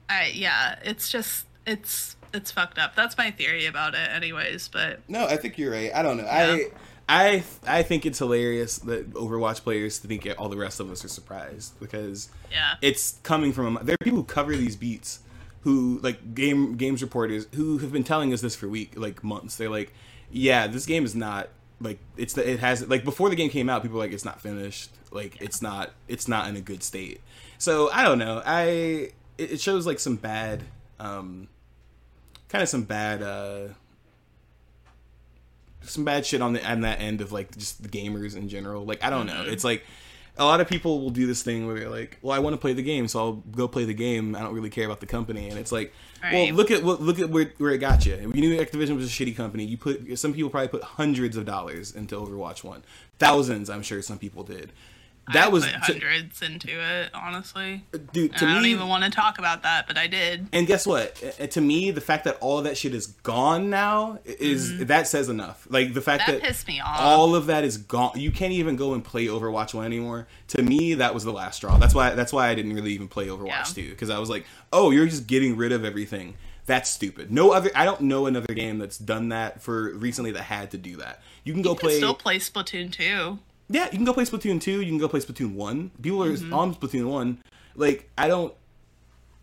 I yeah, it's just it's it's fucked up. That's my theory about it, anyways. But No, I think you're right. I don't know. Yeah. I I I think it's hilarious that Overwatch players think all the rest of us are surprised because yeah. it's coming from there are people who cover these beats who like game games reporters who have been telling us this for week like months. They're like, yeah, this game is not like it's the, it has like before the game came out, people were like it's not finished, like it's not it's not in a good state. So I don't know. I it, it shows like some bad, um, kind of some bad. uh some bad shit on the on that end of like just the gamers in general. Like I don't know. Mm-hmm. It's like a lot of people will do this thing where they're like, "Well, I want to play the game, so I'll go play the game. I don't really care about the company." And it's like, well, look at what look at where, where it got you. You knew Activision was a shitty company. You put some people probably put hundreds of dollars into Overwatch One, thousands. I'm sure some people did. That I was put to, hundreds into it, honestly. dude to I don't me. even want to talk about that, but I did. And guess what? To me, the fact that all of that shit is gone now is that says enough. Like the fact Mm-hmm. That that, pissed me off. all of that is gone. You can't even go and play Overwatch One anymore. To me, that was the last straw. That's why. That's why I didn't really even play Overwatch Yeah. Two because I was like, oh, you're just getting rid of everything. That's stupid. No other. I don't know another game that's done that for recently that had to do that. You can go You can play. still play Splatoon 2. Yeah, you can go play Splatoon 2, you can go play Splatoon 1. People are Mm-hmm. on Splatoon 1. Like, I don't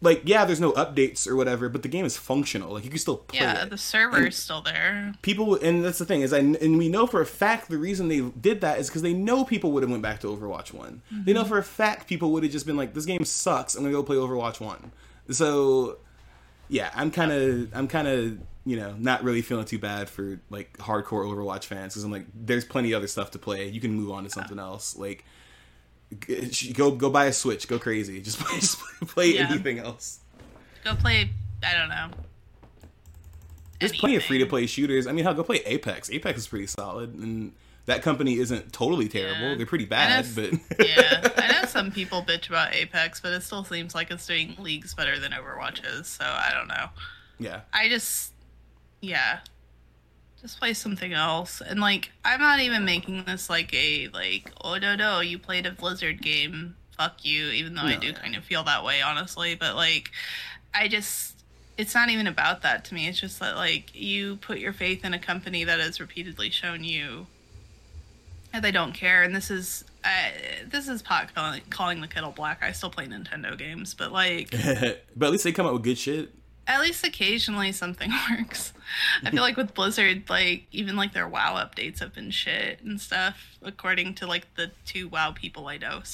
like yeah, there's no updates or whatever, but the game is functional. Like you can still play Yeah, it. the is still there. people and that's the thing is I and we know for a fact the reason they did that is because they know people would have went back to Overwatch One. They know for a fact people would have just been like, "This game sucks. I'm gonna go play Overwatch One." So, yeah, I'm kind of I'm kind of you know not really feeling too bad for like hardcore Overwatch fans because I'm like, there's plenty other stuff to play. You can move on to something else. Like, go go buy a Switch. Go crazy. Just play, just play Yeah. anything else. Go play, I don't know. There's plenty of free to play shooters. I mean, hell, go play Apex. Apex is pretty solid, and that company isn't totally terrible. Yeah. They're pretty bad, know but yeah, I know some people bitch about Apex, but it still seems like it's doing leagues better than Overwatch is. So I don't know. yeah, I just, yeah, just play something else. And like, I'm not even making this like a like, oh no no, you played a Blizzard game, fuck you. Even though I No. do kind of feel that way, honestly. But like, I just, it's not even about that to me. It's just that like you put your faith in a company that has repeatedly shown you that they don't care. And this is, uh, this is pot calling, calling the kettle black. I still play Nintendo games, but like. but at least they come out with good shit. At least occasionally something works. I feel like with Blizzard, like even like their WoW updates have been shit and stuff, according to like the two WoW people I know.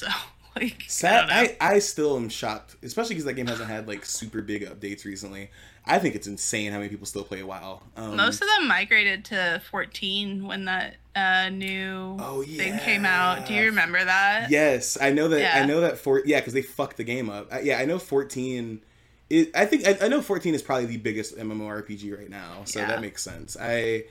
So like, Sad. I. I, I still am shocked, especially because that game hasn't had like super big updates recently. I think it's insane how many people still play WoW. Um, most of them migrated to 14 when that uh, new Oh, thing came out. Do you remember that? Yes, I know that. I know that for yeah, because they fucked the game up. I, yeah, I know fourteen. It, I think I, I know fourteen is probably the biggest MMORPG right now, so Yeah. that makes sense. I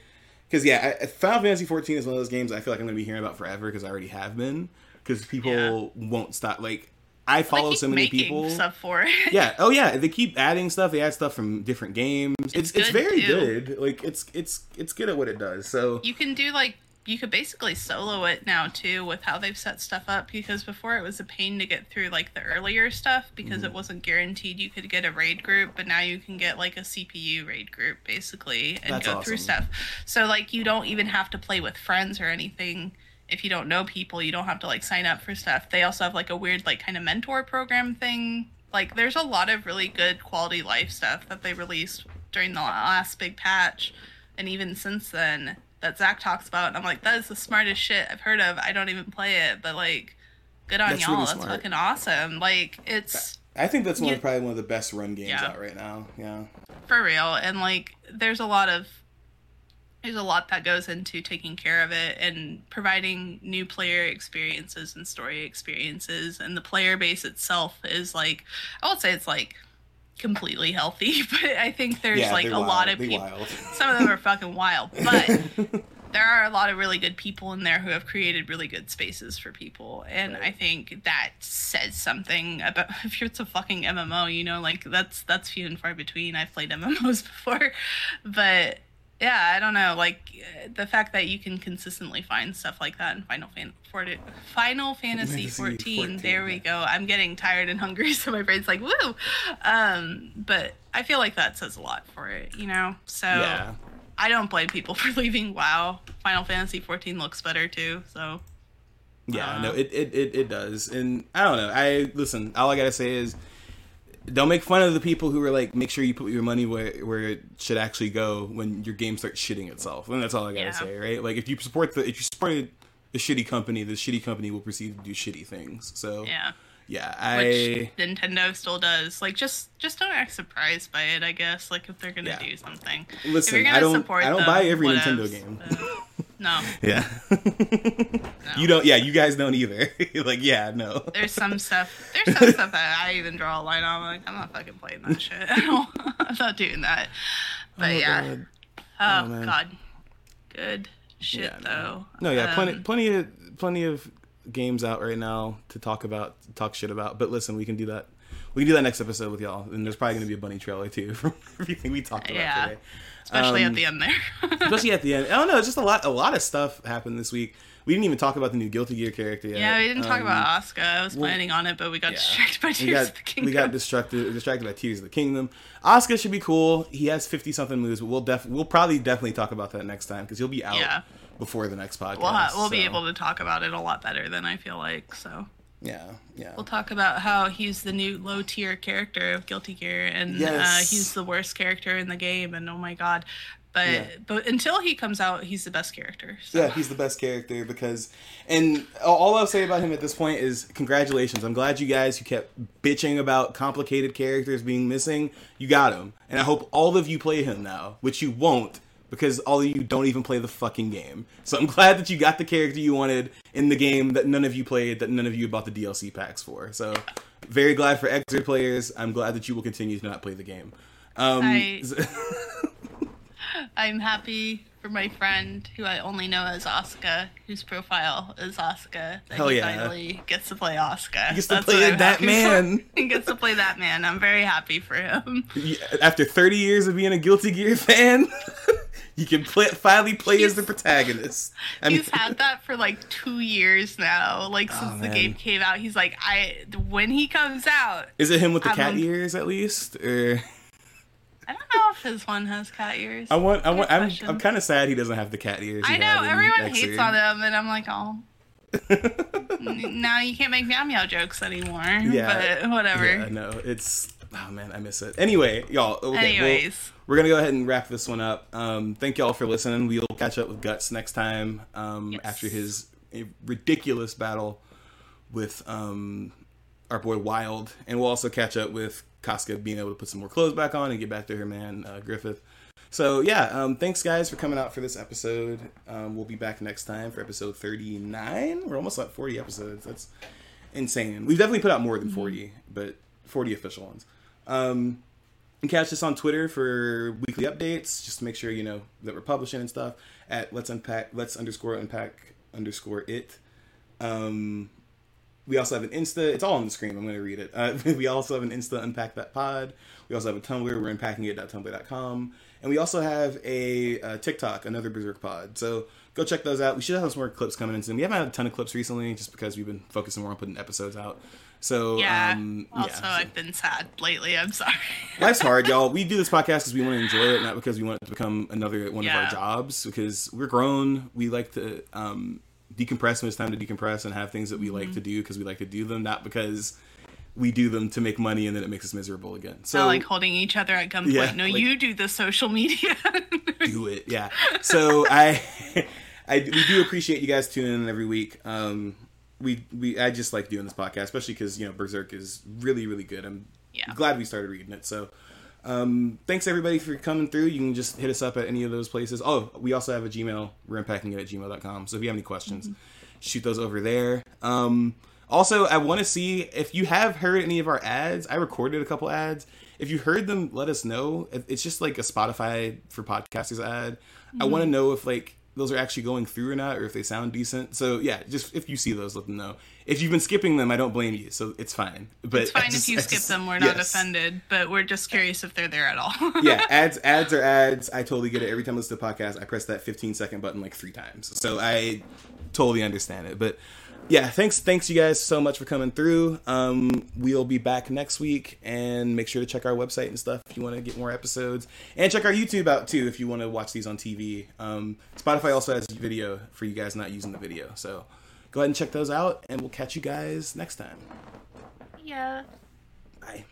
because yeah, I, Final Fantasy fourteen is one of those games I feel like I'm going to be hearing about forever because I already have been because people Yeah. won't stop. Like I follow so many people. stuff for it. yeah. Oh yeah. They keep adding stuff. They add stuff from different games. It's it's, good, very too. good. Like it's it's it's good at what it does. So you can do like you could basically solo it now too with how they've set stuff up because before it was a pain to get through like the earlier stuff because Mm-hmm. it wasn't guaranteed you could get a raid group but now you can get like a CPU raid group basically and That's go through stuff. So like you don't even have to play with friends or anything. If you don't know people you don't have to like sign up for stuff. They also have like a weird like kind of mentor program thing. Like there's a lot of really good quality life stuff that they released during the last big patch and even since then that Zach talks about and I'm like that is the smartest shit I've heard of I don't even play it but like good on That's y'all really that's smart. fucking awesome like it's I think that's one You- of probably one of the best run games Yeah. out right now. Yeah. for real and like there's a lot of there's a lot that goes into taking care of it and providing new player experiences and story experiences and the player base itself is like i would say it's like completely healthy but i think there's yeah, like a lot of people some of them are fucking wild but there are a lot of really good people in there who have created really good spaces for people and i think that says something about if you're it's a fucking mmo you know like that's that's few and far between. I've played mmos before but yeah i don't know like the fact that you can consistently find stuff like that in final Fan- for- final fantasy Fantasy 14, 14, there we go i'm getting tired and hungry so my brain's like woo um but i feel like that says a lot for it you know so Yeah. I don't blame people for leaving WoW. Final Fantasy 14 looks better too, so Yeah, Uh, no, it, it, it, it does. And I don't know. I listen, all I gotta say is don't make fun of the people who are like, make sure you put your money where where it should actually go when your game starts shitting itself. And that's all I gotta Yeah. say, right? Like if you support the if you support a shitty company, the shitty company will proceed to do shitty things. So yeah. Yeah, I Which Nintendo still does. Like just just don't act surprised by it, I guess. Like if they're gonna Yeah. do something. Listen, if you're gonna I don't- I don't them, buy every Nintendo game. but- no. yeah. You don't yeah, you guys don't either. like, yeah, no. There's some stuff there's some stuff that I even draw a line on. I'm like, I'm not fucking playing that shit. I'm not doing that. But Oh, yeah. God. Oh, Oh, god. Good shit Yeah, though. No, yeah, plenty, Um, plenty of, plenty of games out right now to talk about, talk shit about. But listen, we can do that. We can do that next episode with y'all, and there's probably going to be a bunny trailer too from everything we talked about Yeah. today. especially um, at the end there. Especially at the end. I don't know. It's just a lot. A lot of stuff happened this week. We didn't even talk about the new Guilty Gear character yet. Yeah, we didn't talk Um, about Asuka. I was well, planning on it, but we got yeah. distracted by we Tears got of the Kingdom. we got distracted distracted by Tears of the Kingdom. Asuka should be cool. He has fifty something moves, but we'll def we'll probably definitely talk about that next time because he'll be out Yeah. Before the next podcast. we'll ha- we'll be able to talk about it a lot better than I feel like. So Yeah, yeah. we'll talk about how he's the new low tier character of Guilty Gear, and uh, he's the worst character in the game. And oh my god, but Yeah. but until he comes out, he's the best character. So. Yeah, he's the best character because, and all I'll say about him at this point is congratulations. I'm glad you guys who kept bitching about complicated characters being missing, you got him, and I hope all of you play him now, which you won't because all of you don't even play the fucking game. So I'm glad that you got the character you wanted in the game that none of you played, that none of you bought the DLC packs for. So very glad for extra players. I'm glad that you will continue to not play the game. Um, I- I'm happy for my friend who I only know as Oscar, whose profile is Oscar. That Hell he yeah. finally gets to play Oscar. He gets to That's play that happy man. he gets to play that man. I'm very happy for him. after 30 years of being a Guilty Gear fan, you can play, finally play as the protagonist. I mean, he's had that for like two years now. Like oh, since oh, the game came out, he's like, I when he comes out. Is it him with the I'm, cat ears at least, or? I don't know if his one has cat ears. I want. I want. I'm. I'm kind of sad he doesn't have the cat ears. I know everyone hates on him, and I'm like, oh. now you can't make meow meow jokes anymore. Yeah, but whatever. Yeah, no, it's oh man, I miss it. Anyway, y'all. Okay, Anyways, we're gonna go ahead and wrap this one up. Um, thank y'all for listening. We'll catch up with Guts next time um, yes. after his ridiculous battle with um, our boy Wyald, and we'll also catch up with Casca being able to put some more clothes back on and get back to her man uh, Griffith. So yeah, um, thanks guys for coming out for this episode. Um, we'll be back next time for episode thirty nine. We're almost at forty episodes. That's insane. We've definitely put out more than mm-hmm. forty, but forty official ones. Um, and catch us on Twitter for weekly updates. Just to make sure you know that we're publishing and stuff at let's unpack let's underscore unpack underscore it. Um, we also have an Insta. It's all on the screen. I'm going to read it. Uh, we also have an Insta Unpack That Pod. We also have a Tumblr. We're unpackingit.tumblr.com. And we also have a, a TikTok, another Berserk Pod. So go check those out. We should have some more clips coming in soon. We haven't had a ton of clips recently just because we've been focusing more on putting episodes out. So yeah. Um, also, yeah, so. I've been sad lately. I'm sorry. Life's hard, y'all. We do this podcast because we want to enjoy it, not because we want it to become another one yeah. of our jobs. Because we're grown, we like to um, decompress when it's time to decompress and have things that we mm-hmm. like to do because we like to do them, not because we do them to make money and then it makes us miserable again. So not like holding each other at gunpoint. Yeah, no, like, you do the social media. do it, yeah. So I, I we do appreciate you guys tuning in every week. Um, we we I just like doing this podcast, especially because you know Berserk is really really good. I'm yeah. glad we started reading it. So um, thanks everybody for coming through. You can just hit us up at any of those places. Oh, we also have a Gmail. We're unpacking it at gmail.com. So if you have any questions, mm-hmm. shoot those over there. Um, also, I want to see if you have heard any of our ads. I recorded a couple ads. If you heard them, let us know. It's just like a Spotify for podcasters ad. Mm-hmm. I want to know if like those are actually going through or not, or if they sound decent. So yeah, just if you see those, let them know. If you've been skipping them, I don't blame you, so it's fine. But it's fine just, if you skip just, them. We're not yes. offended, but we're just curious if they're there at all. yeah, ads, ads are ads. I totally get it. Every time I listen to a podcast, I press that 15 second button like three times, so I totally understand it. But yeah, thanks, thanks you guys so much for coming through. Um, we'll be back next week, and make sure to check our website and stuff if you want to get more episodes, and check our YouTube out too if you want to watch these on TV. Um, Spotify also has video for you guys not using the video, so go ahead and check those out, and we'll catch you guys next time. Yeah. Bye.